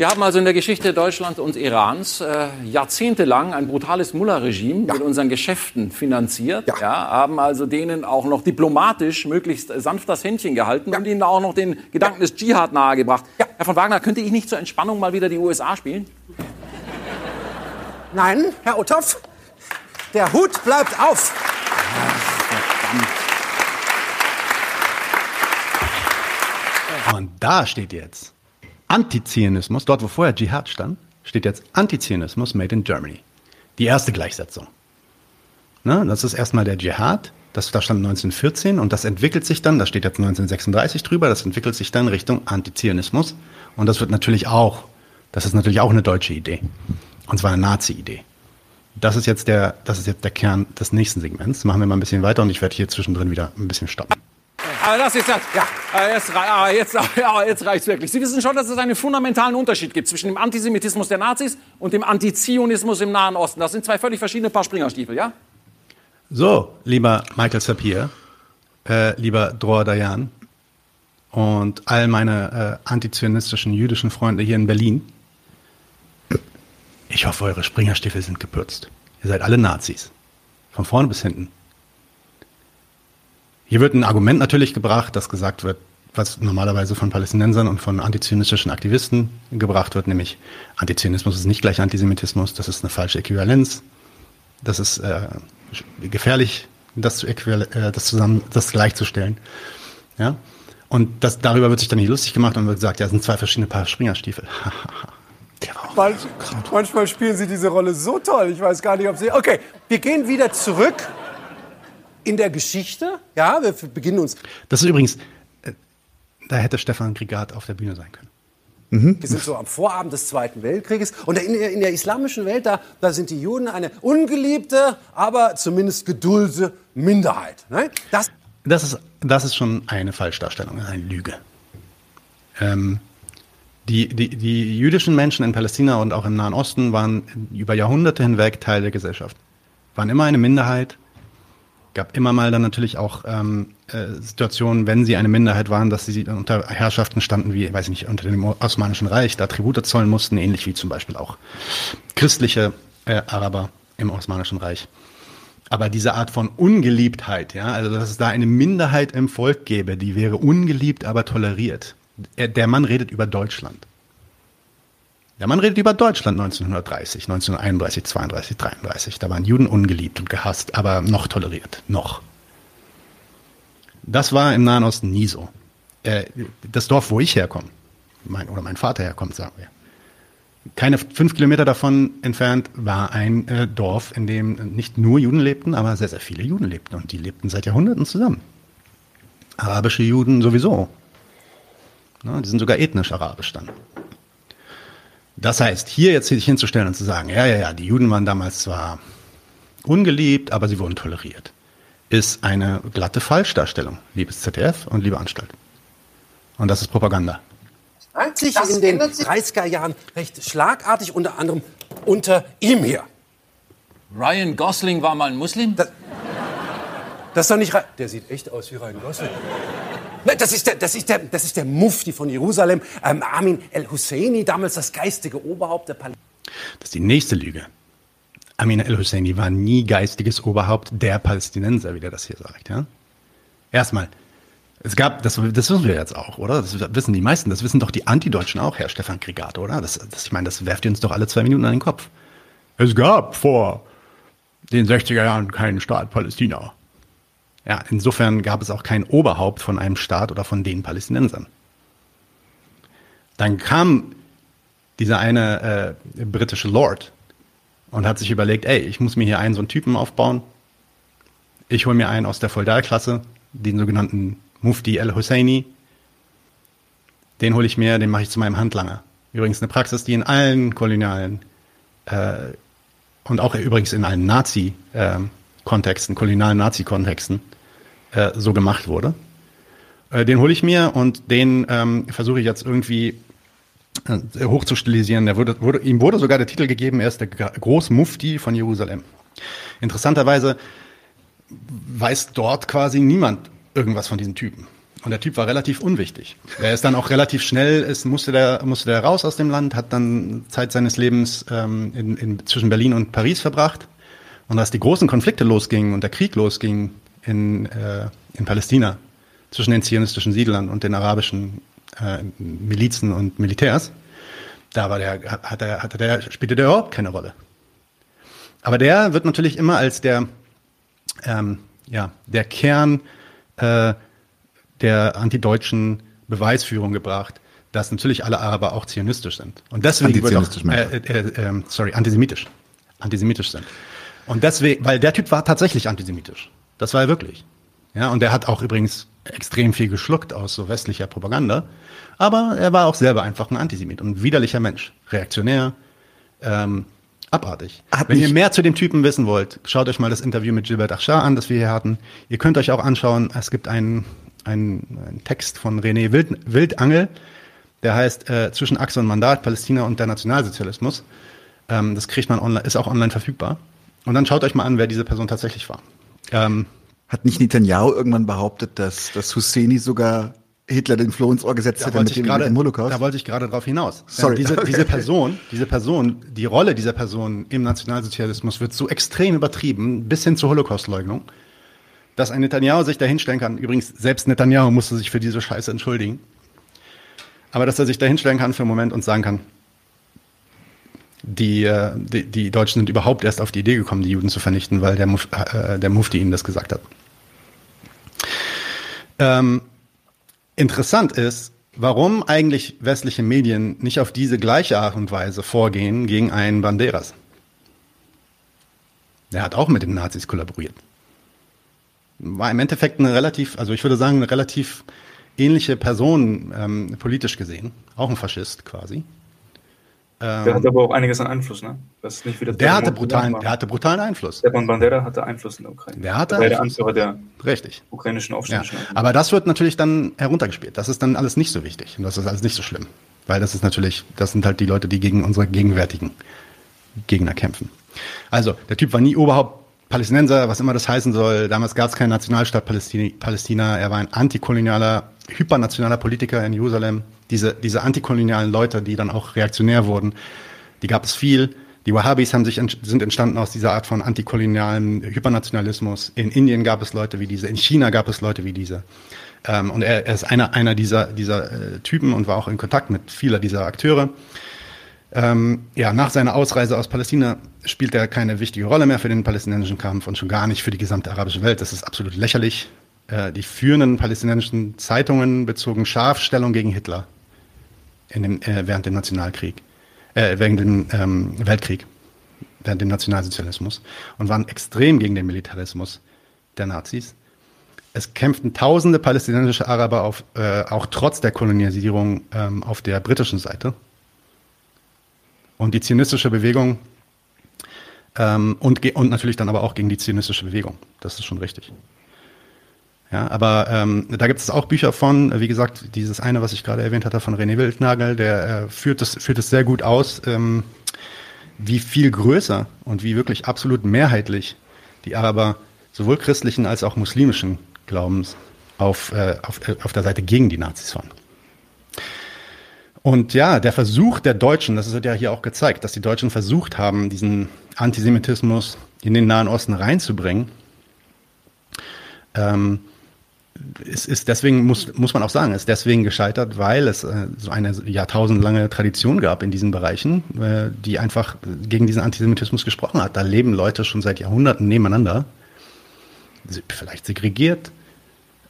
Wir haben also in der Geschichte Deutschlands und Irans äh, jahrzehntelang ein brutales Mullah-Regime mit unseren Geschäften finanziert. Ja. haben also denen auch noch diplomatisch möglichst sanft das Händchen gehalten und ihnen auch noch den Gedanken des Dschihad nahegebracht. Herr von Wagner, könnte ich nicht zur Entspannung mal wieder die USA spielen? Nein, Herr Uthoff, der Hut bleibt auf. Und da steht jetzt Antizionismus, dort wo vorher Dschihad stand, steht jetzt Antizionismus made in Germany. Die erste Gleichsetzung. Ne, das ist erstmal der Dschihad, das, da stand 1914 und das entwickelt sich dann, da steht jetzt 1936 drüber, das entwickelt sich dann Richtung Antizionismus und das wird natürlich auch, das ist natürlich auch eine deutsche Idee. Und zwar eine Nazi-Idee. Das ist jetzt der, das ist jetzt der Kern des nächsten Segments. Machen wir mal ein bisschen weiter und ich werde hier zwischendrin wieder ein bisschen stoppen. Aber das ist das. Ja, äh, jetzt, ah, jetzt, <laughs> jetzt reicht's wirklich. Sie wissen schon, dass es einen fundamentalen Unterschied gibt zwischen dem Antisemitismus der Nazis und dem Antizionismus im Nahen Osten. Das sind zwei völlig verschiedene Paar Springerstiefel, ja? So, lieber Michael Sapir, äh, lieber Dror Dayan und all meine äh, antizionistischen jüdischen Freunde hier in Berlin, ich hoffe, eure Springerstiefel sind gepürzt. Ihr seid alle Nazis. Von vorne bis hinten. Hier wird ein Argument natürlich gebracht, das gesagt wird, was normalerweise von Palästinensern und von antizionistischen Aktivisten gebracht wird, nämlich Antizionismus ist nicht gleich Antisemitismus, das ist eine falsche Äquivalenz. Das ist äh, gefährlich, das, zu äh, das zusammen, das gleichzustellen. Ja? Und das, darüber wird sich dann nicht lustig gemacht und wird gesagt, ja, es sind zwei verschiedene Paar Springerstiefel. <laughs> Manch, manchmal spielen Sie diese Rolle so toll. Ich weiß gar nicht, ob Sie. Okay, wir gehen wieder zurück in der Geschichte. Ja, wir beginnen uns. Das ist übrigens, äh, da hätte Stefan Grigat auf der Bühne sein können. Wir sind so am Vorabend des Zweiten Weltkrieges. Und in der, in der islamischen Welt, da, da sind die Juden eine ungeliebte, aber zumindest geduldete Minderheit. Ne? Das Das ist, das ist schon eine Falschdarstellung, eine Lüge. Ähm, die, die, die jüdischen Menschen in Palästina und auch im Nahen Osten waren über Jahrhunderte hinweg Teil der Gesellschaft. Waren immer eine Minderheit. Gab immer mal dann natürlich auch ähm, äh, Situationen, wenn sie eine Minderheit waren, dass sie unter Herrschaften standen, wie, weiß ich nicht, unter dem Osmanischen Reich, da Tribute zollen mussten, ähnlich wie zum Beispiel auch christliche äh, Araber im Osmanischen Reich. Aber diese Art von Ungeliebtheit, ja, also dass es da eine Minderheit im Volk gäbe, die wäre ungeliebt, aber toleriert. Er, der Mann redet über Deutschland. Der Mann redet über Deutschland 1930, 1931, 32, 33. Da waren Juden ungeliebt und gehasst, aber noch toleriert. Noch. Das war im Nahen Osten nie so. Äh, das Dorf, wo ich herkomme, mein, oder mein Vater herkommt, sagen wir, keine fünf Kilometer davon entfernt war ein äh, Dorf, in dem nicht nur Juden lebten, aber sehr, sehr viele Juden lebten. Und die lebten seit Jahrhunderten zusammen. Arabische Juden sowieso. Na, die sind sogar ethnisch arabisch dann. Das heißt, hier jetzt sich hinzustellen und zu sagen, ja, ja, ja, die Juden waren damals zwar ungeliebt, aber sie wurden toleriert, ist eine glatte Falschdarstellung, liebes ZDF und liebe Anstalt. Und das ist Propaganda. Hat sich in den 30er Jahren recht schlagartig, unter anderem unter ihm hier. Ryan Gosling war mal ein Muslim? Das, das ist doch nicht. Ra- Der sieht echt aus wie Ryan Gosling. Nein, Das ist, der, das, ist der, das ist der Mufti von Jerusalem, ähm, Amin el-Husseini, damals das geistige Oberhaupt der Palästinenser. Das ist die nächste Lüge. Amin el-Husseini war nie geistiges Oberhaupt der Palästinenser, wie der das hier sagt. Ja? Erstmal, es gab, das, das wissen wir jetzt auch, oder? Das wissen die meisten, das wissen doch die Antideutschen auch, Herr Stefan Krigat, oder? Das, das, ich meine, das werft ihr uns doch alle zwei Minuten an den Kopf. Es gab vor den 60er Jahren keinen Staat Palästina. Ja, insofern gab es auch kein Oberhaupt von einem Staat oder von den Palästinensern. Dann kam dieser eine äh, britische Lord und hat sich überlegt, ey, ich muss mir hier einen so einen Typen aufbauen. Ich hole mir einen aus der Feudalklasse, den sogenannten Mufti el-Husseini. Den hole ich mir, den mache ich zu meinem Handlanger. Übrigens eine Praxis, die in allen kolonialen äh, und auch übrigens in allen Nazi-Kontexten, kolonialen Nazi-Kontexten äh, so gemacht wurde. Äh, den hole ich mir und den ähm, versuche ich jetzt irgendwie äh, hochzustilisieren. Der wurde, wurde, ihm wurde sogar der Titel gegeben, er ist der Großmufti von Jerusalem. Interessanterweise weiß dort quasi niemand irgendwas von diesem Typen. Und der Typ war relativ unwichtig. Er ist dann auch relativ schnell, ist, musste, der, musste der raus aus dem Land, hat dann Zeit seines Lebens ähm, in, in, zwischen Berlin und Paris verbracht. Und als die großen Konflikte losgingen und der Krieg losging in, äh, in Palästina zwischen den zionistischen Siedlern und den arabischen äh, Milizen und Militärs, da war der, hat er, hatte der, spielte der überhaupt keine Rolle. Aber der wird natürlich immer als der, ähm, ja, der Kern äh, der antideutschen Beweisführung gebracht, dass natürlich alle Araber auch zionistisch sind. Und deswegen wird auch, äh, äh, äh, sorry, antisemitisch. Antisemitisch sind. Und deswegen, weil der Typ war tatsächlich antisemitisch. Das war er wirklich. Ja, und der hat auch übrigens extrem viel geschluckt aus so westlicher Propaganda. Aber er war auch selber einfach ein Antisemit und ein widerlicher Mensch. Reaktionär, ähm, abartig. Hat Wenn ihr mehr zu dem Typen wissen wollt, schaut euch mal das Interview mit Gilbert Achar an, das wir hier hatten. Ihr könnt euch auch anschauen, es gibt einen, einen, einen Text von René Wild, Wildangel, der heißt äh, Zwischen Achse und Mandat, Palästina und der Nationalsozialismus. Ähm, das kriegt man online, ist auch online verfügbar. Und dann schaut euch mal an, wer diese Person tatsächlich war. Ähm, Hat nicht Netanyahu irgendwann behauptet, dass, dass Husseini sogar Hitler den Floh ins Ohr gesetzt hätte mit dem, gerade, mit dem Holocaust? da wollte ich gerade drauf hinaus. Sorry. Äh, Diese, <laughs> Okay. diese Person, diese Person, die Rolle dieser Person im Nationalsozialismus wird so extrem übertrieben, bis hin zur Holocaustleugnung, dass ein Netanyahu sich da hinstellen kann. Übrigens, selbst Netanyahu musste sich für diese Scheiße entschuldigen. Aber dass er sich da hinstellen kann für einen Moment und sagen kann, die, äh, die, die Deutschen sind überhaupt erst auf die Idee gekommen, die Juden zu vernichten, weil der, Muf, äh, der Mufti ihnen das gesagt hat. Ähm, interessant ist, warum eigentlich westliche Medien nicht auf diese gleiche Art und Weise vorgehen gegen einen Banderas. Der hat auch mit den Nazis kollaboriert. War im Endeffekt eine relativ, also ich würde sagen, eine relativ ähnliche Person ähm, politisch gesehen. Auch ein Faschist quasi. Der hat aber auch einiges an Einfluss, ne? Das nicht wie das Der hatte brutalen, war. der hatte brutalen Einfluss. Stepan Bandera hatte Einfluss in der Ukraine. Der hatte der Einfluss. Anführer der Richtig. ukrainischen Ja. Aufständischen. Aber das wird natürlich dann heruntergespielt. Das ist dann alles nicht so wichtig. Und das ist alles nicht so schlimm. Weil das ist natürlich, das sind halt die Leute, die gegen unsere gegenwärtigen Gegner kämpfen. Also, der Typ war nie Oberhaupt Palästinenser, was immer das heißen soll. Damals gab es keinen Nationalstaat Palästina. Er war ein antikolonialer, hypernationaler Politiker in Jerusalem. Diese, diese antikolonialen Leute, die dann auch reaktionär wurden, die gab es viel. Die Wahhabis haben sich, sind entstanden aus dieser Art von antikolonialen Hypernationalismus. In Indien gab es Leute wie diese, in China gab es Leute wie diese. Ähm, und er, er ist einer, einer dieser, dieser äh, Typen und war auch in Kontakt mit vieler dieser Akteure. Ähm, ja, nach seiner Ausreise aus Palästina spielt er keine wichtige Rolle mehr für den palästinensischen Kampf und schon gar nicht für die gesamte arabische Welt. Das ist absolut lächerlich. Äh, die führenden palästinensischen Zeitungen bezogen scharf Stellung gegen Hitler dem, äh, während dem Nationalkrieg, äh, während dem ähm, Weltkrieg, während dem Nationalsozialismus und waren extrem gegen den Militarismus der Nazis. Es kämpften tausende palästinensische Araber auf, äh, auch trotz der Kolonisierung ähm, auf der britischen Seite. Und die zionistische Bewegung ähm, und, und natürlich dann aber auch gegen die zionistische Bewegung. Das ist schon richtig. Ja, aber ähm, da gibt es auch Bücher von, wie gesagt, dieses eine, was ich gerade erwähnt hatte, von René Wildnagel, der äh, führt, das, führt es sehr gut aus, ähm, wie viel größer und wie wirklich absolut mehrheitlich die Araber sowohl christlichen als auch muslimischen Glaubens auf, äh, auf, äh, auf der Seite gegen die Nazis waren. Und ja, der Versuch der Deutschen, das wird ja hier auch gezeigt, dass die Deutschen versucht haben, diesen Antisemitismus in den Nahen Osten reinzubringen, ähm, ist, ist deswegen, muss, muss man auch sagen, ist deswegen gescheitert, weil es äh, so eine jahrtausendlange Tradition gab in diesen Bereichen, äh, die einfach gegen diesen Antisemitismus gesprochen hat. Da leben Leute schon seit Jahrhunderten nebeneinander, vielleicht segregiert,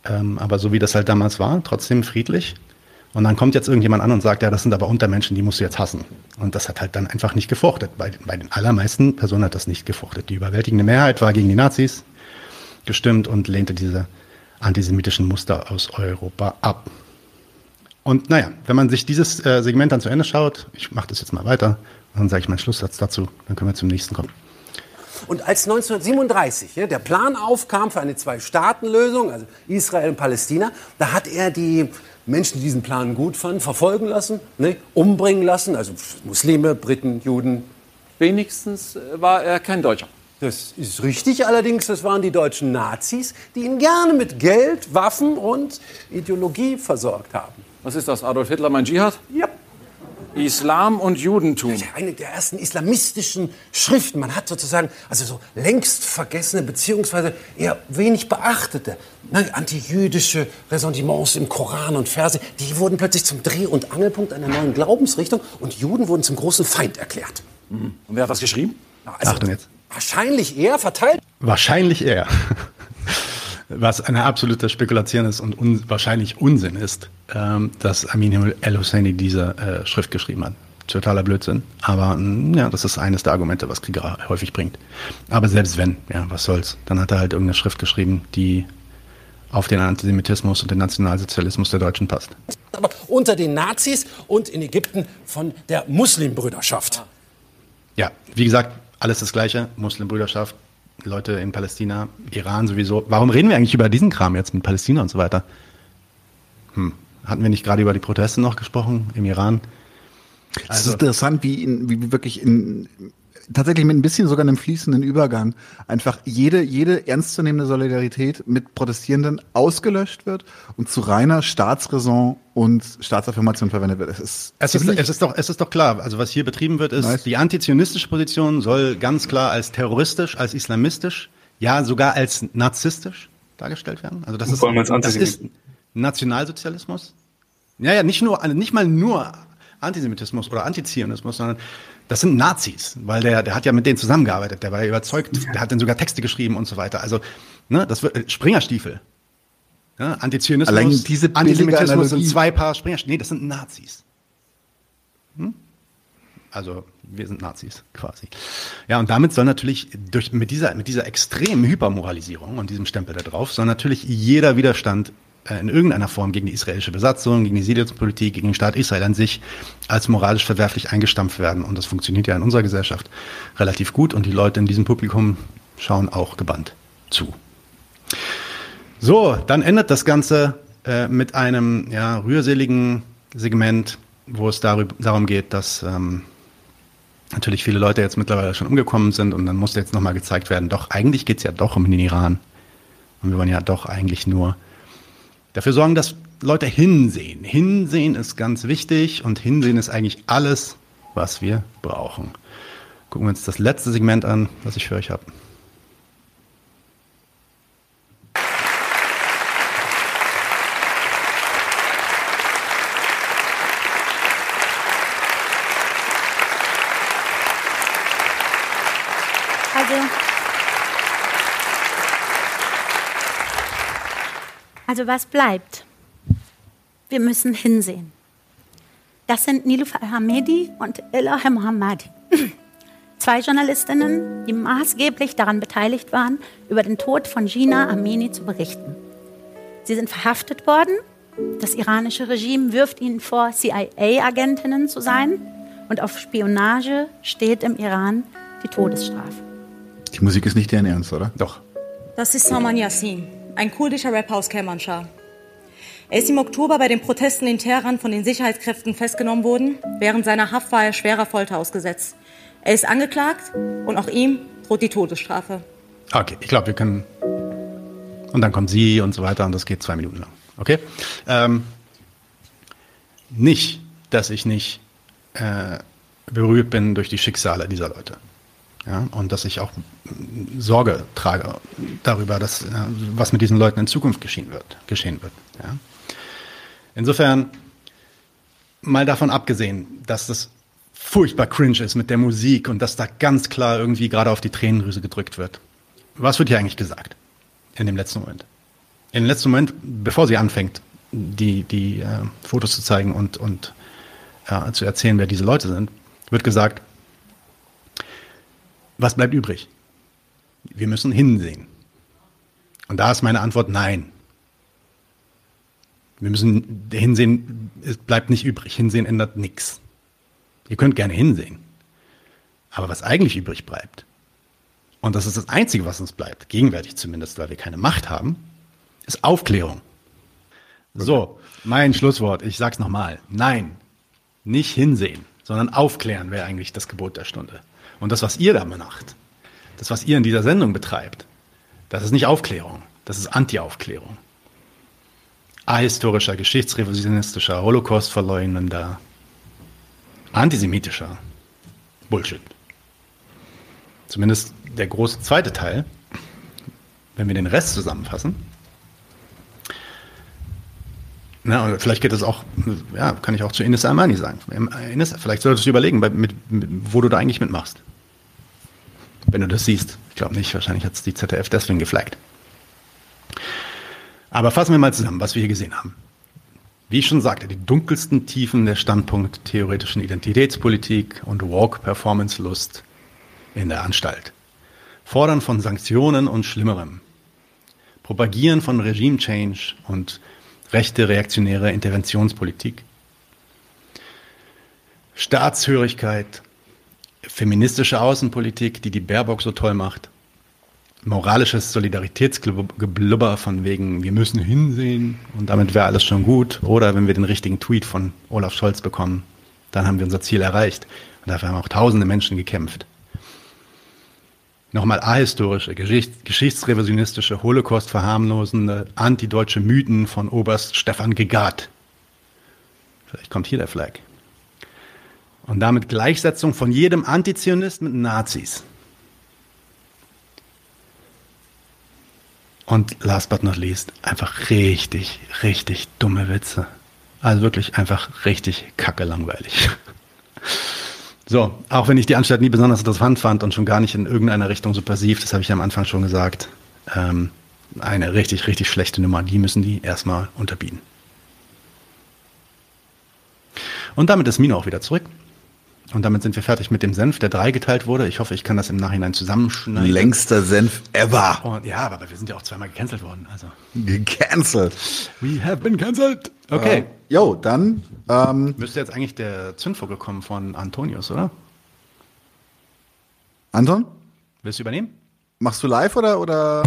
ähm, aber so wie das halt damals war, trotzdem friedlich. Und dann kommt jetzt irgendjemand an und sagt, ja, das sind aber Untermenschen, die musst du jetzt hassen. Und das hat halt dann einfach nicht gefruchtet. Bei, bei den allermeisten Personen hat das nicht gefruchtet. Die überwältigende Mehrheit war gegen die Nazis gestimmt und lehnte diese antisemitischen Muster aus Europa ab. Und naja, wenn man sich dieses äh, Segment dann zu Ende schaut, ich mache das jetzt mal weiter, dann sage ich meinen Schlusssatz dazu, dann können wir zum nächsten kommen. Und als 1937 ja, der Plan aufkam für eine Zwei-Staaten-Lösung, also Israel und Palästina, da hat er die Menschen, die diesen Plan gut fanden, verfolgen lassen, ne, umbringen lassen, also Muslime, Briten, Juden. Wenigstens äh, war er kein Deutscher. Das ist richtig, allerdings, das waren die deutschen Nazis, die ihn gerne mit Geld, Waffen und Ideologie versorgt haben. Was ist das, Adolf Hitler, mein Dschihad? Ja. Islam und Judentum. Eine der ersten islamistischen Schriften. Man hat sozusagen also so längst vergessene beziehungsweise eher wenig beachtete ne, antijüdische Ressentiments im Koran und Verse. Die wurden plötzlich zum Dreh- und Angelpunkt einer neuen Glaubensrichtung und Juden wurden zum großen Feind erklärt. Und wer hat das geschrieben? Also, Achtung jetzt. Wahrscheinlich eher verteilt. Wahrscheinlich eher. <laughs> Was eine absolute Spekulation ist und un wahrscheinlich Unsinn ist, ähm, dass Amin el-Husseini diese äh, Schrift geschrieben hat. Totaler Blödsinn. Aber mh, ja, das ist eines der Argumente, was Krieger häufig bringt. Aber selbst wenn, ja, was soll's, dann hat er halt irgendeine Schrift geschrieben, die auf den Antisemitismus und den Nationalsozialismus der Deutschen passt. Aber unter den Nazis und in Ägypten von der Muslimbrüderschaft. Ja, wie gesagt, alles das Gleiche. Muslimbrüderschaft, Leute in Palästina, Iran sowieso. Warum reden wir eigentlich über diesen Kram jetzt mit Palästina und so weiter? Hm. Hatten wir nicht gerade über die Proteste noch gesprochen im Iran? Es ist interessant, wie, in, wie wirklich in, tatsächlich mit ein bisschen sogar einem fließenden Übergang einfach jede, jede ernstzunehmende Solidarität mit Protestierenden ausgelöscht wird und zu reiner Staatsräson und Staatsaffirmation verwendet wird. Es ist, Es ist, es, ist doch, es ist doch klar, also was hier betrieben wird, ist, Nice. die antizionistische Position soll ganz klar als terroristisch, als islamistisch, ja sogar als narzisstisch dargestellt werden. Also das ist, vor allem als das ist Nationalsozialismus. Ja, ja, nicht nur, also nicht mal nur Antisemitismus oder Antizionismus, sondern das sind Nazis, weil der, der hat ja mit denen zusammengearbeitet, der war ja überzeugt, der hat dann sogar Texte geschrieben und so weiter. Also, ne, das wird äh, Springerstiefel. Ja, Antizionismus, Allein diese Antisemitismus sind zwei Paar Springerstiefel. Nee, das sind Nazis. Hm? Also wir sind Nazis quasi. Ja, und damit soll natürlich durch, mit, dieser, mit dieser extremen Hypermoralisierung und diesem Stempel da drauf, soll natürlich jeder Widerstand in irgendeiner Form gegen die israelische Besatzung, gegen die Siedlungspolitik, gegen den Staat Israel an sich als moralisch verwerflich eingestampft werden. Und das funktioniert ja in unserer Gesellschaft relativ gut und die Leute in diesem Publikum schauen auch gebannt zu. So, dann endet das Ganze äh, mit einem ja, rührseligen Segment, wo es darüber, darum geht, dass ähm, natürlich viele Leute jetzt mittlerweile schon umgekommen sind und dann musste jetzt nochmal gezeigt werden, doch eigentlich geht's ja doch um den Iran. Und wir wollen ja doch eigentlich nur dafür sorgen, dass Leute hinsehen. Hinsehen ist ganz wichtig und hinsehen ist eigentlich alles, was wir brauchen. Gucken wir uns das letzte Segment an, was ich für euch habe. Also, also was bleibt? Wir müssen hinsehen. Das sind Nilüfer Hamedi und Elahe Mohammadi. <clears throat> Zwei Journalistinnen, die maßgeblich daran beteiligt waren, über den Tod von Gina Amini zu berichten. Sie sind verhaftet worden. Das iranische Regime wirft ihnen vor, CIA-Agentinnen zu sein. Und auf Spionage steht im Iran die Todesstrafe. Die Musik ist nicht deren Ernst, oder? Doch. Das ist Salman Yassin, ein kurdischer Rapper aus Kermanschah. Er ist im Oktober bei den Protesten in Teheran von den Sicherheitskräften festgenommen worden. Während seiner Haft war er schwerer Folter ausgesetzt. Er ist angeklagt und auch ihm droht die Todesstrafe. Okay, ich glaube, wir können. Und dann kommt sie und so weiter und das geht zwei Minuten lang. Okay? Ähm, nicht, dass ich nicht äh, berührt bin durch die Schicksale dieser Leute. Ja, und dass ich auch Sorge trage darüber, dass, äh, was mit diesen Leuten in Zukunft geschehen wird. Geschehen wird ja. Insofern, mal davon abgesehen, dass das furchtbar cringe ist mit der Musik und dass da ganz klar irgendwie gerade auf die Tränendrüse gedrückt wird. Was wird hier eigentlich gesagt in dem letzten Moment? In dem letzten Moment, bevor sie anfängt, die, die äh, Fotos zu zeigen und, und äh, zu erzählen, wer diese Leute sind, wird gesagt, was bleibt übrig? Wir müssen hinsehen. Und da ist meine Antwort nein. Wir müssen hinsehen, es bleibt nicht übrig. Hinsehen ändert nichts. Ihr könnt gerne hinsehen. Aber was eigentlich übrig bleibt, und das ist das Einzige, was uns bleibt, gegenwärtig zumindest, weil wir keine Macht haben, ist Aufklärung. So, mein Schlusswort, ich sag's nochmal. Nein, nicht hinsehen, sondern aufklären wäre eigentlich das Gebot der Stunde. Und das, was ihr da macht, das, was ihr in dieser Sendung betreibt, das ist nicht Aufklärung, das ist Anti-Aufklärung. Ahistorischer, geschichtsrevisionistischer, Holocaust-verleugnender, antisemitischer Bullshit. Zumindest der große zweite Teil, wenn wir den Rest zusammenfassen. Na, vielleicht geht es auch, ja, kann ich auch zu Ines Armani sagen. Ines, vielleicht solltest du überlegen, mit, mit, wo du da eigentlich mitmachst. Wenn du das siehst. Ich glaube nicht, wahrscheinlich hat es die ZDF deswegen geflaggt. Aber fassen wir mal zusammen, was wir hier gesehen haben. Wie ich schon sagte, die dunkelsten Tiefen der Standpunkt theoretischen Identitätspolitik und Walk-Performance-Lust in der Anstalt. Fordern von Sanktionen und Schlimmerem. Propagieren von Regime-Change und rechte reaktionäre Interventionspolitik. Staatshörigkeit, feministische Außenpolitik, die die Baerbock so toll macht, moralisches Solidaritätsgeblubber von wegen, wir müssen hinsehen und damit wäre alles schon gut. Oder wenn wir den richtigen Tweet von Olaf Scholz bekommen, dann haben wir unser Ziel erreicht. Und dafür haben auch tausende Menschen gekämpft. Nochmal ahistorische, geschichts geschichtsrevisionistische, Holocaust-verharmlosende, antideutsche Mythen von Oberst Stefan Gegat. Vielleicht kommt hier der Flag. Und damit Gleichsetzung von jedem Antizionist mit Nazis. Und last but not least, einfach richtig, richtig dumme Witze. Also wirklich einfach richtig kacke langweilig. <laughs> So, auch wenn ich die Anstalt nie besonders interessant fand und schon gar nicht in irgendeiner Richtung subversiv, das habe ich am Anfang schon gesagt, ähm, eine richtig, richtig schlechte Nummer, die müssen die erstmal unterbieten. Und damit ist Mino auch wieder zurück. Und damit sind wir fertig mit dem Senf, der dreigeteilt wurde. Ich hoffe, ich kann das im Nachhinein zusammenschneiden. Längster Senf ever. Und ja, aber wir sind ja auch zweimal gecancelt worden. Also. Gecancelt. We have been cancelled. Okay. Äh, jo, dann. Ähm, Müsste jetzt eigentlich der Zündvogel kommen von Antonius, oder? Anton? Willst du übernehmen? Machst du live oder, oder?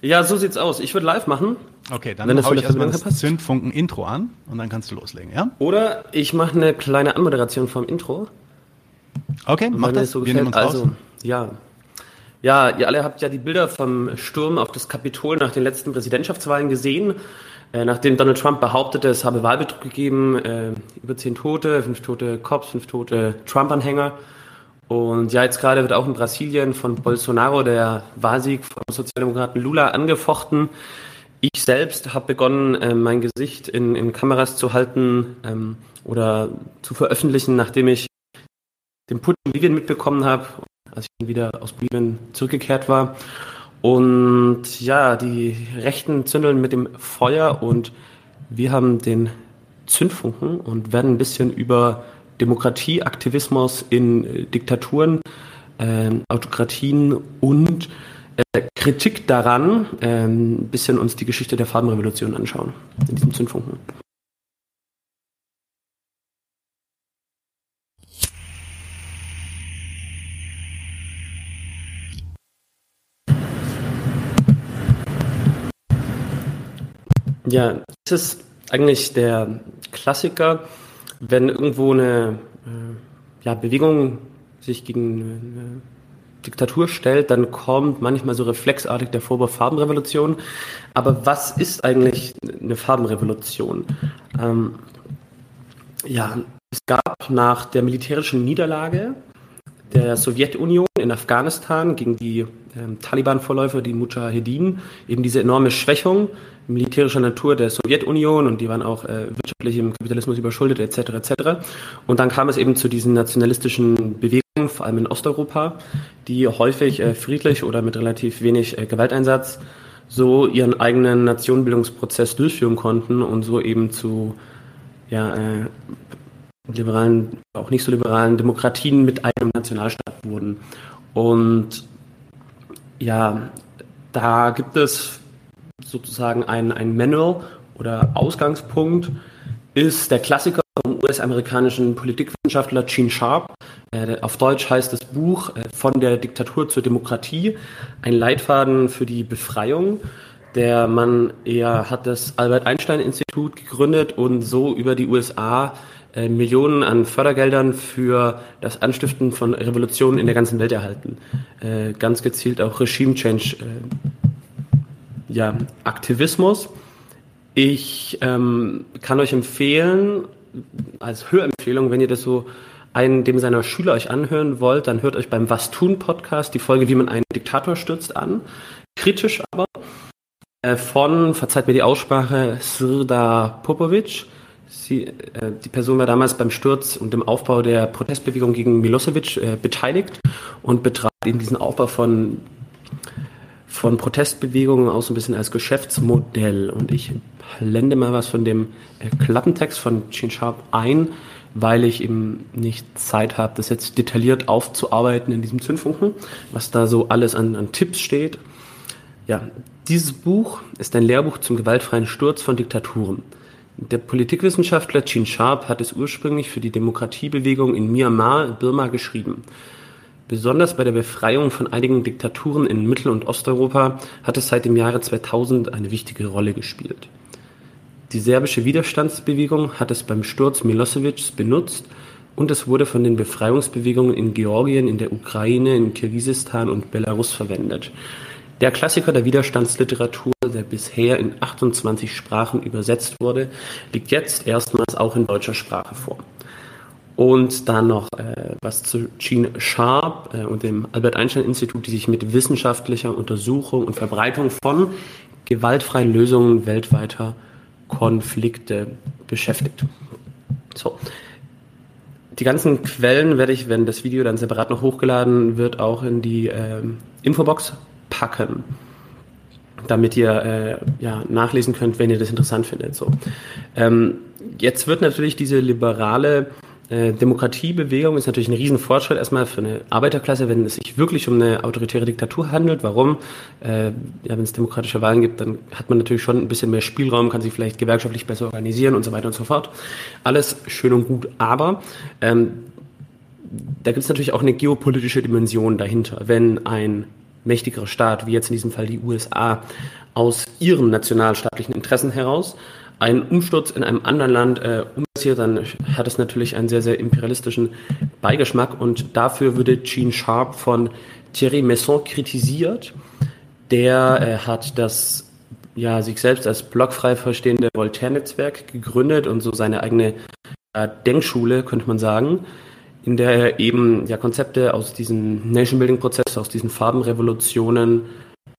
Ja, so sieht's aus. Ich würde live machen. Okay, dann Wenn das hau ich erstmal das Zündfunken-Intro an und dann kannst du loslegen, ja? Oder ich mache eine kleine Anmoderation vom Intro. Okay, mach das. so wir nehmen gefällt. uns raus. Also, ja. Ja, ihr alle habt ja die Bilder vom Sturm auf das Kapitol nach den letzten Präsidentschaftswahlen gesehen. Äh, nachdem Donald Trump behauptete, es habe Wahlbetrug gegeben, äh, über zehn Tote, fünf tote Cops, fünf tote Trump-Anhänger. Und ja, jetzt gerade wird auch in Brasilien von Bolsonaro der Wahlsieg vom Sozialdemokraten Lula angefochten. Ich selbst habe begonnen, äh, mein Gesicht in, in Kameras zu halten ähm, oder zu veröffentlichen, nachdem ich den Put in Bolivien mitbekommen habe, als ich wieder aus Bolivien zurückgekehrt war. Und ja, die Rechten zündeln mit dem Feuer und wir haben den Zündfunken und werden ein bisschen über Demokratie, Aktivismus in äh, Diktaturen, äh, Autokratien und äh, Kritik daran äh, ein bisschen uns die Geschichte der Farbenrevolution anschauen in diesem Zündfunken. Ja, es ist eigentlich der Klassiker, wenn irgendwo eine äh, ja, Bewegung sich gegen eine Diktatur stellt, dann kommt manchmal so reflexartig der Vorwurf Farbenrevolution. Aber was ist eigentlich eine Farbenrevolution? Ähm, ja, es gab nach der militärischen Niederlage der Sowjetunion in Afghanistan gegen die ähm, Taliban-Vorläufer, die Mujahedin, eben diese enorme Schwächung militärischer Natur der Sowjetunion und die waren auch äh, wirtschaftlich im Kapitalismus überschuldet etc. etc. Und dann kam es eben zu diesen nationalistischen Bewegungen, vor allem in Osteuropa, die häufig äh, friedlich oder mit relativ wenig äh, Gewalteinsatz so ihren eigenen Nationenbildungsprozess durchführen konnten und so eben zu ja, äh, liberalen, auch nicht so liberalen Demokratien mit einem Nationalstaat wurden. Und ja, da gibt es sozusagen ein, ein Manual oder Ausgangspunkt, ist der Klassiker vom US-amerikanischen Politikwissenschaftler Gene Sharp. Äh, auf Deutsch heißt das Buch äh, Von der Diktatur zur Demokratie, ein Leitfaden für die Befreiung. Der Mann er hat das Albert Einstein Institut gegründet und so über die USA Millionen an Fördergeldern für das Anstiften von Revolutionen in der ganzen Welt erhalten. Äh, ganz gezielt auch Regime Change äh, ja, Aktivismus. Ich ähm, kann euch empfehlen, als Hörempfehlung, wenn ihr das so einen dem seiner Schüler euch anhören wollt, dann hört euch beim Was tun Podcast die Folge, wie man einen Diktator stürzt an. Kritisch aber äh, von, verzeiht mir die Aussprache, Srda Popovic Sie, äh, die Person war damals beim Sturz und dem Aufbau der Protestbewegung gegen Milosevic äh, beteiligt und betrat eben diesen Aufbau von, von Protestbewegungen auch so ein bisschen als Geschäftsmodell. Und ich blende mal was von dem äh, Klappentext von Gene Sharp ein, weil ich eben nicht Zeit habe, das jetzt detailliert aufzuarbeiten in diesem Zündfunken, was da so alles an, an Tipps steht. Ja, dieses Buch ist ein Lehrbuch zum gewaltfreien Sturz von Diktaturen. Der Politikwissenschaftler Gene Sharp hat es ursprünglich für die Demokratiebewegung in Myanmar, Birma, geschrieben. Besonders bei der Befreiung von einigen Diktaturen in Mittel- und Osteuropa hat es seit dem Jahre 2000 eine wichtige Rolle gespielt. Die serbische Widerstandsbewegung hat es beim Sturz Milosevics benutzt und es wurde von den Befreiungsbewegungen in Georgien, in der Ukraine, in Kirgisistan und Belarus verwendet. Der Klassiker der Widerstandsliteratur, der bisher in 28 Sprachen übersetzt wurde, liegt jetzt erstmals auch in deutscher Sprache vor. Und dann noch äh, was zu Gene Sharp äh, und dem Albert Einstein Institut, die sich mit wissenschaftlicher Untersuchung und Verbreitung von gewaltfreien Lösungen weltweiter Konflikte beschäftigt. So. Die ganzen Quellen werde ich, wenn das Video dann separat noch hochgeladen wird, auch in die äh, Infobox packen, damit ihr äh, ja, nachlesen könnt, wenn ihr das interessant findet. So. Ähm, jetzt wird natürlich diese liberale äh, Demokratiebewegung ist natürlich ein Riesenfortschritt erstmal für eine Arbeiterklasse, wenn es sich wirklich um eine autoritäre Diktatur handelt. Warum? Äh, ja, wenn es demokratische Wahlen gibt, dann hat man natürlich schon ein bisschen mehr Spielraum, kann sich vielleicht gewerkschaftlich besser organisieren und so weiter und so fort. Alles schön und gut, aber ähm, da gibt es natürlich auch eine geopolitische Dimension dahinter. Wenn ein mächtigerer Staat, wie jetzt in diesem Fall die USA, aus ihren nationalstaatlichen Interessen heraus. Einen Umsturz in einem anderen Land äh, umsetzt, dann hat es natürlich einen sehr, sehr imperialistischen Beigeschmack. Und dafür würde Gene Sharp von Thierry Messon kritisiert. Der äh, hat das ja, sich selbst als blockfrei verstehende Voltaire-Netzwerk gegründet und so seine eigene äh, Denkschule, könnte man sagen, in der er eben ja Konzepte aus diesem Nation-Building-Prozess, aus diesen Farbenrevolutionen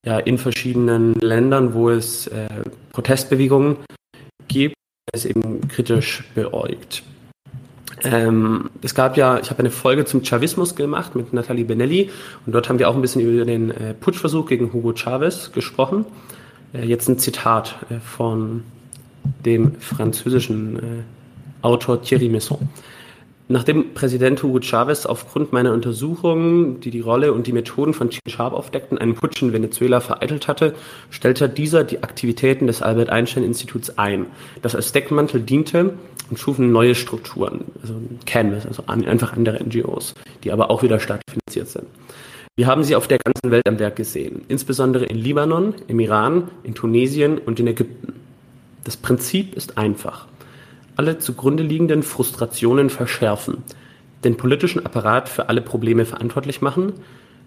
ja in verschiedenen Ländern, wo es äh, Protestbewegungen gibt, es eben kritisch beäugt. Ähm, es gab ja, ich habe eine Folge zum Chavismus gemacht mit Nathalie Benelli und dort haben wir auch ein bisschen über den äh, Putschversuch gegen Hugo Chavez gesprochen. Äh, jetzt ein Zitat äh, von dem französischen äh, Autor Thierry Messon. Nachdem Präsident Hugo Chavez aufgrund meiner Untersuchungen, die die Rolle und die Methoden von Sharp aufdeckten, einen Putsch in Venezuela vereitelt hatte, stellte dieser die Aktivitäten des Albert Einstein Instituts ein, das als Deckmantel diente und schufen neue Strukturen, also Canvas, also einfach andere NGOs, die aber auch wieder staatfinanziert sind. Wir haben sie auf der ganzen Welt am Werk gesehen, insbesondere in Libanon, im Iran, in Tunesien und in Ägypten. Das Prinzip ist einfach alle zugrunde liegenden Frustrationen verschärfen, den politischen Apparat für alle Probleme verantwortlich machen,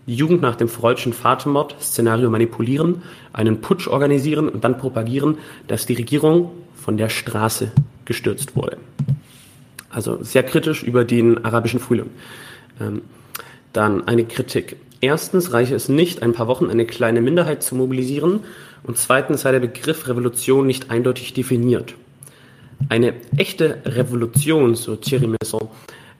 die Jugend nach dem freudschen Vatermord-Szenario manipulieren, einen Putsch organisieren und dann propagieren, dass die Regierung von der Straße gestürzt wurde. Also sehr kritisch über den arabischen Frühling. Ähm, dann eine Kritik. Erstens reiche es nicht, ein paar Wochen eine kleine Minderheit zu mobilisieren und zweitens sei der Begriff Revolution nicht eindeutig definiert. Eine echte Revolution, so Thierry Messon,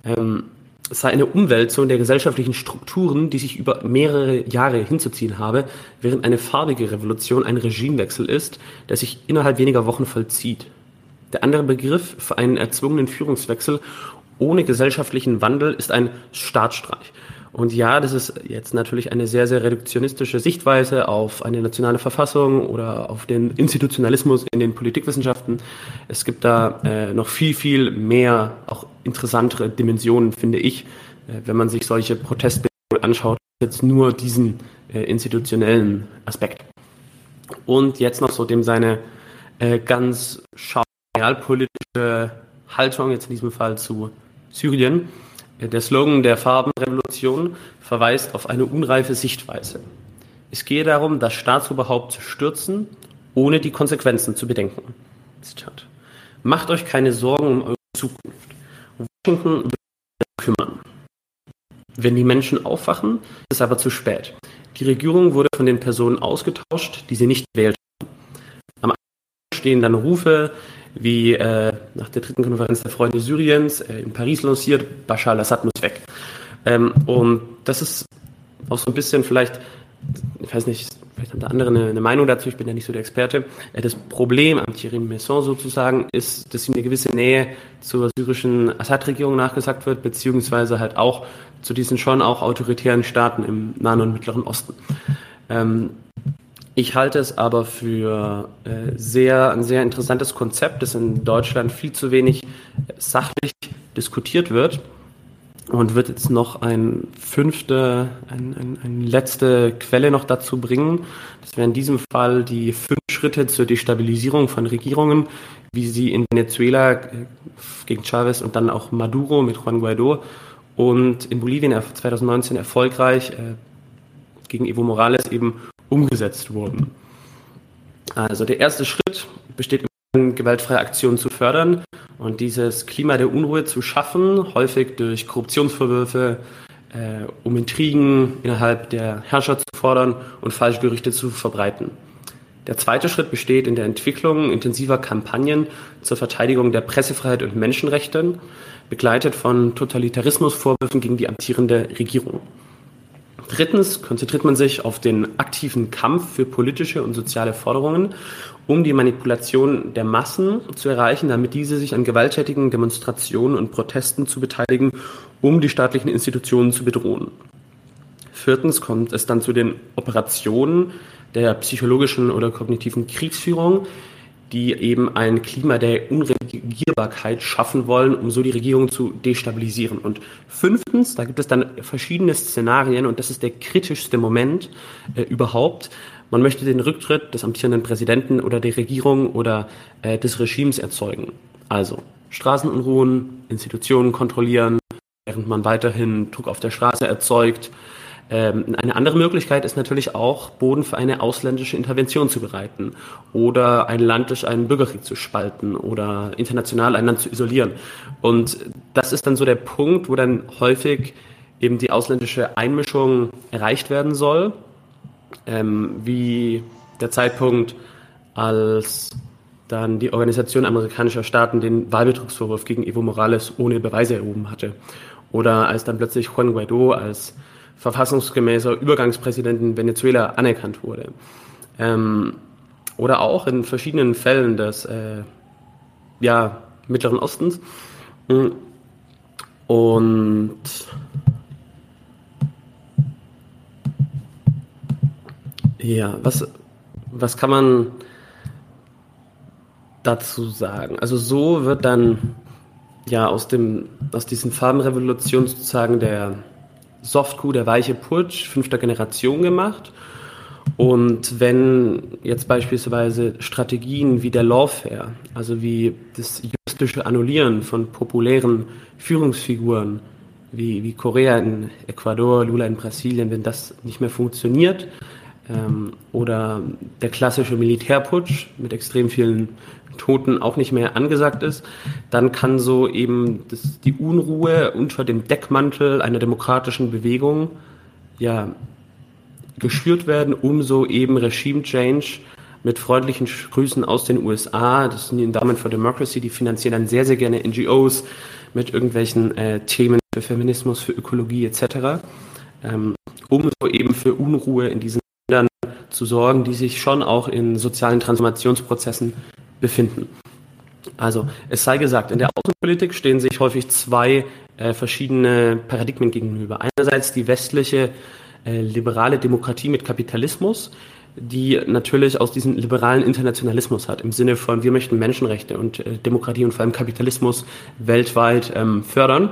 ähm, sei eine Umwälzung der gesellschaftlichen Strukturen, die sich über mehrere Jahre hinzuziehen habe, während eine farbige Revolution ein Regimewechsel ist, der sich innerhalb weniger Wochen vollzieht. Der andere Begriff für einen erzwungenen Führungswechsel ohne gesellschaftlichen Wandel ist ein Staatsstreich. Und ja, das ist jetzt natürlich eine sehr, sehr reduktionistische Sichtweise auf eine nationale Verfassung oder auf den Institutionalismus in den Politikwissenschaften. Es gibt da äh, noch viel, viel mehr, auch interessantere Dimensionen, finde ich, äh, wenn man sich solche Protestbewegungen anschaut, jetzt nur diesen äh, institutionellen Aspekt. Und jetzt noch so dem seine äh, ganz realpolitische Haltung, jetzt in diesem Fall zu Syrien der Slogan der Farbenrevolution verweist auf eine unreife Sichtweise. Es gehe darum, das Staatsoberhaupt zu stürzen, ohne die Konsequenzen zu bedenken. Zitat. Macht euch keine Sorgen um eure Zukunft. Washington wird sich kümmern. Wenn die Menschen aufwachen, ist es aber zu spät. Die Regierung wurde von den Personen ausgetauscht, die sie nicht wählt haben. Am Anfang stehen dann Rufe wie äh, nach der dritten Konferenz der Freunde Syriens äh, in Paris lanciert, Bashar al-Assad muss weg. Ähm, und das ist auch so ein bisschen vielleicht, ich weiß nicht, vielleicht haben da andere eine, eine Meinung dazu, ich bin ja nicht so der Experte. Äh, das Problem am Thierry Messon sozusagen ist, dass ihm eine gewisse Nähe zur syrischen Assad-Regierung nachgesagt wird, beziehungsweise halt auch zu diesen schon auch autoritären Staaten im Nahen und Mittleren Osten. Ähm, ich halte es aber für äh, sehr, ein sehr interessantes Konzept, das in Deutschland viel zu wenig sachlich diskutiert wird und wird jetzt noch ein fünfte, ein, ein, eine letzte Quelle noch dazu bringen. Das wäre in diesem Fall die fünf Schritte zur Destabilisierung von Regierungen, wie sie in Venezuela äh, gegen Chavez und dann auch Maduro mit Juan Guaido und in Bolivien 2019 erfolgreich äh, gegen Evo Morales eben umgesetzt wurden. Also der erste Schritt besteht in gewaltfreie Aktionen zu fördern und dieses Klima der Unruhe zu schaffen, häufig durch Korruptionsvorwürfe, äh, um Intrigen innerhalb der Herrscher zu fordern und Falschgerüchte zu verbreiten. Der zweite Schritt besteht in der Entwicklung intensiver Kampagnen zur Verteidigung der Pressefreiheit und Menschenrechte, begleitet von Totalitarismusvorwürfen gegen die amtierende Regierung. Drittens konzentriert man sich auf den aktiven Kampf für politische und soziale Forderungen, um die Manipulation der Massen zu erreichen, damit diese sich an gewalttätigen Demonstrationen und Protesten zu beteiligen, um die staatlichen Institutionen zu bedrohen. Viertens kommt es dann zu den Operationen der psychologischen oder kognitiven Kriegsführung, die eben ein Klima der Unregierbarkeit schaffen wollen, um so die Regierung zu destabilisieren. Und fünftens, da gibt es dann verschiedene Szenarien und das ist der kritischste Moment äh, überhaupt. Man möchte den Rücktritt des amtierenden Präsidenten oder der Regierung oder äh, des Regimes erzeugen. Also Straßenunruhen, Institutionen kontrollieren, während man weiterhin Druck auf der Straße erzeugt, eine andere Möglichkeit ist natürlich auch, Boden für eine ausländische Intervention zu bereiten oder ein Land durch einen Bürgerkrieg zu spalten oder international ein Land zu isolieren. Und das ist dann so der Punkt, wo dann häufig eben die ausländische Einmischung erreicht werden soll, ähm, wie der Zeitpunkt, als dann die Organisation amerikanischer Staaten den Wahlbetrugsvorwurf gegen Evo Morales ohne Beweise erhoben hatte. Oder als dann plötzlich Juan Guaido als verfassungsgemäßer Übergangspräsident in Venezuela anerkannt wurde. Ähm, oder auch in verschiedenen Fällen des äh, ja, Mittleren Ostens. Und ja, was, was kann man dazu sagen? Also so wird dann ja aus dem aus diesen Farbenrevolutionen sozusagen der Soft-Coup, der weiche Putsch fünfter Generation gemacht. Und wenn jetzt beispielsweise Strategien wie der Lawfare, also wie das juristische Annullieren von populären Führungsfiguren wie, wie Korea in Ecuador, Lula in Brasilien, wenn das nicht mehr funktioniert, ähm, oder der klassische Militärputsch mit extrem vielen Toten auch nicht mehr angesagt ist, dann kann so eben das, die Unruhe unter dem Deckmantel einer demokratischen Bewegung ja geschürt werden, um so eben Regime Change mit freundlichen Grüßen aus den USA, das sind die Endowment for Democracy, die finanzieren dann sehr, sehr gerne NGOs mit irgendwelchen äh, Themen für Feminismus, für Ökologie etc., ähm, um so eben für Unruhe in diesen Ländern zu sorgen, die sich schon auch in sozialen Transformationsprozessen befinden. Also es sei gesagt, in der Außenpolitik stehen sich häufig zwei äh, verschiedene Paradigmen gegenüber. Einerseits die westliche äh, liberale Demokratie mit Kapitalismus, die natürlich aus diesem liberalen Internationalismus hat, im Sinne von, wir möchten Menschenrechte und äh, Demokratie und vor allem Kapitalismus weltweit ähm, fördern.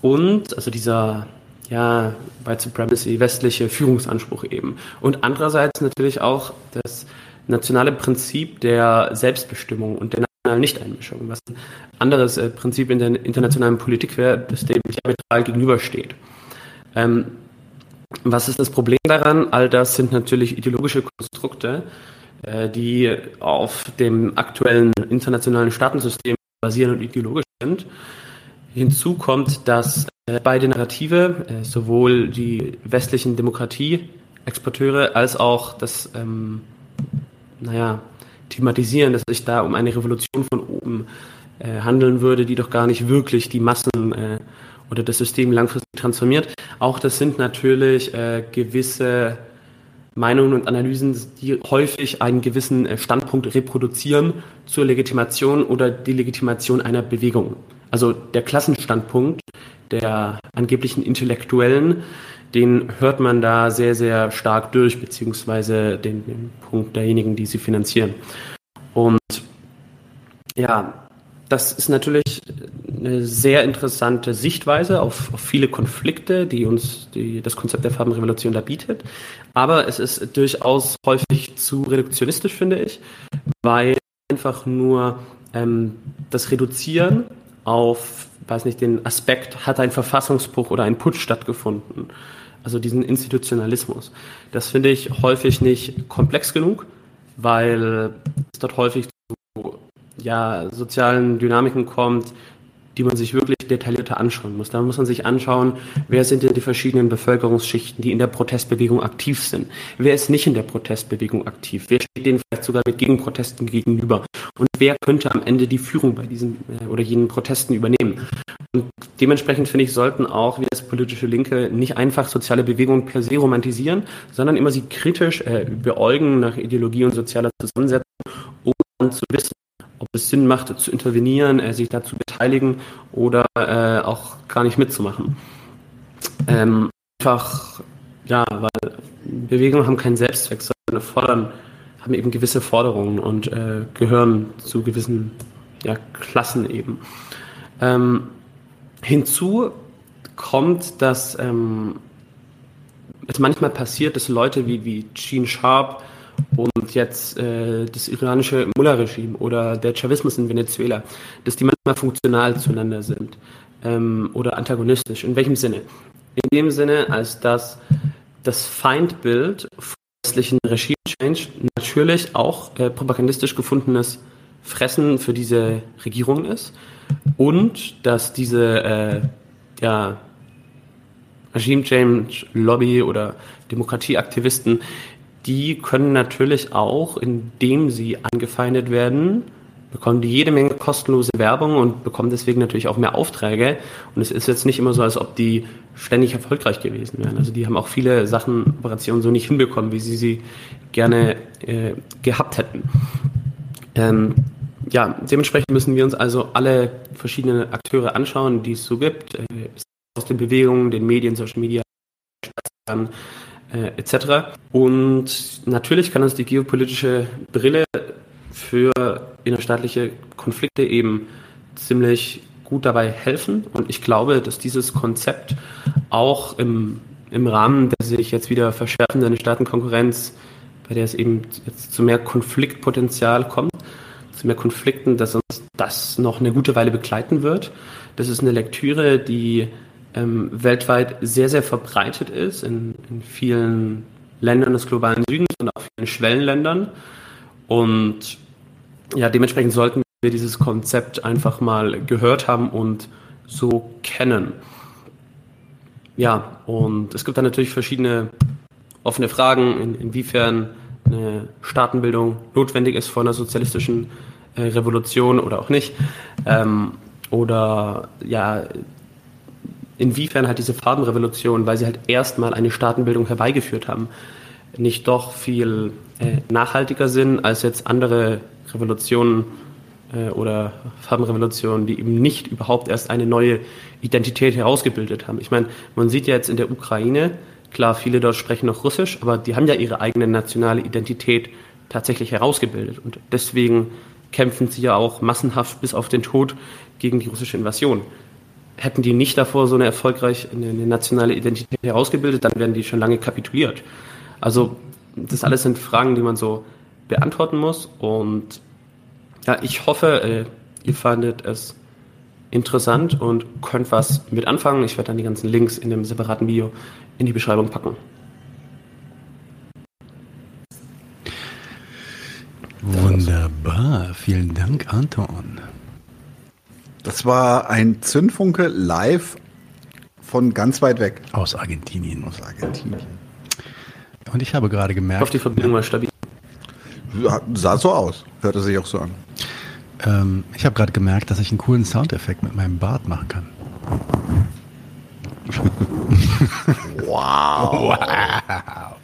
Und also dieser ja, White Supremacy, westliche Führungsanspruch eben. Und andererseits natürlich auch das nationale Prinzip der Selbstbestimmung und der nationalen Nichteinmischung, was ein anderes äh, Prinzip in der internationalen Politik wäre, das dem diametral gegenübersteht. Ähm, was ist das Problem daran? All das sind natürlich ideologische Konstrukte, äh, die auf dem aktuellen internationalen Staatensystem basieren und ideologisch sind. Hinzu kommt, dass äh, beide Narrative, äh, sowohl die westlichen Demokratie-Exporteure als auch das ähm, naja, thematisieren, dass sich da um eine Revolution von oben äh, handeln würde, die doch gar nicht wirklich die Massen äh, oder das System langfristig transformiert. Auch das sind natürlich äh, gewisse Meinungen und Analysen, die häufig einen gewissen äh, Standpunkt reproduzieren zur Legitimation oder Delegitimation einer Bewegung. Also der Klassenstandpunkt der angeblichen Intellektuellen den hört man da sehr, sehr stark durch, beziehungsweise den, den Punkt derjenigen, die sie finanzieren. Und ja, das ist natürlich eine sehr interessante Sichtweise auf, auf, viele Konflikte, die uns die, das Konzept der Farbenrevolution da bietet. Aber es ist durchaus häufig zu reduktionistisch, finde ich, weil einfach nur ähm, das Reduzieren auf, weiß nicht, den Aspekt, hat ein Verfassungsbruch oder ein Putsch stattgefunden, also diesen Institutionalismus. Das finde ich häufig nicht komplex genug, weil es dort häufig zu ja, sozialen Dynamiken kommt, die man sich wirklich detaillierter anschauen muss. Da muss man sich anschauen, wer sind denn die verschiedenen Bevölkerungsschichten, die in der Protestbewegung aktiv sind. Wer ist nicht in der Protestbewegung aktiv? Wer steht denen vielleicht sogar mit Gegenprotesten gegenüber? Und wer könnte am Ende die Führung bei diesen äh, oder jenen Protesten übernehmen? Und dementsprechend finde ich, sollten auch wir als politische Linke nicht einfach soziale Bewegungen per se romantisieren, sondern immer sie kritisch äh, beäugen nach Ideologie und sozialer Zusammensetzung, um dann zu wissen, es Sinn macht, zu intervenieren, äh, sich dazu beteiligen oder äh, auch gar nicht mitzumachen. Ähm, einfach, ja, weil Bewegungen haben keinen Selbstzweck, sondern fordern, haben eben gewisse Forderungen und äh, gehören zu gewissen ja, Klassen eben. Ähm, hinzu kommt, dass ähm, es manchmal passiert, dass Leute wie, wie Gene Sharp und jetzt äh, das iranische Mullah-Regime oder der Chavismus in Venezuela, dass die manchmal funktional zueinander sind ähm, oder antagonistisch. In welchem Sinne? In dem Sinne, als dass das Feindbild vom westlichen Regime Change natürlich auch äh, propagandistisch gefundenes Fressen für diese Regierung ist und dass diese äh, ja, Regime Change Lobby oder Demokratieaktivisten, die können natürlich auch, indem sie angefeindet werden, bekommen die jede Menge kostenlose Werbung und bekommen deswegen natürlich auch mehr Aufträge. Und es ist jetzt nicht immer so, als ob die ständig erfolgreich gewesen wären. Also die haben auch viele Sachen, Operationen so nicht hinbekommen, wie sie sie gerne äh, gehabt hätten. Ähm, ja, dementsprechend müssen wir uns also alle verschiedenen Akteure anschauen, die es so gibt, äh, aus den Bewegungen, den Medien, Social Media, äh, etc. Und natürlich kann uns die geopolitische Brille für innerstaatliche Konflikte eben ziemlich gut dabei helfen. Und ich glaube, dass dieses Konzept auch im, im Rahmen der sich jetzt wieder verschärfenden Staatenkonkurrenz, bei der es eben jetzt zu mehr Konfliktpotenzial kommt, zu mehr Konflikten, dass uns das noch eine gute Weile begleiten wird. Das ist eine Lektüre, die ähm, weltweit sehr, sehr verbreitet ist, in, in vielen Ländern des globalen Südens und auch vielen Schwellenländern. Und ja, dementsprechend sollten wir dieses Konzept einfach mal gehört haben und so kennen. Ja, und es gibt dann natürlich verschiedene offene Fragen, in, inwiefern eine Staatenbildung notwendig ist vor einer sozialistischen äh, Revolution oder auch nicht. Ähm, oder ja, inwiefern halt diese Farbenrevolution, weil sie halt erstmal eine Staatenbildung herbeigeführt haben, nicht doch viel äh, nachhaltiger sind als jetzt andere Revolutionen äh, oder Farbenrevolutionen, die eben nicht überhaupt erst eine neue Identität herausgebildet haben. Ich meine, man sieht ja jetzt in der Ukraine, klar, viele dort sprechen noch Russisch, aber die haben ja ihre eigene nationale Identität tatsächlich herausgebildet und deswegen kämpfen sie ja auch massenhaft bis auf den Tod gegen die russische Invasion. Hätten die nicht davor so eine erfolgreich eine, nationale Identität herausgebildet, dann wären die schon lange kapituliert. Also das alles sind Fragen, die man so beantworten muss. Und ja, ich hoffe, äh, ihr fandet es interessant und könnt was mit anfangen. Ich werde dann die ganzen Links in dem separaten Video in die Beschreibung packen. Wunderbar, vielen Dank, Anton. Das war ein Zündfunke live von ganz weit weg. Aus Argentinien. Aus Argentinien. Und ich habe gerade gemerkt. Ich hoffe, die Verbindung war stabil. Sah so aus. Hörte sich auch so an. Ähm, ich habe gerade gemerkt, dass ich einen coolen Soundeffekt mit meinem Bart machen kann. <laughs> wow. <laughs> wow.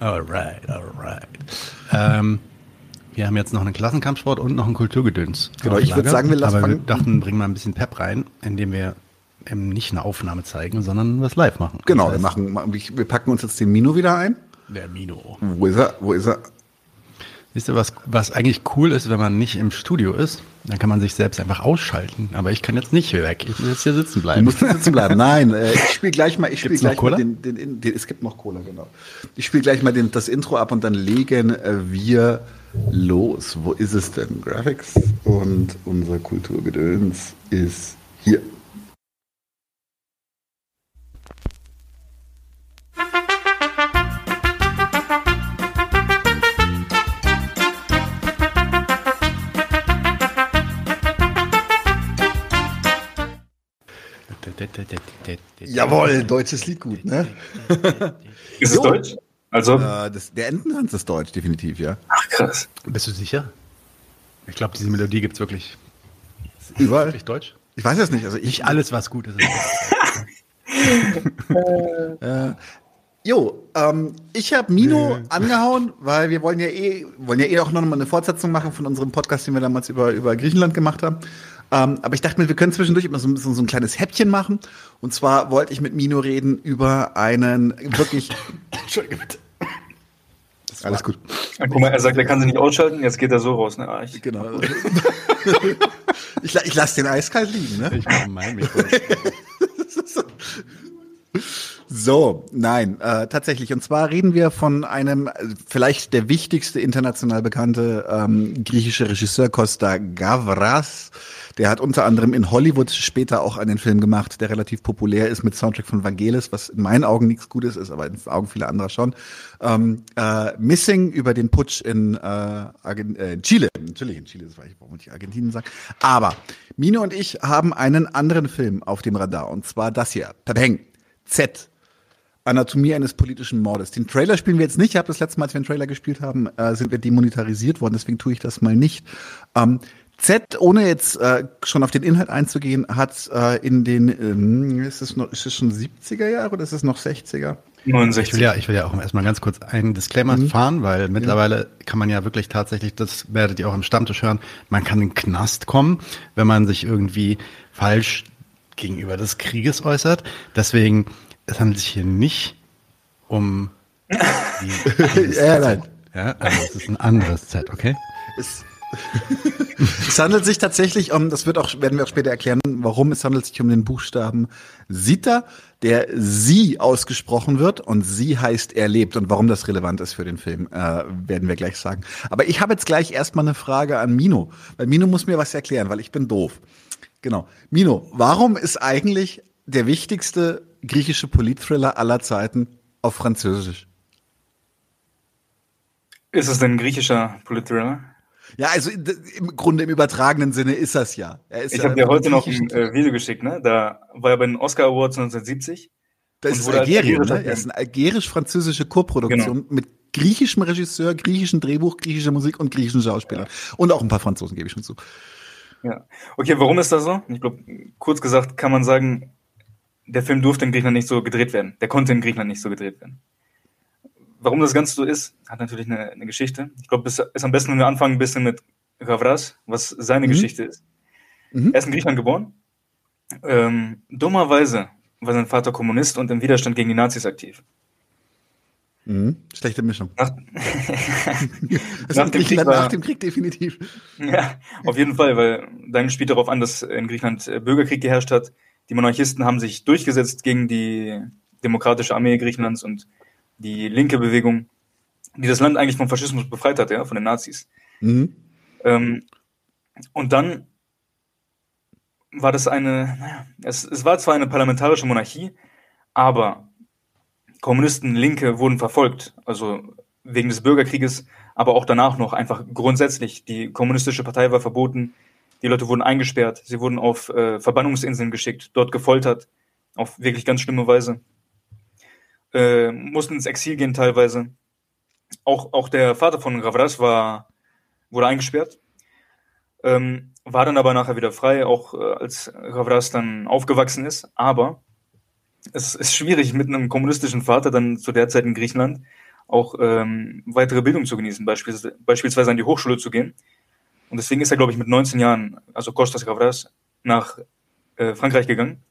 Alright, alright. Ähm, wir haben jetzt noch einen Klassenkampfsport und noch einen Kulturgedöns. Genau, ich würde sagen, wir lassen Aber wir dachten, bringen mal ein bisschen Pep rein, indem wir eben nicht eine Aufnahme zeigen, sondern was live machen. Genau, das heißt, wir, machen, wir packen uns jetzt den Mino wieder ein. Der Mino. Wo ist er? Wo ist er? Wisst ihr, was, was eigentlich cool ist, wenn man nicht im Studio ist? Dann kann man sich selbst einfach ausschalten. Aber ich kann jetzt nicht weg. Ich muss jetzt hier sitzen bleiben. Du musst sitzen bleiben. Nein, äh, ich spiele gleich mal. Ich spiele gleich mal den, den, den, den, Es gibt noch Cola, genau. Ich spiele gleich mal den, das Intro ab und dann legen äh, wir los. Wo ist es denn? Graphics und unser Kulturgedöns ist hier. Jawohl, deutsches Lied gut, ne? Ist es deutsch? Also äh, das, der Ententanz ist deutsch, definitiv, ja. Ach krass. Bist du sicher? Ich glaube, diese Melodie gibt es wirklich. Überall? Wirklich deutsch? Ich weiß es nicht. Also ich, nicht alles, was gut ist. <laughs> äh, jo, ähm, ich habe Mino nee. angehauen, weil wir wollen ja eh, wollen ja eh auch noch mal eine Fortsetzung machen von unserem Podcast, den wir damals über, über Griechenland gemacht haben. Ähm, aber ich dachte mir, wir können zwischendurch immer so ein, bisschen so ein kleines Häppchen machen. Und zwar wollte ich mit Mino reden über einen wirklich. <coughs> Entschuldige bitte. Das Alles gut. Ja, guck mal, er sagt, er kann sie nicht ausschalten, jetzt geht er so raus. Ne? Ah, <laughs> ich genau. ich, ich lasse den eiskalt liegen. Ne? Ich mache mein Mikro. So, nein, äh, tatsächlich. Und zwar reden wir von einem, vielleicht der wichtigste international bekannte ähm, griechische Regisseur, Costa Gavras, Der hat unter anderem in Hollywood später auch einen Film gemacht, der relativ populär ist mit Soundtrack von Vangelis, was in meinen Augen nichts Gutes ist, aber in den Augen vieler anderer schon. Ähm, äh, Missing über den Putsch in, äh, Argen äh, Chile. Natürlich in Chile, das war ich, warum ich Argentinien sage. Aber Mino und ich haben einen anderen Film auf dem Radar und zwar das hier. Peng. Z. Anatomie eines politischen Mordes. Den Trailer spielen wir jetzt nicht. Ich habe das letzte Mal, als wir einen Trailer gespielt haben, äh, sind wir demonetarisiert worden. Deswegen tue ich das mal nicht. Ähm, Z, ohne jetzt äh, schon auf den Inhalt einzugehen, hat äh, in den, ähm, ist, es noch, ist es schon 70er Jahre oder ist es noch 60er? 69. Ich will ja, ich will ja auch erstmal ganz kurz einen Disclaimer Mhm. fahren, weil mittlerweile kann man ja wirklich tatsächlich, das werdet ihr auch im Stammtisch hören, man kann in den Knast kommen, wenn man sich irgendwie falsch gegenüber des Krieges äußert. Deswegen, es handelt sich hier nicht um die, <laughs> Ja, nein. ja, also es ist ein anderes Z, okay? Es, <laughs> es handelt sich tatsächlich um, das wird auch, werden wir auch später erklären, warum es handelt sich um den Buchstaben Sita, der Sie ausgesprochen wird und Sie heißt er lebt und warum das relevant ist für den Film, äh, werden wir gleich sagen. Aber ich habe jetzt gleich erstmal eine Frage an Mino, weil Mino muss mir was erklären, weil ich bin doof. Genau. Mino, warum ist eigentlich der wichtigste griechische Politthriller aller Zeiten auf Französisch? Ist es denn ein griechischer Politthriller? Ja, also im Grunde im übertragenen Sinne ist das ja. Ist Ich ja habe dir heute noch ein äh, Video geschickt, ne? Da war er bei den Oscar Awards 1970. Das ist Algerien, ne? Das ist eine algerisch-französische Koproduktion mit griechischem Regisseur, griechischem Drehbuch, griechischer Musik und griechischen Schauspielern. Und auch ein paar Franzosen, gebe ich schon zu. Ja. Okay, warum ist das so? Ich glaube, kurz gesagt kann man sagen, der Film durfte in Griechenland nicht so gedreht werden. Der konnte in Griechenland nicht so gedreht werden. Warum das Ganze so ist, hat natürlich eine, eine Geschichte. Ich glaube, es ist am besten, wenn wir anfangen ein bisschen mit Gavras, was seine Mhm. Geschichte ist. Mhm. Er ist in Griechenland geboren. Ähm, dummerweise war sein Vater Kommunist und im Widerstand gegen die Nazis aktiv. Mhm. Schlechte Mischung. Nach, <laughs> nach dem Krieg war- nach dem Krieg definitiv. Ja, auf jeden Fall, weil dann spielt darauf an, dass in Griechenland äh, Bürgerkrieg geherrscht hat. Die Monarchisten haben sich durchgesetzt gegen die demokratische Armee Griechenlands und die linke Bewegung, die das Land eigentlich vom Faschismus befreit hat, ja, von den Nazis. Mhm. Ähm, und dann war das eine, naja, es, es war zwar eine parlamentarische Monarchie, aber Kommunisten, Linke wurden verfolgt, also wegen des Bürgerkrieges, aber auch danach noch einfach grundsätzlich. Die kommunistische Partei war verboten, die Leute wurden eingesperrt, sie wurden auf äh, Verbannungsinseln geschickt, dort gefoltert, auf wirklich ganz schlimme Weise, äh, mussten ins Exil gehen teilweise. Auch, auch der Vater von Gavras war, wurde eingesperrt, ähm, war dann aber nachher wieder frei, auch äh, als Gavras dann aufgewachsen ist. Aber es ist schwierig, mit einem kommunistischen Vater dann zu der Zeit in Griechenland auch ähm, weitere Bildung zu genießen, beispielsweise an die Hochschule zu gehen. Und deswegen ist er, glaube ich, mit 19 Jahren, also Kostas Gavras, nach äh, Frankreich gegangen.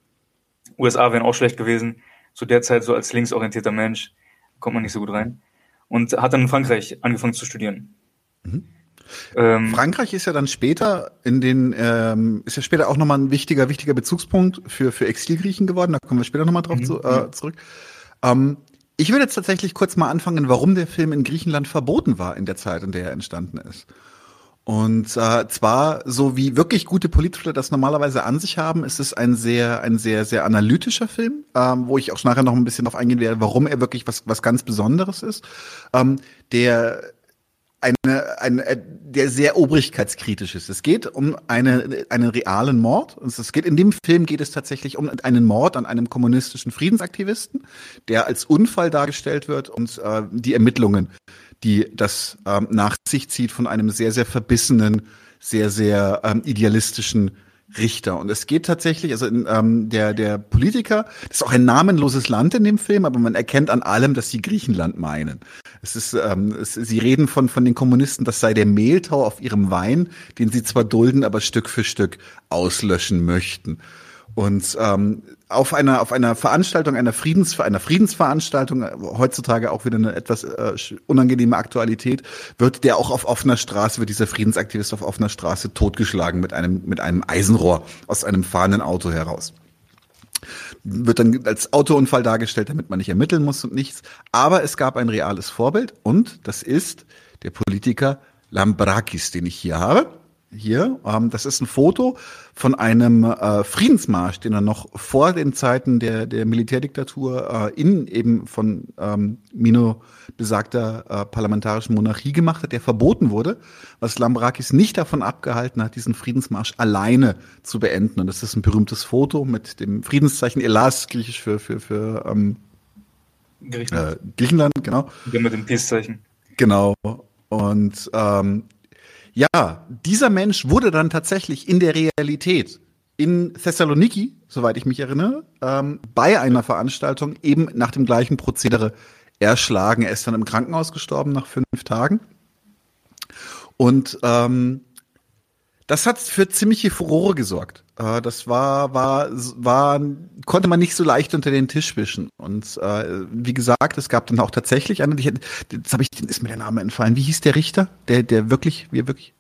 USA wären auch schlecht gewesen. Zu der Zeit so als linksorientierter Mensch kommt man nicht so gut rein. Und hat dann in Frankreich angefangen zu studieren. Ähm, Frankreich ist ja dann später in den, ähm, ist ja später auch nochmal ein wichtiger, wichtiger Bezugspunkt für, für Exilgriechen geworden. Da kommen wir später nochmal drauf Mhm. zu, äh, zurück. Ähm, ich würde jetzt tatsächlich kurz mal anfangen, warum der Film in Griechenland verboten war in der Zeit, in der er entstanden ist. Und äh, zwar, so wie wirklich gute Politfilme das normalerweise an sich haben, ist es ein sehr, ein sehr, sehr analytischer Film, ähm, wo ich auch nachher noch ein bisschen darauf eingehen werde, warum er wirklich was, was ganz Besonderes ist. Ähm, der eine, ein, äh, der sehr obrigkeitskritisch ist. Es geht um eine, einen realen Mord. Es geht in dem Film geht es tatsächlich um einen Mord an einem kommunistischen Friedensaktivisten, der als Unfall dargestellt wird und äh, die Ermittlungen, die das ähm, nach sich zieht von einem sehr, sehr verbissenen, sehr, sehr ähm, idealistischen Richter. Und es geht tatsächlich, also ähm, der, der Politiker, das ist auch ein namenloses Land in dem Film, aber man erkennt an allem, dass sie Griechenland meinen. Es ist, ähm, es, sie reden von, von den Kommunisten, das sei der Mehltau auf ihrem Wein, den sie zwar dulden, aber Stück für Stück auslöschen möchten. Und ähm, auf einer auf einer Veranstaltung, einer Friedens einer Friedensveranstaltung, äh, heutzutage auch wieder eine etwas äh, unangenehme Aktualität, wird der auch auf offener Straße, wird dieser Friedensaktivist auf offener Straße totgeschlagen mit einem mit einem Eisenrohr aus einem fahrenden Auto heraus. Wird dann als Autounfall dargestellt, damit man nicht ermitteln muss und nichts. Aber es gab ein reales Vorbild und das ist der Politiker Lambrakis, den ich hier habe. hier. Ähm, das ist ein Foto von einem äh, Friedensmarsch, den er noch vor den Zeiten der, der Militärdiktatur äh, in eben von ähm, Mino besagter äh, parlamentarischen Monarchie gemacht hat, der verboten wurde, was Lambrakis nicht davon abgehalten hat, diesen Friedensmarsch alleine zu beenden. Und das ist ein berühmtes Foto mit dem Friedenszeichen Elas, griechisch für, für, für ähm, Griechenland. äh, Griechenland, genau. Ja, mit dem Peace-Zeichen. Genau. Und ähm, ja, dieser Mensch wurde dann tatsächlich in der Realität in Thessaloniki, soweit ich mich erinnere, ähm, bei einer Veranstaltung eben nach dem gleichen Prozedere erschlagen. Er ist dann im Krankenhaus gestorben nach fünf Tagen. Und ähm, das hat für ziemliche Furore gesorgt. Äh, das war, war, war, konnte man nicht so leicht unter den Tisch wischen. Und äh, wie gesagt, es gab dann auch tatsächlich einen, die, jetzt habe ich, ist mir der Name entfallen. Wie hieß der Richter? Der, der wirklich, wir wirklich.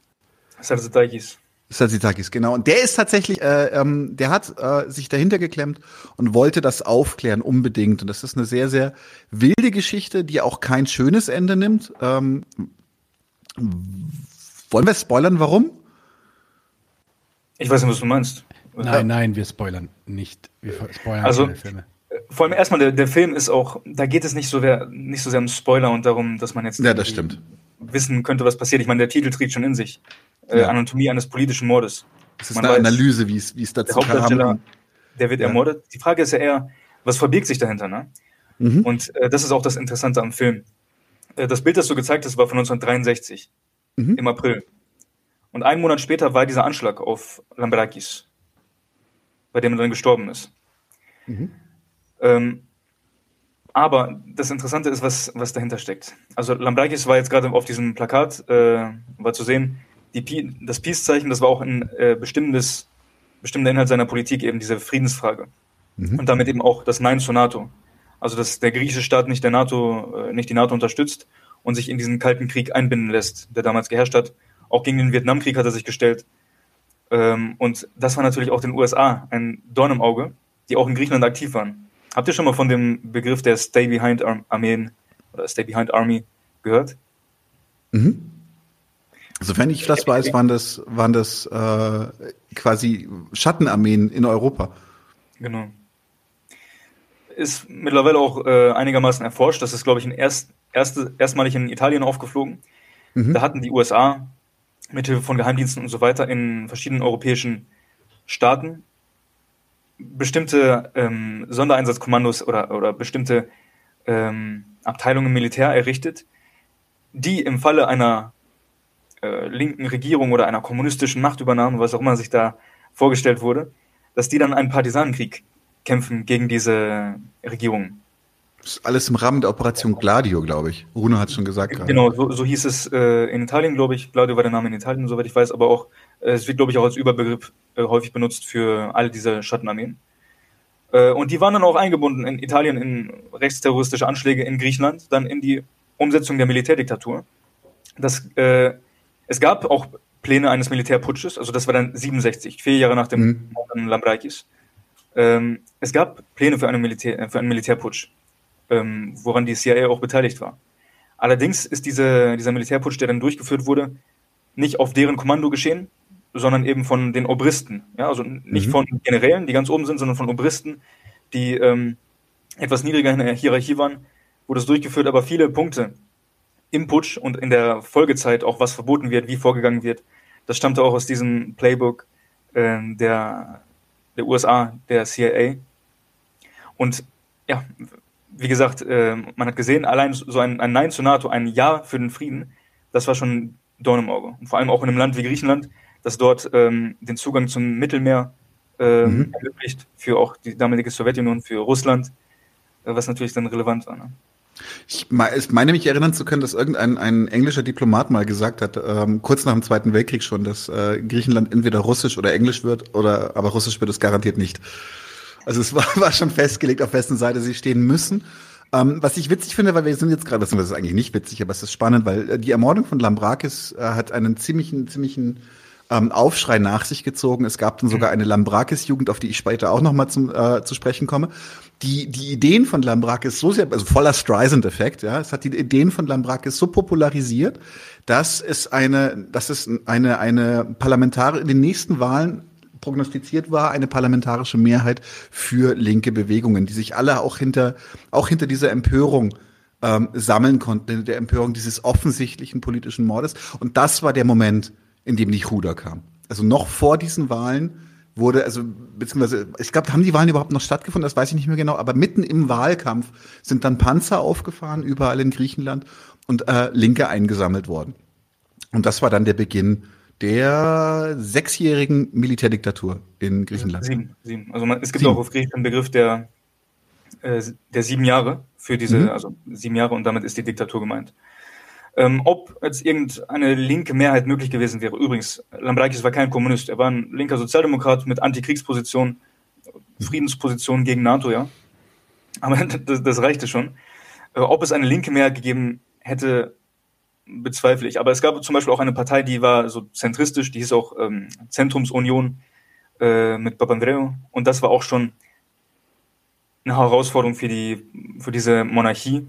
Sarzitakis. Sazitakis, genau. Und der ist tatsächlich, äh, ähm, der hat äh, sich dahinter geklemmt und wollte das aufklären unbedingt. Und das ist eine sehr, sehr wilde Geschichte, die auch kein schönes Ende nimmt. Ähm, wollen wir spoilern, warum? Ich weiß nicht, was du meinst. Nein, nein, wir spoilern nicht. Wir spoilern Also- keine Filme. Vor allem erstmal, der, der Film ist auch, da geht es nicht so, sehr, nicht so sehr um Spoiler und darum, dass man jetzt Ja, das wissen könnte, was passiert. Ich meine, der Titel trägt schon in sich. Äh, Ja. Anatomie eines politischen Mordes. Es ist Man eine weiß, Analyse, wie es, wie es Der dazu Hauptdarsteller, kam. der wird Ja. ermordet. Die Frage ist ja eher, was verbirgt sich dahinter, ne? Mhm. Und äh, das ist auch das Interessante am Film. Äh, das Bild, das du gezeigt hast, war von 1963 Mhm. im April. Und einen Monat später war dieser Anschlag auf Lambrakis, bei dem er dann gestorben ist. Mhm. Ähm, aber das Interessante ist, was, was dahinter steckt. Also Lambrakis war jetzt gerade auf diesem Plakat, äh, war zu sehen, die das Peace-Zeichen, das war auch ein äh, bestimmendes, bestimmter Inhalt seiner Politik, eben diese Friedensfrage. Mhm. Und damit eben auch das Nein zur NATO. Also dass der griechische Staat nicht der NATO, äh, nicht die NATO unterstützt und sich in diesen kalten Krieg einbinden lässt, der damals geherrscht hat. Auch gegen den Vietnamkrieg hat er sich gestellt. Ähm, und das war natürlich auch den USA ein Dorn im Auge, die auch in Griechenland aktiv waren. Habt ihr schon mal von dem Begriff der Stay Behind Arm Armeen oder Stay Behind Army gehört? Mhm. Sofern ich das weiß, waren das, waren das äh, quasi Schattenarmeen in Europa. Genau. Ist mittlerweile auch äh, einigermaßen erforscht. Das ist, glaube ich, in erst, erste, erstmalig in Italien aufgeflogen. Mhm. Da hatten die USA mithilfe von Geheimdiensten und so weiter in verschiedenen europäischen Staaten bestimmte ähm, Sondereinsatzkommandos oder, oder bestimmte ähm, Abteilungen im Militär errichtet, die im Falle einer äh, linken Regierung oder einer kommunistischen Machtübernahme, was auch immer sich da vorgestellt wurde, dass die dann einen Partisanenkrieg kämpfen gegen diese Regierung. Das ist alles im Rahmen der Operation Gladio, glaube ich. Bruno hat schon gesagt gerade. Genau, so, so hieß es äh, in Italien, glaube ich. Gladio war der Name in Italien, soweit ich weiß, aber auch, äh, es wird, glaube ich, auch als Überbegriff äh, häufig benutzt für all diese Schattenarmeen. Äh, und die waren dann auch eingebunden in Italien in rechtsterroristische Anschläge in Griechenland, dann in die Umsetzung der Militärdiktatur. Das, äh, es gab auch Pläne eines Militärputsches, also das war dann 67, vier Jahre nach dem Mhm. Mord an Lambrakis. Ähm, es gab Pläne für, eine Militär, äh, für einen Militärputsch, ähm, woran die CIA auch beteiligt war. Allerdings ist diese, dieser Militärputsch, der dann durchgeführt wurde, nicht auf deren Kommando geschehen, sondern eben von den Obristen. Ja, also nicht Mhm. von Generälen, die ganz oben sind, sondern von Obristen, die ähm, etwas niedriger in der Hierarchie waren, wurde es durchgeführt, aber viele Punkte im Putsch und in der Folgezeit auch was verboten wird, wie vorgegangen wird, das stammte auch aus diesem Playbook ähm, der, der USA, der CIA. Und ja, wie gesagt, äh, man hat gesehen, allein so ein, ein Nein zur NATO, ein Ja für den Frieden, das war schon Dorn im Auge. Und vor allem auch in einem Land wie Griechenland, das dort ähm, den Zugang zum Mittelmeer ähm, Mhm. ermöglicht, für auch die damalige Sowjetunion, für Russland, äh, was natürlich dann relevant war. Ne? Ich meine mich erinnern zu können, dass irgendein ein englischer Diplomat mal gesagt hat, ähm, kurz nach dem Zweiten Weltkrieg schon, dass äh, Griechenland entweder Russisch oder Englisch wird, oder aber Russisch wird es garantiert nicht. Also es war, <laughs> war schon festgelegt, auf wessen Seite sie stehen müssen. Ähm, was ich witzig finde, weil wir sind jetzt gerade, das ist eigentlich nicht witzig, aber es ist spannend, weil äh, die Ermordung von Lambrakis äh, hat einen ziemlichen, ziemlichen ähm, Aufschrei nach sich gezogen. Es gab dann sogar eine Lambrakis-Jugend, auf die ich später auch noch mal zum, äh, zu sprechen komme. Die, die Ideen von Lambrakis so sehr, also voller Streisand-Effekt, ja, es hat die Ideen von Lambrakis so popularisiert, dass es eine, dass es eine, eine Parlamentare in den nächsten Wahlen prognostiziert war, eine parlamentarische Mehrheit für linke Bewegungen, die sich alle auch hinter, auch hinter dieser Empörung ähm, sammeln konnten, der Empörung dieses offensichtlichen politischen Mordes. Und das war der Moment, in dem die Huda kam. Also noch vor diesen Wahlen wurde, also beziehungsweise, ich glaube, haben die Wahlen überhaupt noch stattgefunden, das weiß ich nicht mehr genau, aber mitten im Wahlkampf sind dann Panzer aufgefahren, überall in Griechenland und äh, Linke eingesammelt worden. Und das war dann der Beginn der sechsjährigen Militärdiktatur in Griechenland. Sieben, sieben. Also man, es gibt sieben. auch auf Griechisch den Begriff der, äh, der sieben Jahre für diese, mhm. also sieben Jahre und damit ist die Diktatur gemeint. Ähm, ob jetzt irgendeine linke Mehrheit möglich gewesen wäre. Übrigens, Lambrakis war kein Kommunist. Er war ein linker Sozialdemokrat mit Antikriegsposition, Friedensposition gegen NATO, ja. Aber <laughs> das, das reichte schon. Äh, ob es eine linke Mehrheit gegeben hätte, bezweifle ich. Aber es gab zum Beispiel auch eine Partei, die war so zentristisch, die hieß auch ähm, Zentrumsunion äh, mit Papandreou. Und das war auch schon eine Herausforderung für die, für diese Monarchie,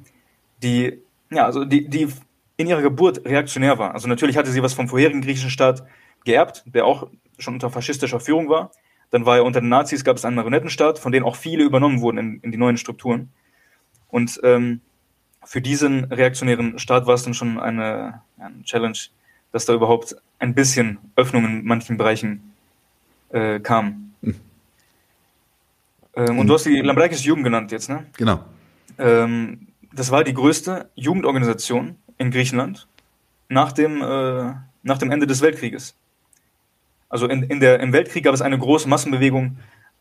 die, ja, also die, die in ihrer Geburt reaktionär war. Also natürlich hatte sie was vom vorherigen griechischen Staat geerbt, der auch schon unter faschistischer Führung war. Dann war ja unter den Nazis gab es einen Marionettenstaat, von denen auch viele übernommen wurden in, in die neuen Strukturen. Und ähm, für diesen reaktionären Staat war es dann schon eine, eine Challenge, dass da überhaupt ein bisschen Öffnung in manchen Bereichen äh, kam. Mhm. Ähm, und du hast die Lambrakis Jugend genannt jetzt, ne? Genau. Ähm, das war die größte Jugendorganisation in Griechenland nach dem, äh, nach dem Ende des Weltkrieges. Also in, in der, im Weltkrieg gab es eine große Massenbewegung,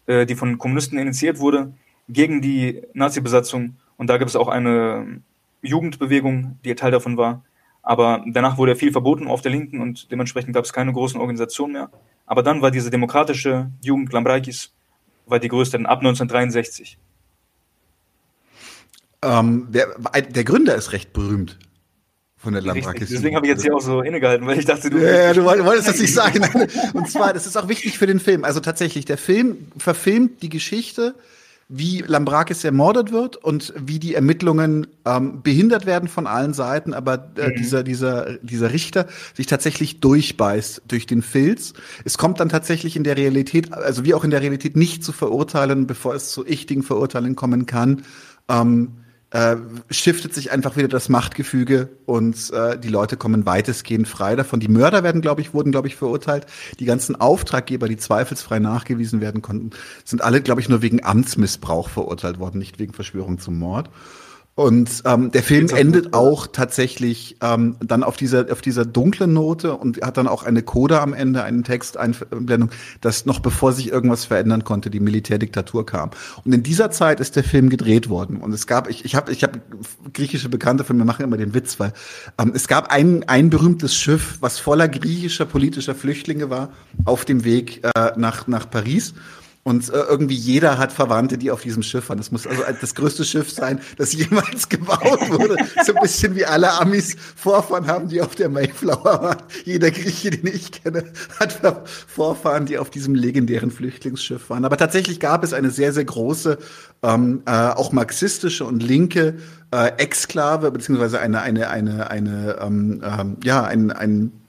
äh, die von Kommunisten initiiert wurde, gegen die Nazi-Besatzung. Und da gibt es auch eine Jugendbewegung, die Teil davon war. Aber danach wurde viel verboten auf der Linken und dementsprechend gab es keine großen Organisationen mehr. Aber dann war diese demokratische Jugend Lambrakis war die größte ab 1963. Ähm, der, der Gründer ist recht berühmt von der Lambrakis. Deswegen habe ich jetzt hier auch so innegehalten, weil ich dachte, du. Ja, du wolltest das nicht sagen. <laughs> Und zwar, das ist auch wichtig für den Film. Also tatsächlich, der Film verfilmt die Geschichte wie Lambrakis ermordet wird und wie die Ermittlungen ähm, behindert werden von allen Seiten, aber äh, mhm. dieser, dieser, dieser Richter sich tatsächlich durchbeißt durch den Filz. Es kommt dann tatsächlich in der Realität, also wie auch in der Realität, nicht zu verurteilen, bevor es zu ichtigen Verurteilen kommen kann. Ähm, äh, shiftet sich einfach wieder das Machtgefüge und äh, die Leute kommen weitestgehend frei davon. Die Mörder werden, glaube ich, wurden, glaube ich, verurteilt. Die ganzen Auftraggeber, die zweifelsfrei nachgewiesen werden konnten, sind alle, glaube ich, nur wegen Amtsmissbrauch verurteilt worden, nicht wegen Verschwörung zum Mord. Und ähm, der Film endet auch tatsächlich ähm, dann auf dieser auf dieser dunklen Note und hat dann auch eine Coda am Ende, einen Texteinblendung, dass noch bevor sich irgendwas verändern konnte, die Militärdiktatur kam. Und in dieser Zeit ist der Film gedreht worden. Und es gab, ich, ich habe ich hab griechische Bekannte von mir machen immer den Witz, weil ähm, es gab ein, ein berühmtes Schiff, was voller griechischer politischer Flüchtlinge war, auf dem Weg äh, nach, nach Paris. Und äh, irgendwie jeder hat Verwandte, die auf diesem Schiff waren. Das muss also das größte Schiff sein, das <laughs> jemals gebaut wurde. so ein bisschen wie alle Amis Vorfahren haben, die auf der Mayflower waren. Jeder Grieche, den ich kenne, hat Vorfahren, die auf diesem legendären Flüchtlingsschiff waren. Aber tatsächlich gab es eine sehr, sehr große, ähm, äh, auch marxistische und linke äh, Exklave, beziehungsweise eine, eine, eine, eine, ähm, ähm, ja, ein, ein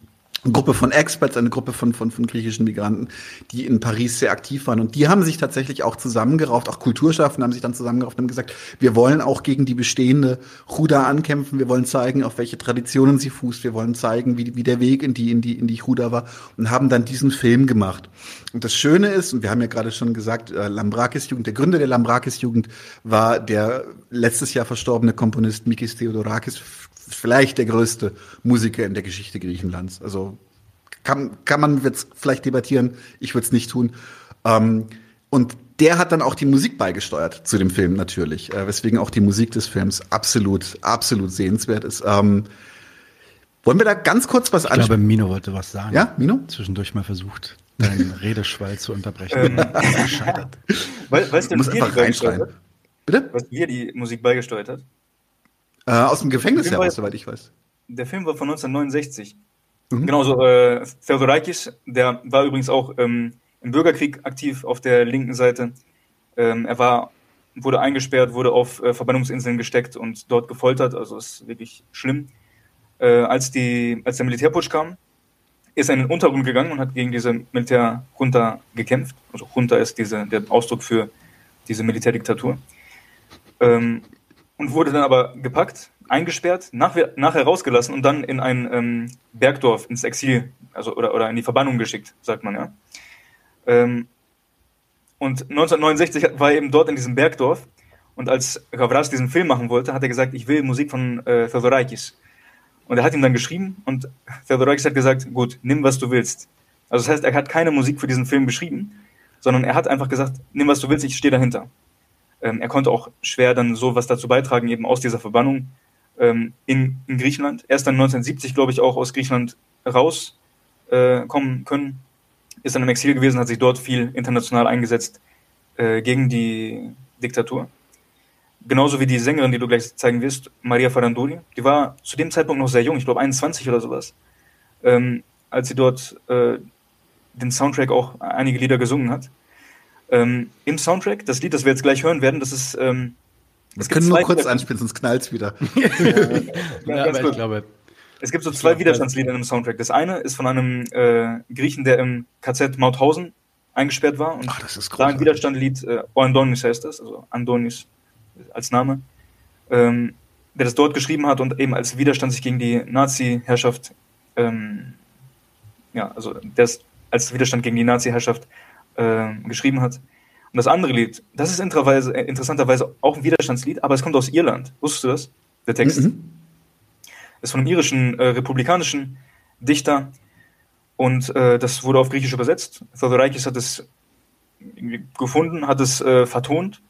Gruppe von Experts, eine Gruppe von, von, von griechischen Migranten, die in Paris sehr aktiv waren. Und die haben sich tatsächlich auch zusammengerauft, auch Kulturschaffende haben sich dann zusammengerauft und haben gesagt, wir wollen auch gegen die bestehende Huda ankämpfen, wir wollen zeigen, auf welche Traditionen sie fußt, wir wollen zeigen, wie, wie der Weg in die, in die, in die Huda war und haben dann diesen Film gemacht. Und das Schöne ist, und wir haben ja gerade schon gesagt, äh, Lambrakis-Jugend, der Gründer der Lambrakis-Jugend war der letztes Jahr verstorbene Komponist Mikis Theodorakis, vielleicht der größte Musiker in der Geschichte Griechenlands. Also kann, kann man jetzt vielleicht debattieren, ich würde es nicht tun. Ähm, und der hat dann auch die Musik beigesteuert zu dem Film natürlich, äh, weswegen auch die Musik des Films absolut, absolut sehenswert ist. Ähm, wollen wir da ganz kurz was anschauen? Ich glaube, Mino wollte was sagen. Ja, Mino? Zwischendurch mal versucht, deinen <laughs> Redeschwall zu unterbrechen. Ähm, gescheitert. Weißt du, muss einfach reinschreien. Bitte? Was dir die Musik beigesteuert hat? Äh, aus dem Gefängnis heraus, soweit ich weiß. Der Film war von 1969. Genau, so äh, Theodorakis, der war übrigens auch ähm, im Bürgerkrieg aktiv auf der linken Seite. Ähm, er war, wurde eingesperrt, wurde auf äh, Verbannungsinseln gesteckt und dort gefoltert, also ist wirklich schlimm. Äh, als, die, als der Militärputsch kam, ist er in den Untergrund gegangen und hat gegen diese Militärjunta gekämpft. Also Junta ist diese, der Ausdruck für diese Militärdiktatur. Ähm, und wurde dann aber gepackt, eingesperrt, nach, nachher rausgelassen und dann in ein ähm, Bergdorf, ins Exil, also oder, oder in die Verbannung geschickt, sagt man ja. Ähm, und 1969 war er eben dort in diesem Bergdorf und als Gavras diesen Film machen wollte, hat er gesagt, ich will Musik von äh, Theodorakis. Und er hat ihm dann geschrieben und Theodorakis hat gesagt, gut, nimm was du willst. Also das heißt, er hat keine Musik für diesen Film geschrieben, sondern er hat einfach gesagt, nimm was du willst, ich stehe dahinter. Ähm, er konnte auch schwer dann so was dazu beitragen, eben aus dieser Verbannung ähm, in, in, Griechenland. Erst dann 1970, glaube ich, auch aus Griechenland rauskommen äh, können. Ist dann im Exil gewesen, hat sich dort viel international eingesetzt äh, gegen die Diktatur. Genauso wie die Sängerin, die du gleich zeigen wirst, Maria Faranduri. Die war zu dem Zeitpunkt noch sehr jung, ich glaube 21 oder sowas, ähm, als sie dort äh, den Soundtrack auch einige Lieder gesungen hat. Ähm, Im Soundtrack, das Lied, das wir jetzt gleich hören werden, das ist. Ähm, wir können nur kurz anspielen, sonst knallt wieder. <laughs> ja, ja, aber ich glaube, es gibt so zwei Widerstandslieder im Soundtrack. Das eine ist von einem äh, Griechen, der im KZ Mauthausen eingesperrt war. Und Ach, das ist da ein Widerstandlied, äh, Andonis heißt das, also Andonis als Name, ähm, der das dort geschrieben hat und eben als Widerstand sich gegen die Nazi-Herrschaft, ähm, ja, also der es als Widerstand gegen die Nazi-Herrschaft äh, geschrieben hat. Und das andere Lied, das ist äh, interessanterweise auch ein Widerstandslied, aber es kommt aus Irland. Wusstest du das? Der Text. Mhm. Ist von einem irischen äh, republikanischen Dichter und äh, das wurde auf Griechisch übersetzt. Theodorakis hat es gefunden, hat es äh, vertont.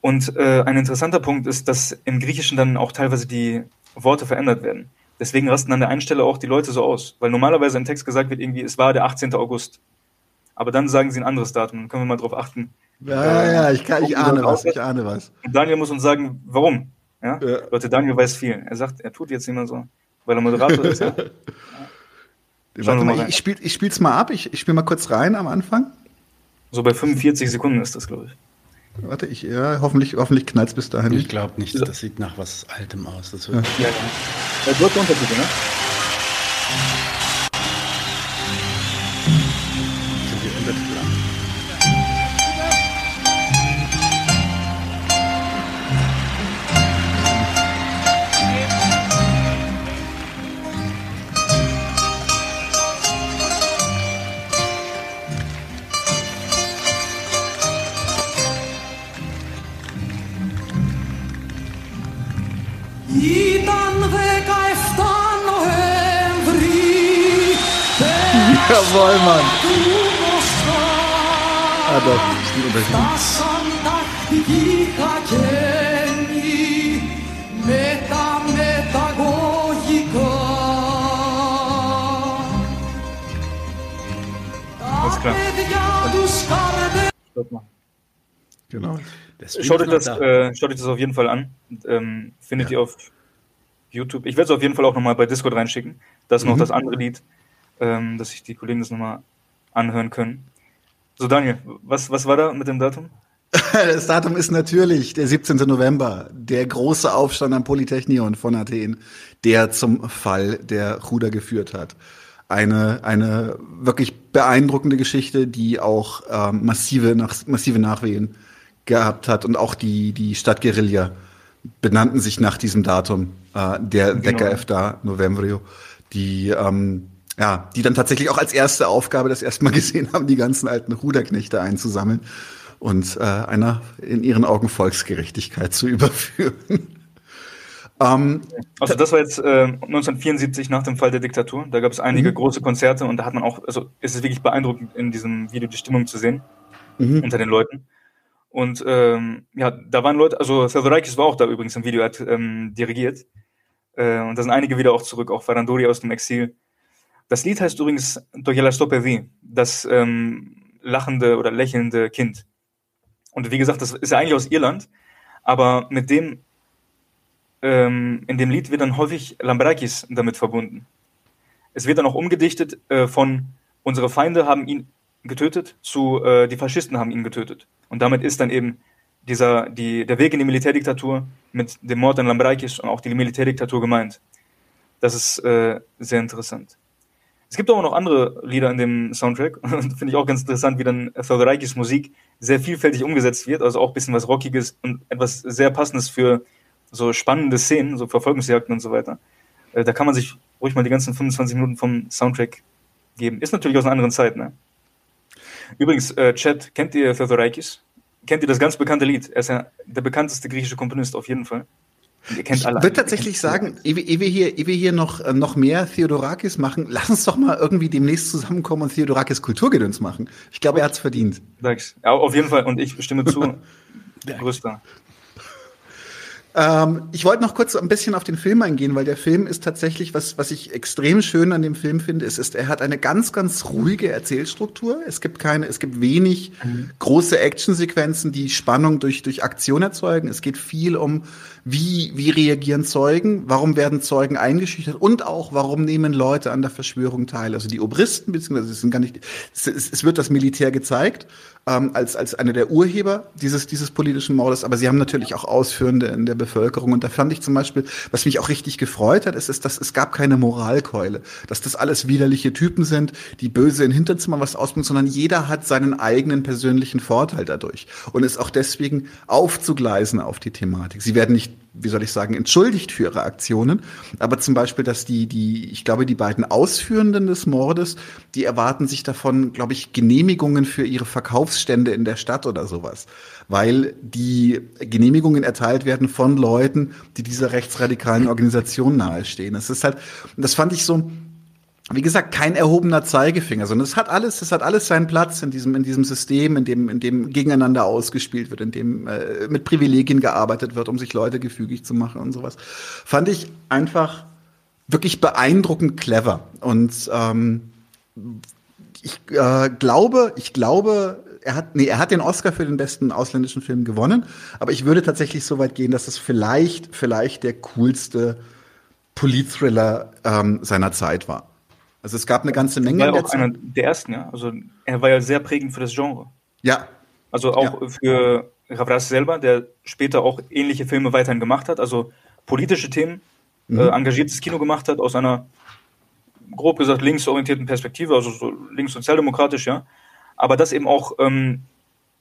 Und äh, ein interessanter Punkt ist, dass im Griechischen dann auch teilweise die Worte verändert werden. Deswegen rasten an der einen Stelle auch die Leute so aus. Weil normalerweise im Text gesagt wird, irgendwie, es war der 18. August aber dann sagen sie ein anderes Datum. Dann können wir mal drauf achten. Ja, äh, ja, ich, kann, ich ahne was, ich ahne was. Und Daniel muss uns sagen, warum. Ja? ja? Leute, Daniel weiß viel. Er sagt, er tut jetzt immer so, weil er Moderator ist. Ja? <laughs> Warte mal, ich, spiel, ich spiel's mal ab. Ich, ich spiele mal kurz rein am Anfang. So bei 45 Sekunden ist das, glaube ich. Warte, ich, ja, hoffentlich, hoffentlich knallt es bis dahin. Ich glaube nicht, das sieht nach was Altem aus. Das wird ja, ja. ja. Du hast Untertitel, ne? Jawohl, Mann. Ah doch. Alles klar. Stopp mal. Genau. Schaut euch, das, äh, schaut euch das auf jeden Fall an. Ähm, findet ja. ihr auf YouTube. Ich werde es auf jeden Fall auch nochmal bei Discord reinschicken. Das ist mhm. noch das andere Lied ähm, dass sich die Kollegen das nochmal anhören können. So, Daniel, was, was war da mit dem Datum? <laughs> Das Datum ist natürlich der 17. November, der große Aufstand am Polytechnion von Athen, der zum Fall der Ruder geführt hat. Eine, eine wirklich beeindruckende Geschichte, die auch ähm, massive, nach, massive Nachwehen gehabt hat und auch die, die Stadt Guerilla benannten sich nach diesem Datum, äh, der genau. Decker 11. Novembrio, die ähm, ja, die dann tatsächlich auch als erste Aufgabe das erstmal <laughs> gesehen haben, die ganzen alten Ruderknechte einzusammeln und äh, einer in ihren Augen Volksgerechtigkeit zu <laughs> überführen. ähm, also das war jetzt äh, 1974 nach dem Fall der Diktatur. Da gab es einige mhm. große Konzerte und da hat man auch, also es ist wirklich beeindruckend in diesem Video die Stimmung zu sehen mhm. unter den Leuten. Und ähm, ja, da waren Leute, also Theodorakis war auch da übrigens im Video, hat ähm, dirigiert. Äh, und da sind einige wieder auch zurück, auch Farandori aus dem Exil. Das Lied heißt übrigens Dojela Stopevi, das ähm, lachende oder lächelnde Kind. Und wie gesagt, das ist ja eigentlich aus Irland, aber mit dem, ähm, in dem Lied wird dann häufig Lambrakis damit verbunden. es wird dann auch umgedichtet äh, von unsere Feinde haben ihn getötet zu äh, die Faschisten haben ihn getötet. Und damit ist dann eben dieser, die, der Weg in die Militärdiktatur mit dem Mord an Lambrakis und auch die Militärdiktatur gemeint. Das ist äh, sehr interessant. Es gibt aber noch andere Lieder in dem Soundtrack <laughs> und finde ich auch ganz interessant, wie dann Theodorakis Musik sehr vielfältig umgesetzt wird, also auch ein bisschen was Rockiges und etwas sehr Passendes für so spannende Szenen, so Verfolgungsjagden und so weiter. Äh, da kann man sich ruhig mal die ganzen 25 Minuten vom Soundtrack geben. Ist natürlich aus einer anderen Zeit, ne? Übrigens, äh, Chat, kennt ihr Theodorakis? Kennt ihr das ganz bekannte Lied? Er ist ja der bekannteste griechische Komponist auf jeden Fall. Ihr kennt ich alle. Ich würde tatsächlich sagen, ehe, ehe, wir hier, ehe wir hier noch, äh, noch mehr Theodorakis machen, <laughs> lass uns doch mal irgendwie demnächst zusammenkommen und Theodorakis Kulturgedöns machen. Ich glaube, er hat es verdient. Thanks. Ja, auf jeden Fall. Und ich stimme zu. <laughs> Größter. Ähm, ich wollte noch kurz ein bisschen auf den Film eingehen, weil der Film ist tatsächlich, was, was ich extrem schön an dem Film finde, ist, ist, er hat eine ganz, ganz ruhige Erzählstruktur. Es gibt keine, es gibt wenig mhm. große Actionsequenzen, die Spannung durch, durch Aktion erzeugen. Es geht viel um, wie, wie reagieren Zeugen, warum werden Zeugen eingeschüchtert und auch, warum nehmen Leute an der Verschwörung teil. Also die Obristen, beziehungsweise es sind gar nicht, es, es wird das Militär gezeigt ähm, als, als einer der Urheber dieses, dieses politischen Mordes, aber sie haben natürlich auch Ausführende in der Bevölkerung. Und da fand ich zum Beispiel, was mich auch richtig gefreut hat, ist, ist dass es gab keine Moralkeule, dass das alles widerliche Typen sind, die böse in Hinterzimmern was ausbringen, sondern jeder hat seinen eigenen persönlichen Vorteil dadurch und ist auch deswegen aufzugleisen auf die Thematik. Sie werden nicht wie soll ich sagen, entschuldigt für ihre Aktionen. Aber zum Beispiel, dass die, die, ich glaube, die beiden Ausführenden des Mordes, die erwarten sich davon, glaube ich, Genehmigungen für ihre Verkaufsstände in der Stadt oder sowas. Weil die Genehmigungen erteilt werden von Leuten, die dieser rechtsradikalen Organisation nahestehen. Es ist halt, das fand ich so, wie gesagt, kein erhobener Zeigefinger, sondern es hat alles, es hat alles seinen Platz in diesem, in diesem System, in dem, in dem gegeneinander ausgespielt wird, in dem äh, mit Privilegien gearbeitet wird, um sich Leute gefügig zu machen und sowas. Fand ich einfach wirklich beeindruckend clever. Und ähm, ich äh, glaube, ich glaube, er hat, nee, er hat den Oscar für den besten ausländischen Film gewonnen, aber ich würde tatsächlich so weit gehen, dass es vielleicht, vielleicht der coolste Politthriller ähm, seiner Zeit war. Also es gab eine ganze Menge. Er war ja auch einer der ersten, ja. Also er war ja sehr prägend für das Genre. Ja. Also auch ja. für Ravras selber, der später auch ähnliche Filme weiterhin gemacht hat, also politische Themen, mhm. äh, engagiertes Kino gemacht hat, aus einer grob gesagt linksorientierten Perspektive, also so linkssozialdemokratisch, ja. Aber das eben auch ähm,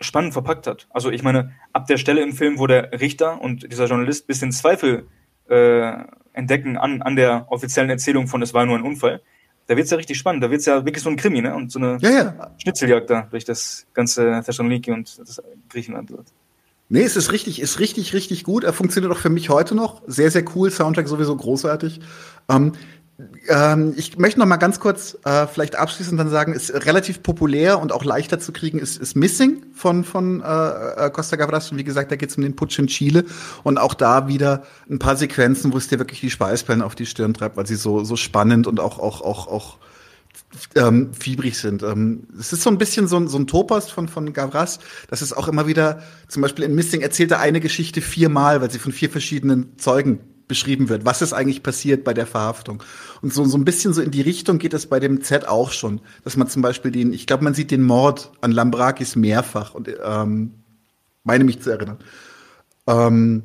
spannend verpackt hat. Also ich meine, ab der Stelle im Film, wo der Richter und dieser Journalist ein bisschen Zweifel äh, entdecken an, an der offiziellen Erzählung von es war nur ein Unfall, da wird es ja richtig spannend. Da wird es ja wirklich so ein Krimi, ne? Und so eine ja, ja. Schnitzeljagd da durch das ganze Thessaloniki und das Griechenland dort. Nee, es ist richtig, ist richtig, richtig gut. Er funktioniert auch für mich heute noch. Sehr, sehr cool. Soundtrack sowieso großartig. Ähm, ähm, ich möchte noch mal ganz kurz äh, vielleicht abschließend dann sagen, ist relativ populär und auch leichter zu kriegen ist, ist Missing von, von äh, äh Costa Gavras. Und wie gesagt, da geht es um den Putsch in Chile. Und auch da wieder ein paar Sequenzen, wo es dir wirklich die Speisperlen auf die Stirn treibt, weil sie so, so spannend und auch, auch, auch, auch ähm, fiebrig sind. Ähm, es ist so ein bisschen so ein, so ein Topos von, von Gavras. Das ist auch immer wieder, zum Beispiel in Missing erzählt er eine Geschichte viermal, weil sie von vier verschiedenen Zeugen beschrieben wird. Was ist eigentlich passiert bei der Verhaftung? Und so, so ein bisschen so in die Richtung geht es bei dem Z auch schon, dass man zum Beispiel den, ich glaube, man sieht den Mord an Lambrakis mehrfach und ähm, meine mich zu erinnern. Ähm,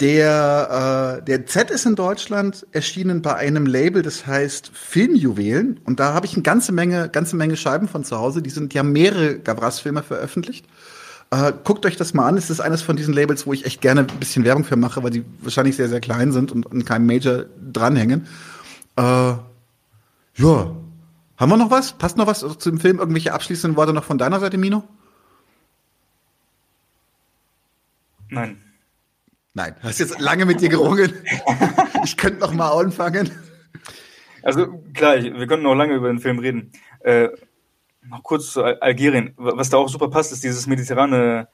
der, äh, der Z ist in Deutschland erschienen bei einem Label, das heißt Filmjuwelen. Und da habe ich eine ganze Menge, ganze Menge Scheiben von zu Hause. Die sind, die haben mehrere Gavras-Filme veröffentlicht. Äh, guckt euch das mal an. Es ist eines von diesen Labels, wo ich echt gerne ein bisschen Werbung für mache, weil die wahrscheinlich sehr, sehr klein sind und an keinem Major dranhängen. Äh, ja. Haben wir noch was? Passt noch was zu dem Film? Irgendwelche abschließenden Worte noch von deiner Seite, Mino? Nein. Nein, hast jetzt lange mit dir gerungen. ich könnte noch mal anfangen. Also klar, wir könnten noch lange über den Film reden. Äh, noch kurz zu Algerien. Was da auch super passt, ist dieses mediterrane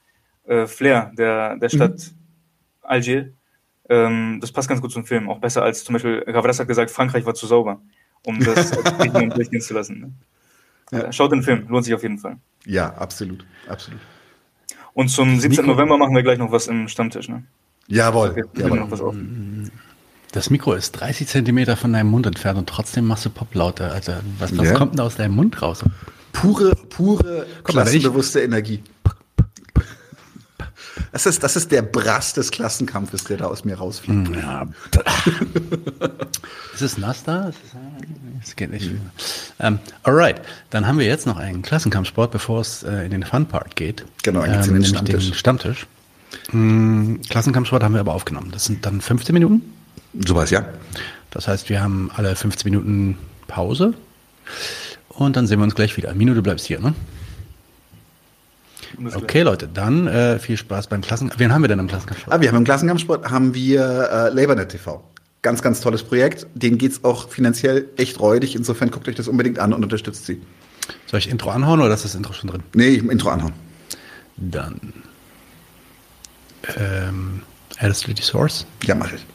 äh, Flair der, der Stadt mhm. Algier. Ähm, das passt ganz gut zum Film. Auch besser als zum Beispiel, Gavras hat gesagt, Frankreich war zu sauber, um das <laughs> durchgehen zu lassen. Ne? Ja. Schaut den Film, lohnt sich auf jeden Fall. Ja, absolut. absolut. Und zum 17. Nico. November machen wir gleich noch was im Stammtisch. Ne? Jawohl. Okay, Jawohl. Noch was auf. Das Mikro ist 30 Zentimeter von deinem Mund entfernt und trotzdem machst du Poplauter. Also, was, was Ja. kommt denn da aus deinem Mund raus? Pure, pure, Guck mal, ich- klassenbewusste Energie. Das ist, das ist der Brass des Klassenkampfes, der da aus mir rausfliegt. Hm, Ja. <laughs> ist es nass da? Es geht nicht. Ähm, alright, dann haben wir jetzt noch einen Klassenkampfsport, bevor es äh, in den Fun-Part geht. Genau, dann geht's in den Stammtisch. Den Stammtisch. Hm, Klassenkampfsport haben wir aber aufgenommen. Das sind dann 15 Minuten. Sowas, ja. Das heißt, wir haben alle 15 Minuten Pause und dann sehen wir uns gleich wieder. Minu, du bleibst hier, ne? Okay, Leute, dann äh, viel Spaß beim Klassen. Wen haben wir denn im Klassenkampfsport? Ah, wir haben im Klassenkampfsport haben wir äh, LabourNet TV. Ganz, ganz tolles Projekt. Denen geht's auch finanziell echt räudig. Insofern guckt euch das unbedingt an und unterstützt sie. Soll ich Intro anhauen oder ist das Intro schon drin? Nee, ich Intro anhauen. Dann ähm, die Source? Ja, mache ich.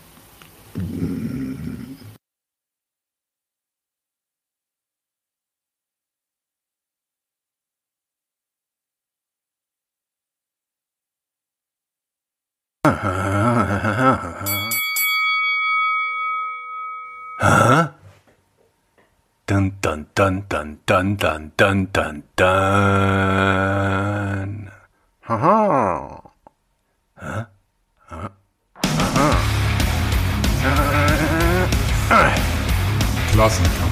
Dun dun dun dun dun dun dun dun dun. Haha. Hä? Aha. Klassenkampf.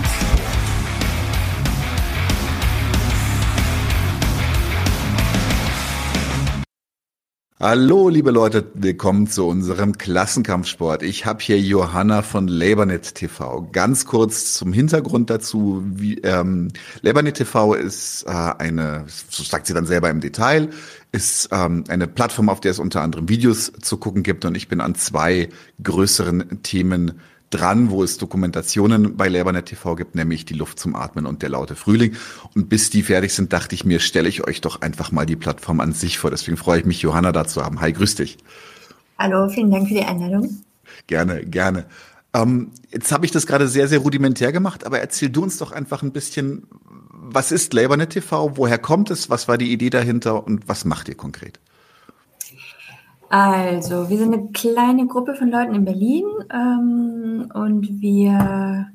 Hallo, liebe Leute, willkommen zu unserem Klassenkampfsport. Ich habe hier Johanna von LabourNet TV. Ganz kurz zum Hintergrund dazu. Wie, ähm, LabourNet TV ist äh, eine, so sagt sie dann selber im Detail, ist ähm, eine Plattform, auf der es unter anderem Videos zu gucken gibt. Und ich bin an zwei größeren Themen dran, wo es Dokumentationen bei LabourNet TV gibt, nämlich die Luft zum Atmen und der laute Frühling. Und bis die fertig sind, dachte ich mir, stelle ich euch doch einfach mal die Plattform an sich vor. Deswegen freue ich mich, Johanna da zu haben. Hi, grüß dich. Hallo, vielen Dank für die Einladung. Gerne, gerne. Ähm, jetzt habe ich das gerade sehr, sehr rudimentär gemacht, aber erzähl du uns doch einfach ein bisschen, was ist LabourNet TV, woher kommt es, was war die Idee dahinter und was macht ihr konkret? Also, wir sind eine kleine Gruppe von Leuten in Berlin ähm, und wir,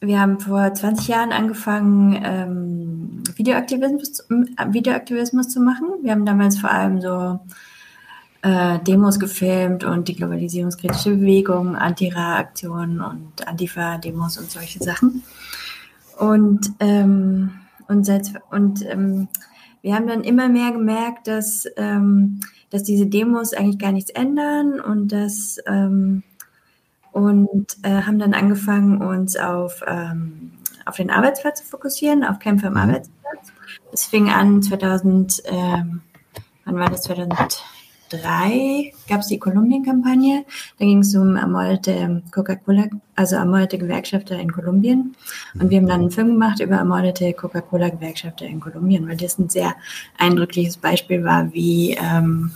wir haben vor 20 Jahren angefangen, ähm, Videoaktivismus, Videoaktivismus zu machen. Wir haben damals vor allem so äh, Demos gefilmt und die globalisierungskritische Bewegung, Anti-Ra-Aktionen und Antifa-Demos und solche Sachen. Und, ähm, und, seit, und ähm, wir haben dann immer mehr gemerkt, dass, ähm, dass diese Demos eigentlich gar nichts ändern und dass ähm, und äh, haben dann angefangen, uns auf, ähm, auf den Arbeitsplatz zu fokussieren, auf Kämpfe am Arbeitsplatz. Es fing an 2000, ähm, wann war das? 2003 gab es die Kolumbien-Kampagne. Da ging es um ermordete Coca-Cola, also ermordete Gewerkschafter in Kolumbien. Und wir haben dann einen Film gemacht über ermordete Coca-Cola-Gewerkschafter in Kolumbien, weil das ein sehr eindrückliches Beispiel war, wie ähm,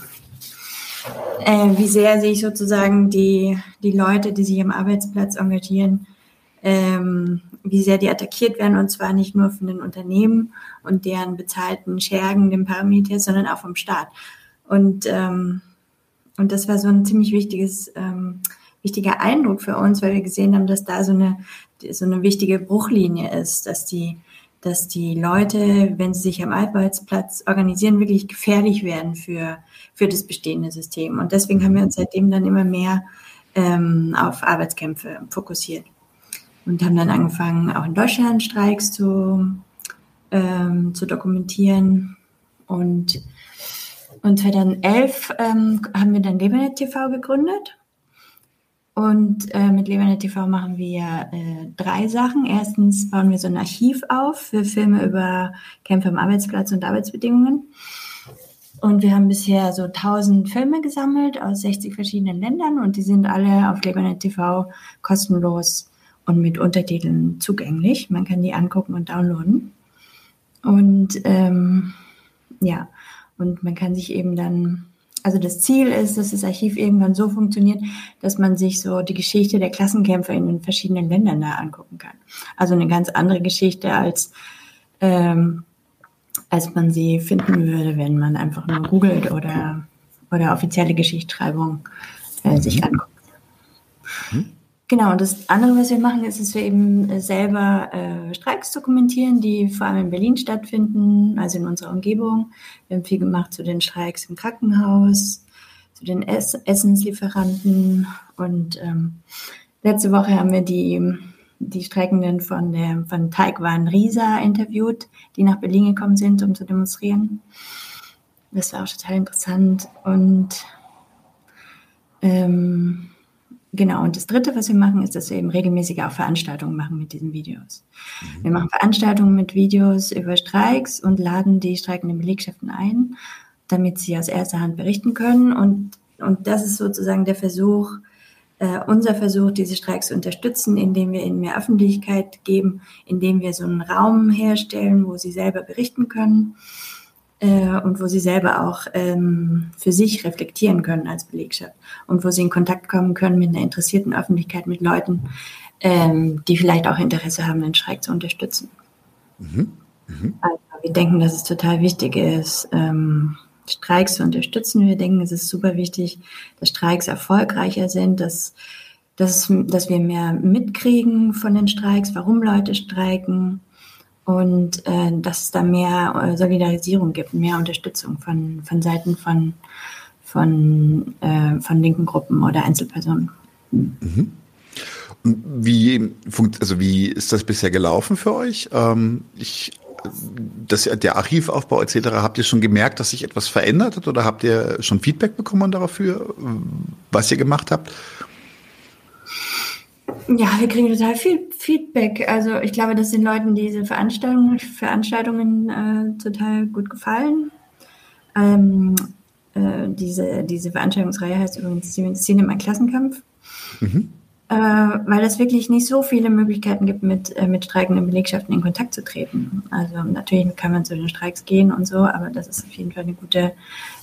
äh, wie sehr sich sozusagen die, die Leute, die sich am Arbeitsplatz engagieren, ähm, wie sehr die attackiert werden und zwar nicht nur von den Unternehmen und deren bezahlten Schergen, den Paramilitär, sondern auch vom Staat. Und, ähm, und das war so ein ziemlich wichtiges, ähm, wichtiger Eindruck für uns, weil wir gesehen haben, dass da so eine, so eine wichtige Bruchlinie ist, dass die, dass die Leute, wenn sie sich am Arbeitsplatz organisieren, wirklich gefährlich werden für, für das bestehende System. Und deswegen haben wir uns seitdem dann immer mehr ähm, auf Arbeitskämpfe fokussiert und haben dann angefangen, auch in Deutschland Streiks zu, ähm, zu dokumentieren. Und, und 2011 ähm, haben wir dann Lebernet TV gegründet. Und äh, mit Lebernet TV machen wir äh, drei Sachen. Erstens bauen wir so ein Archiv auf für Filme über Kämpfe am Arbeitsplatz und Arbeitsbedingungen. Und wir haben bisher so 1000 Filme gesammelt aus 60 verschiedenen Ländern und die sind alle auf Lebernet TV kostenlos und mit Untertiteln zugänglich. Man kann die angucken und downloaden. Und ähm, ja, und man kann sich eben dann, also das Ziel ist, dass das Archiv irgendwann so funktioniert, dass man sich so die Geschichte der Klassenkämpfer in den verschiedenen Ländern da angucken kann. Also eine ganz andere Geschichte als ähm, als man sie finden würde, wenn man einfach nur googelt oder, oder offizielle Geschichtsschreibung äh, sich anguckt. Genau, und das andere, was wir machen, ist, dass wir eben äh, selber äh, Streiks dokumentieren, die vor allem in Berlin stattfinden, also in unserer Umgebung. Wir haben viel gemacht zu den Streiks im Krankenhaus, zu den Ess Essenslieferanten und ähm, letzte Woche haben wir die, die Streikenden von der von Taigwan Risa interviewt, die nach Berlin gekommen sind, um zu demonstrieren. Das war auch total interessant und ähm, Genau, und das Dritte, was wir machen, ist, dass wir eben regelmäßig auch Veranstaltungen machen mit diesen Videos. Mhm. Wir machen Veranstaltungen mit Videos über Streiks und laden die streikenden Belegschaften ein, damit sie aus erster Hand berichten können. Und, und das ist sozusagen der Versuch, äh, unser Versuch, diese Streiks zu unterstützen, indem wir ihnen mehr Öffentlichkeit geben, indem wir so einen Raum herstellen, wo sie selber berichten können äh, und wo sie selber auch ähm, für sich reflektieren können als Belegschaft und wo sie in Kontakt kommen können mit einer interessierten Öffentlichkeit, mit Leuten, ähm, die vielleicht auch Interesse haben, den Streik zu unterstützen. Mhm. Mhm. Also wir denken, dass es total wichtig ist, ähm, Streiks zu unterstützen. Wir denken, es ist super wichtig, dass Streiks erfolgreicher sind, dass, dass, dass wir mehr mitkriegen von den Streiks, warum Leute streiken, und äh, dass es da mehr äh, Solidarisierung gibt, mehr Unterstützung von, von Seiten von, von, äh, von linken Gruppen oder Einzelpersonen. Mhm. Wie, also wie ist das bisher gelaufen für euch? Ähm, ich, das, der Archivaufbau etc., habt ihr schon gemerkt, dass sich etwas verändert hat oder habt ihr schon Feedback bekommen dafür, was ihr gemacht habt? Ja, wir kriegen total viel Feedback. Also ich glaube, dass den Leuten diese Veranstaltungen, Veranstaltungen äh, total gut gefallen. Ähm, äh, diese, diese Veranstaltungsreihe heißt übrigens Cinema Klassenkampf. Mhm. Äh, weil es wirklich nicht so viele Möglichkeiten gibt, mit, äh, mit streikenden Belegschaften in Kontakt zu treten. Also natürlich kann man zu den Streiks gehen und so, aber das ist auf jeden Fall eine gute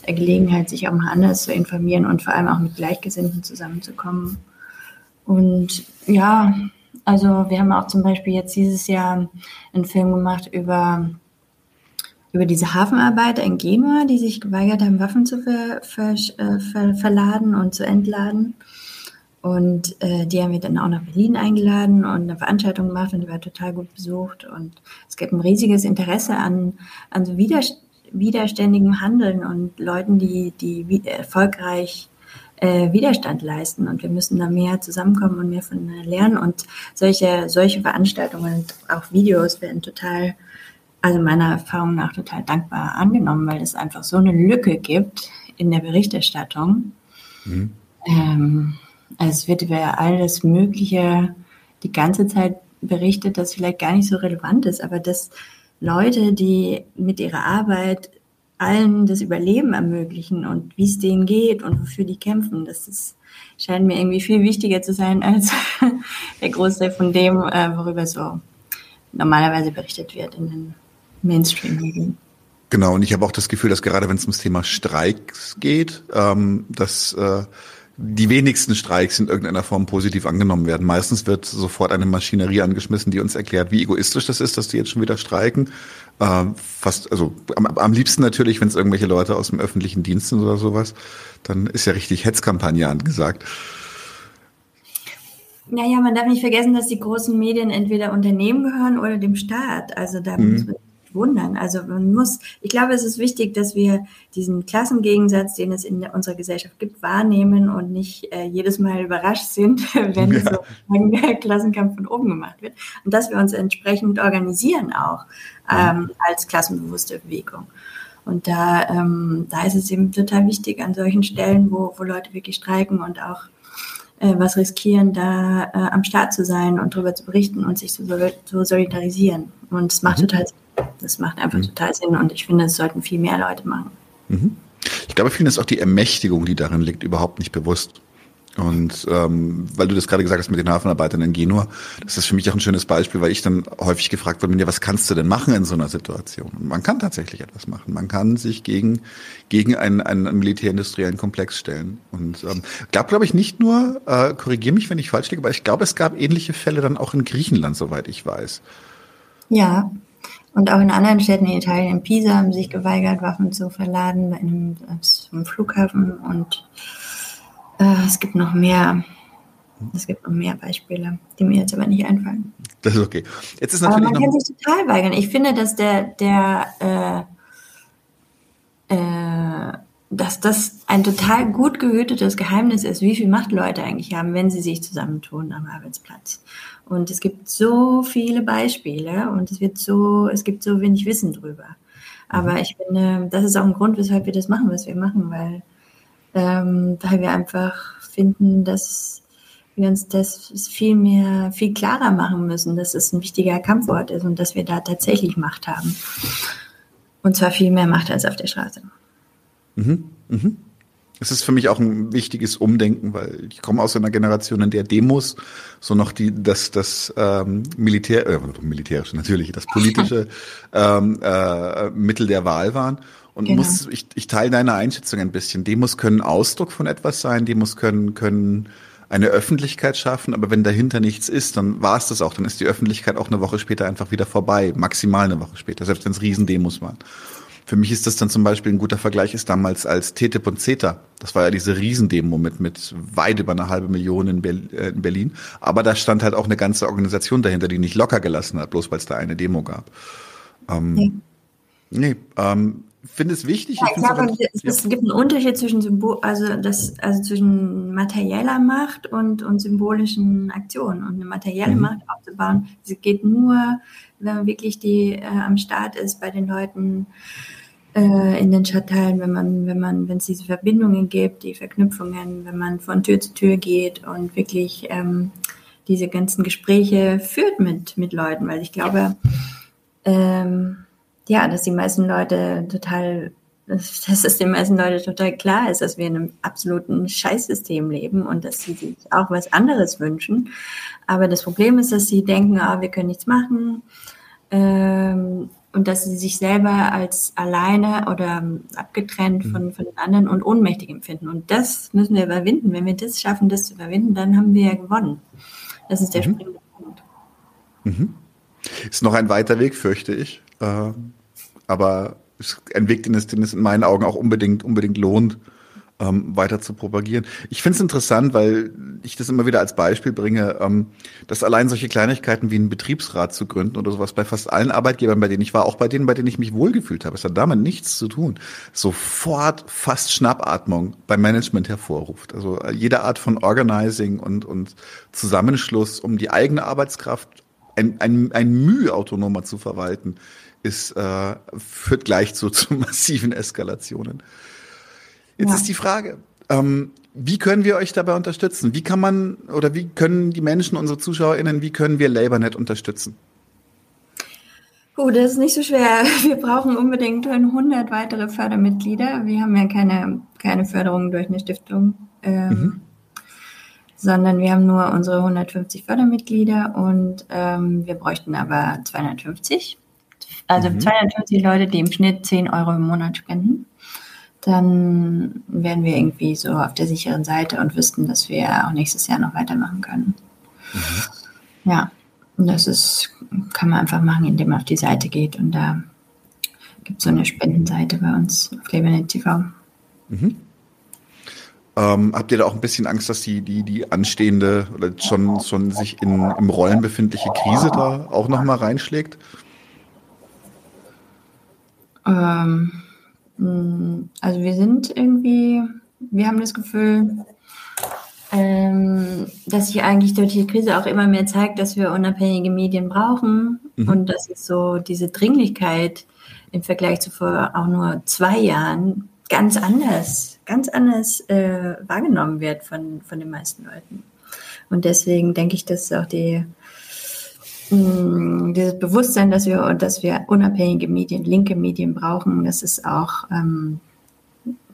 äh, Gelegenheit, sich auch mal anders zu informieren und vor allem auch mit Gleichgesinnten zusammenzukommen. Und ja, also wir haben auch zum Beispiel jetzt dieses Jahr einen Film gemacht über, über diese Hafenarbeiter in Genua, die sich geweigert haben, Waffen zu ver, ver, äh, ver, verladen und zu entladen. Und äh, die haben wir dann auch nach Berlin eingeladen und eine Veranstaltung gemacht und die war total gut besucht. Und es gibt ein riesiges Interesse an, an so widerständigem Handeln und Leuten, die, die erfolgreich äh, Widerstand leisten und wir müssen da mehr zusammenkommen und mehr voneinander lernen und solche, solche Veranstaltungen und auch Videos werden total, also meiner Erfahrung nach total dankbar angenommen, weil es einfach so eine Lücke gibt in der Berichterstattung. Mhm. Ähm, also es wird über alles Mögliche die ganze Zeit berichtet, das vielleicht gar nicht so relevant ist, aber dass Leute, die mit ihrer Arbeit allen das Überleben ermöglichen und wie es denen geht und wofür die kämpfen. Das ist, scheint mir irgendwie viel wichtiger zu sein <laughs> als der Großteil von dem, äh, worüber so normalerweise berichtet wird in den Mainstream-Medien. Genau, und ich habe auch das Gefühl, dass gerade wenn es ums Thema Streiks geht, ähm, dass äh, die wenigsten Streiks in irgendeiner Form positiv angenommen werden. Meistens wird sofort eine Maschinerie angeschmissen, die uns erklärt, wie egoistisch das ist, dass die jetzt schon wieder streiken. Äh, fast, also am, am liebsten natürlich, wenn es irgendwelche Leute aus dem öffentlichen Dienst sind oder sowas, dann ist ja richtig Hetzkampagne angesagt. Naja, man darf nicht vergessen, dass die großen Medien entweder Unternehmen gehören oder dem Staat. Also da mhm. muss man wundern. Also man muss, ich glaube, es ist wichtig, dass wir diesen Klassengegensatz, den es in unserer Gesellschaft gibt, wahrnehmen und nicht äh, jedes Mal überrascht sind, <laughs> wenn ja. so ein Klassenkampf von oben gemacht wird. Und dass wir uns entsprechend organisieren auch ähm, als klassenbewusste Bewegung. Und da, ähm, da ist es eben total wichtig an solchen Stellen, wo, wo Leute wirklich streiken und auch äh, was riskieren, da äh, am Start zu sein und darüber zu berichten und sich zu, zu solidarisieren. Und es macht mhm. total Sinn. Das macht einfach mhm. total Sinn und ich finde, es sollten viel mehr Leute machen. Mhm. Ich glaube, vielen ist auch die Ermächtigung, die darin liegt, überhaupt nicht bewusst. Und ähm, weil du das gerade gesagt hast mit den Hafenarbeitern in Genua, das ist für mich auch ein schönes Beispiel, weil ich dann häufig gefragt wurde, was kannst du denn machen in so einer Situation? Und man kann tatsächlich etwas machen. Man kann sich gegen, gegen einen, einen militärindustriellen Komplex stellen. Und ähm, gab, glaube ich, nicht nur, äh, korrigiere mich, wenn ich falsch liege, aber ich glaube, es gab ähnliche Fälle dann auch in Griechenland, soweit ich weiß. Ja, und auch in anderen Städten in Italien, in Pisa, haben sich geweigert, Waffen zu verladen bei einem, einem Flughafen. Und äh, es gibt noch mehr. Es gibt noch mehr Beispiele, die mir jetzt aber nicht einfallen. Das ist okay. Jetzt ist Aber natürlich man noch. kann sich total weigern. Ich finde, dass der, der, äh, äh, dass das ein total gut gehütetes Geheimnis ist, wie viel Macht Leute eigentlich haben, wenn sie sich zusammentun am Arbeitsplatz. Und es gibt so viele Beispiele und es wird so, es gibt so wenig Wissen drüber. Aber ich finde, das ist auch ein Grund, weshalb wir das machen, was wir machen, weil, ähm, weil wir einfach finden, dass wir uns das viel mehr, viel klarer machen müssen, dass es ein wichtiger Kampfort ist und dass wir da tatsächlich Macht haben. Und zwar viel mehr Macht als auf der Straße. Mhm, mhm. Es ist für mich auch ein wichtiges Umdenken, weil ich komme aus einer Generation, in der Demos so noch die, das, das ähm, Militär, äh, militärische natürlich, das politische <laughs> ähm, äh, Mittel der Wahl waren. Und Genau. muss, ich, ich teile deine Einschätzung ein bisschen. Demos können Ausdruck von etwas sein, Demos können, können eine Öffentlichkeit schaffen, aber wenn dahinter nichts ist, dann war es das auch. Dann ist die Öffentlichkeit auch eine Woche später einfach wieder vorbei, maximal eine Woche später, selbst wenn es Riesendemos waren. Für mich ist das dann zum Beispiel ein guter Vergleich ist damals als TTIP und CETA. Das war ja diese Riesendemo mit, mit weit über eine halbe Million in, äh, in Berlin. Aber da stand halt auch eine ganze Organisation dahinter, die nicht locker gelassen hat, bloß weil es da eine Demo gab. Ähm, Nee. Nee, ähm, finde es wichtig. Ja, ich find's glaube, es, es gibt einen Unterschied zwischen Symbol, also das, also zwischen materieller Macht und, und symbolischen Aktionen. Und eine materielle Mhm. Macht aufzubauen, sie geht nur, wenn man wirklich die äh, am Start ist bei den Leuten äh, in den Stadtteilen, wenn man, wenn man, wenn es diese Verbindungen gibt, die Verknüpfungen, wenn man von Tür zu Tür geht und wirklich ähm, diese ganzen Gespräche führt mit, mit Leuten, weil ich glaube, ähm, ja, dass die meisten Leute total, dass es den meisten Leute total klar ist, dass wir in einem absoluten Scheißsystem leben und dass sie sich auch was anderes wünschen. Aber das Problem ist, dass sie denken, ah, wir können nichts machen. Ähm, und dass sie sich selber als alleine oder ähm, abgetrennt von, von den anderen und ohnmächtig empfinden. Und das müssen wir überwinden. Wenn wir das schaffen, das zu überwinden, dann haben wir ja gewonnen. Das ist der springende Punkt. Mhm. Ist noch ein weiter Weg, fürchte ich. Ähm, aber es ist ein Weg, den es, den es in meinen Augen auch unbedingt, unbedingt lohnt, ähm, weiter zu propagieren. Ich finde es interessant, weil ich das immer wieder als Beispiel bringe, ähm, dass allein solche Kleinigkeiten wie einen Betriebsrat zu gründen oder sowas bei fast allen Arbeitgebern, bei denen ich war, auch bei denen, bei denen ich mich wohlgefühlt habe, es hat damit nichts zu tun, sofort fast Schnappatmung beim Management hervorruft. Also äh, jede Art von Organizing und, und Zusammenschluss, um die eigene Arbeitskraft ein, ein, ein Mühe autonomer zu verwalten, ist, äh, führt gleich zu, <laughs> zu massiven Eskalationen. Jetzt Ja. ist die Frage, ähm, wie können wir euch dabei unterstützen? Wie kann man oder wie können die Menschen, unsere ZuschauerInnen, wie können wir LabourNet unterstützen? Puh, das ist nicht so schwer. <laughs> Wir brauchen unbedingt 100 weitere Fördermitglieder. Wir haben ja keine, keine Förderung durch eine Stiftung, ähm, sondern wir haben nur unsere 150 Fördermitglieder und ähm, wir bräuchten aber 250. Also Mhm. 250 Leute, die im Schnitt 10 Euro im Monat spenden. Dann wären wir irgendwie so auf der sicheren Seite und wüssten, dass wir auch nächstes Jahr noch weitermachen können. Ja, und das ist, kann man einfach machen, indem man auf die Seite geht und da gibt es so eine Spendenseite bei uns auf Lebanon TV. Mhm. Ähm, habt ihr da auch ein bisschen Angst, dass die, die, die anstehende oder schon, schon sich in, im Rollen befindliche Krise da auch nochmal reinschlägt? Ähm, mh, also wir sind irgendwie, wir haben das Gefühl, ähm, dass sich eigentlich durch die Krise auch immer mehr zeigt, dass wir unabhängige Medien brauchen Mhm. und dass es so diese Dringlichkeit im Vergleich zu vor auch nur zwei Jahren ganz anders, ganz anders äh, wahrgenommen wird von, von den meisten Leuten. Und deswegen denke ich, dass auch die, mh, dieses Bewusstsein, dass wir, dass wir unabhängige Medien, linke Medien brauchen, dass es auch ähm,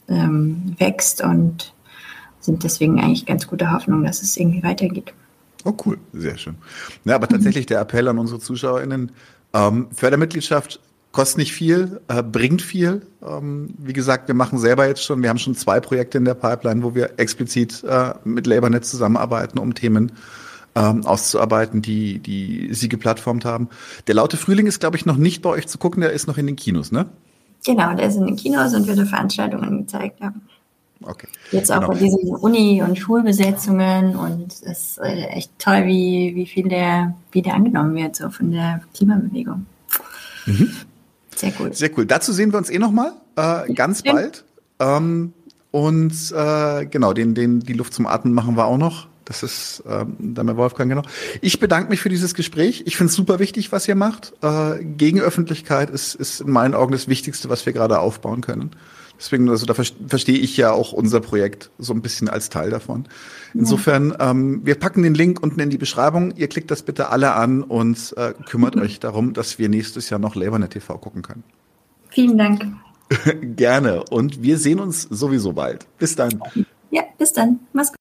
ähm, wächst und sind deswegen eigentlich ganz gute Hoffnung, dass es irgendwie weitergeht. Oh, cool, sehr schön. Ja, aber tatsächlich der Appell an unsere ZuschauerInnen, ähm, Fördermitgliedschaft kostet nicht viel, äh, bringt viel. Ähm, wie gesagt, wir machen selber jetzt schon, wir haben schon zwei Projekte in der Pipeline, wo wir explizit äh, mit LabourNet zusammenarbeiten, um Themen ähm, auszuarbeiten, die, die Sie geplattformt haben. Der Laute Frühling ist, glaube ich, noch nicht bei euch zu gucken, der ist noch in den Kinos, ne? Genau, der ist in den Kinos und wird auf Veranstaltungen gezeigt. Ja. Okay. Jetzt auch Genau. bei diesen Uni- und Schulbesetzungen und es ist äh, echt toll, wie, wie viel der, wie der angenommen wird, so von der Klimabewegung. Sehr gut. Sehr cool. Dazu sehen wir uns eh noch mal äh, ganz bald. Ähm, und äh, genau, den, den, die Luft zum Atmen machen wir auch noch. Das ist ähm, bei Wolfgang, genau. Ich bedanke mich für dieses Gespräch. Ich finde es super wichtig, was ihr macht. Äh, Gegenöffentlichkeit ist, ist in meinen Augen das Wichtigste, was wir gerade aufbauen können. Deswegen, also da ver- verstehe ich ja auch unser Projekt so ein bisschen als Teil davon. Insofern, ähm, wir packen den Link unten in die Beschreibung. Ihr klickt das bitte alle an und äh, kümmert euch darum, dass wir nächstes Jahr noch Labernet TV gucken können. Vielen Dank. <laughs> Gerne. Und wir sehen uns sowieso bald. Bis dann. Ja, bis dann. Mach's gut.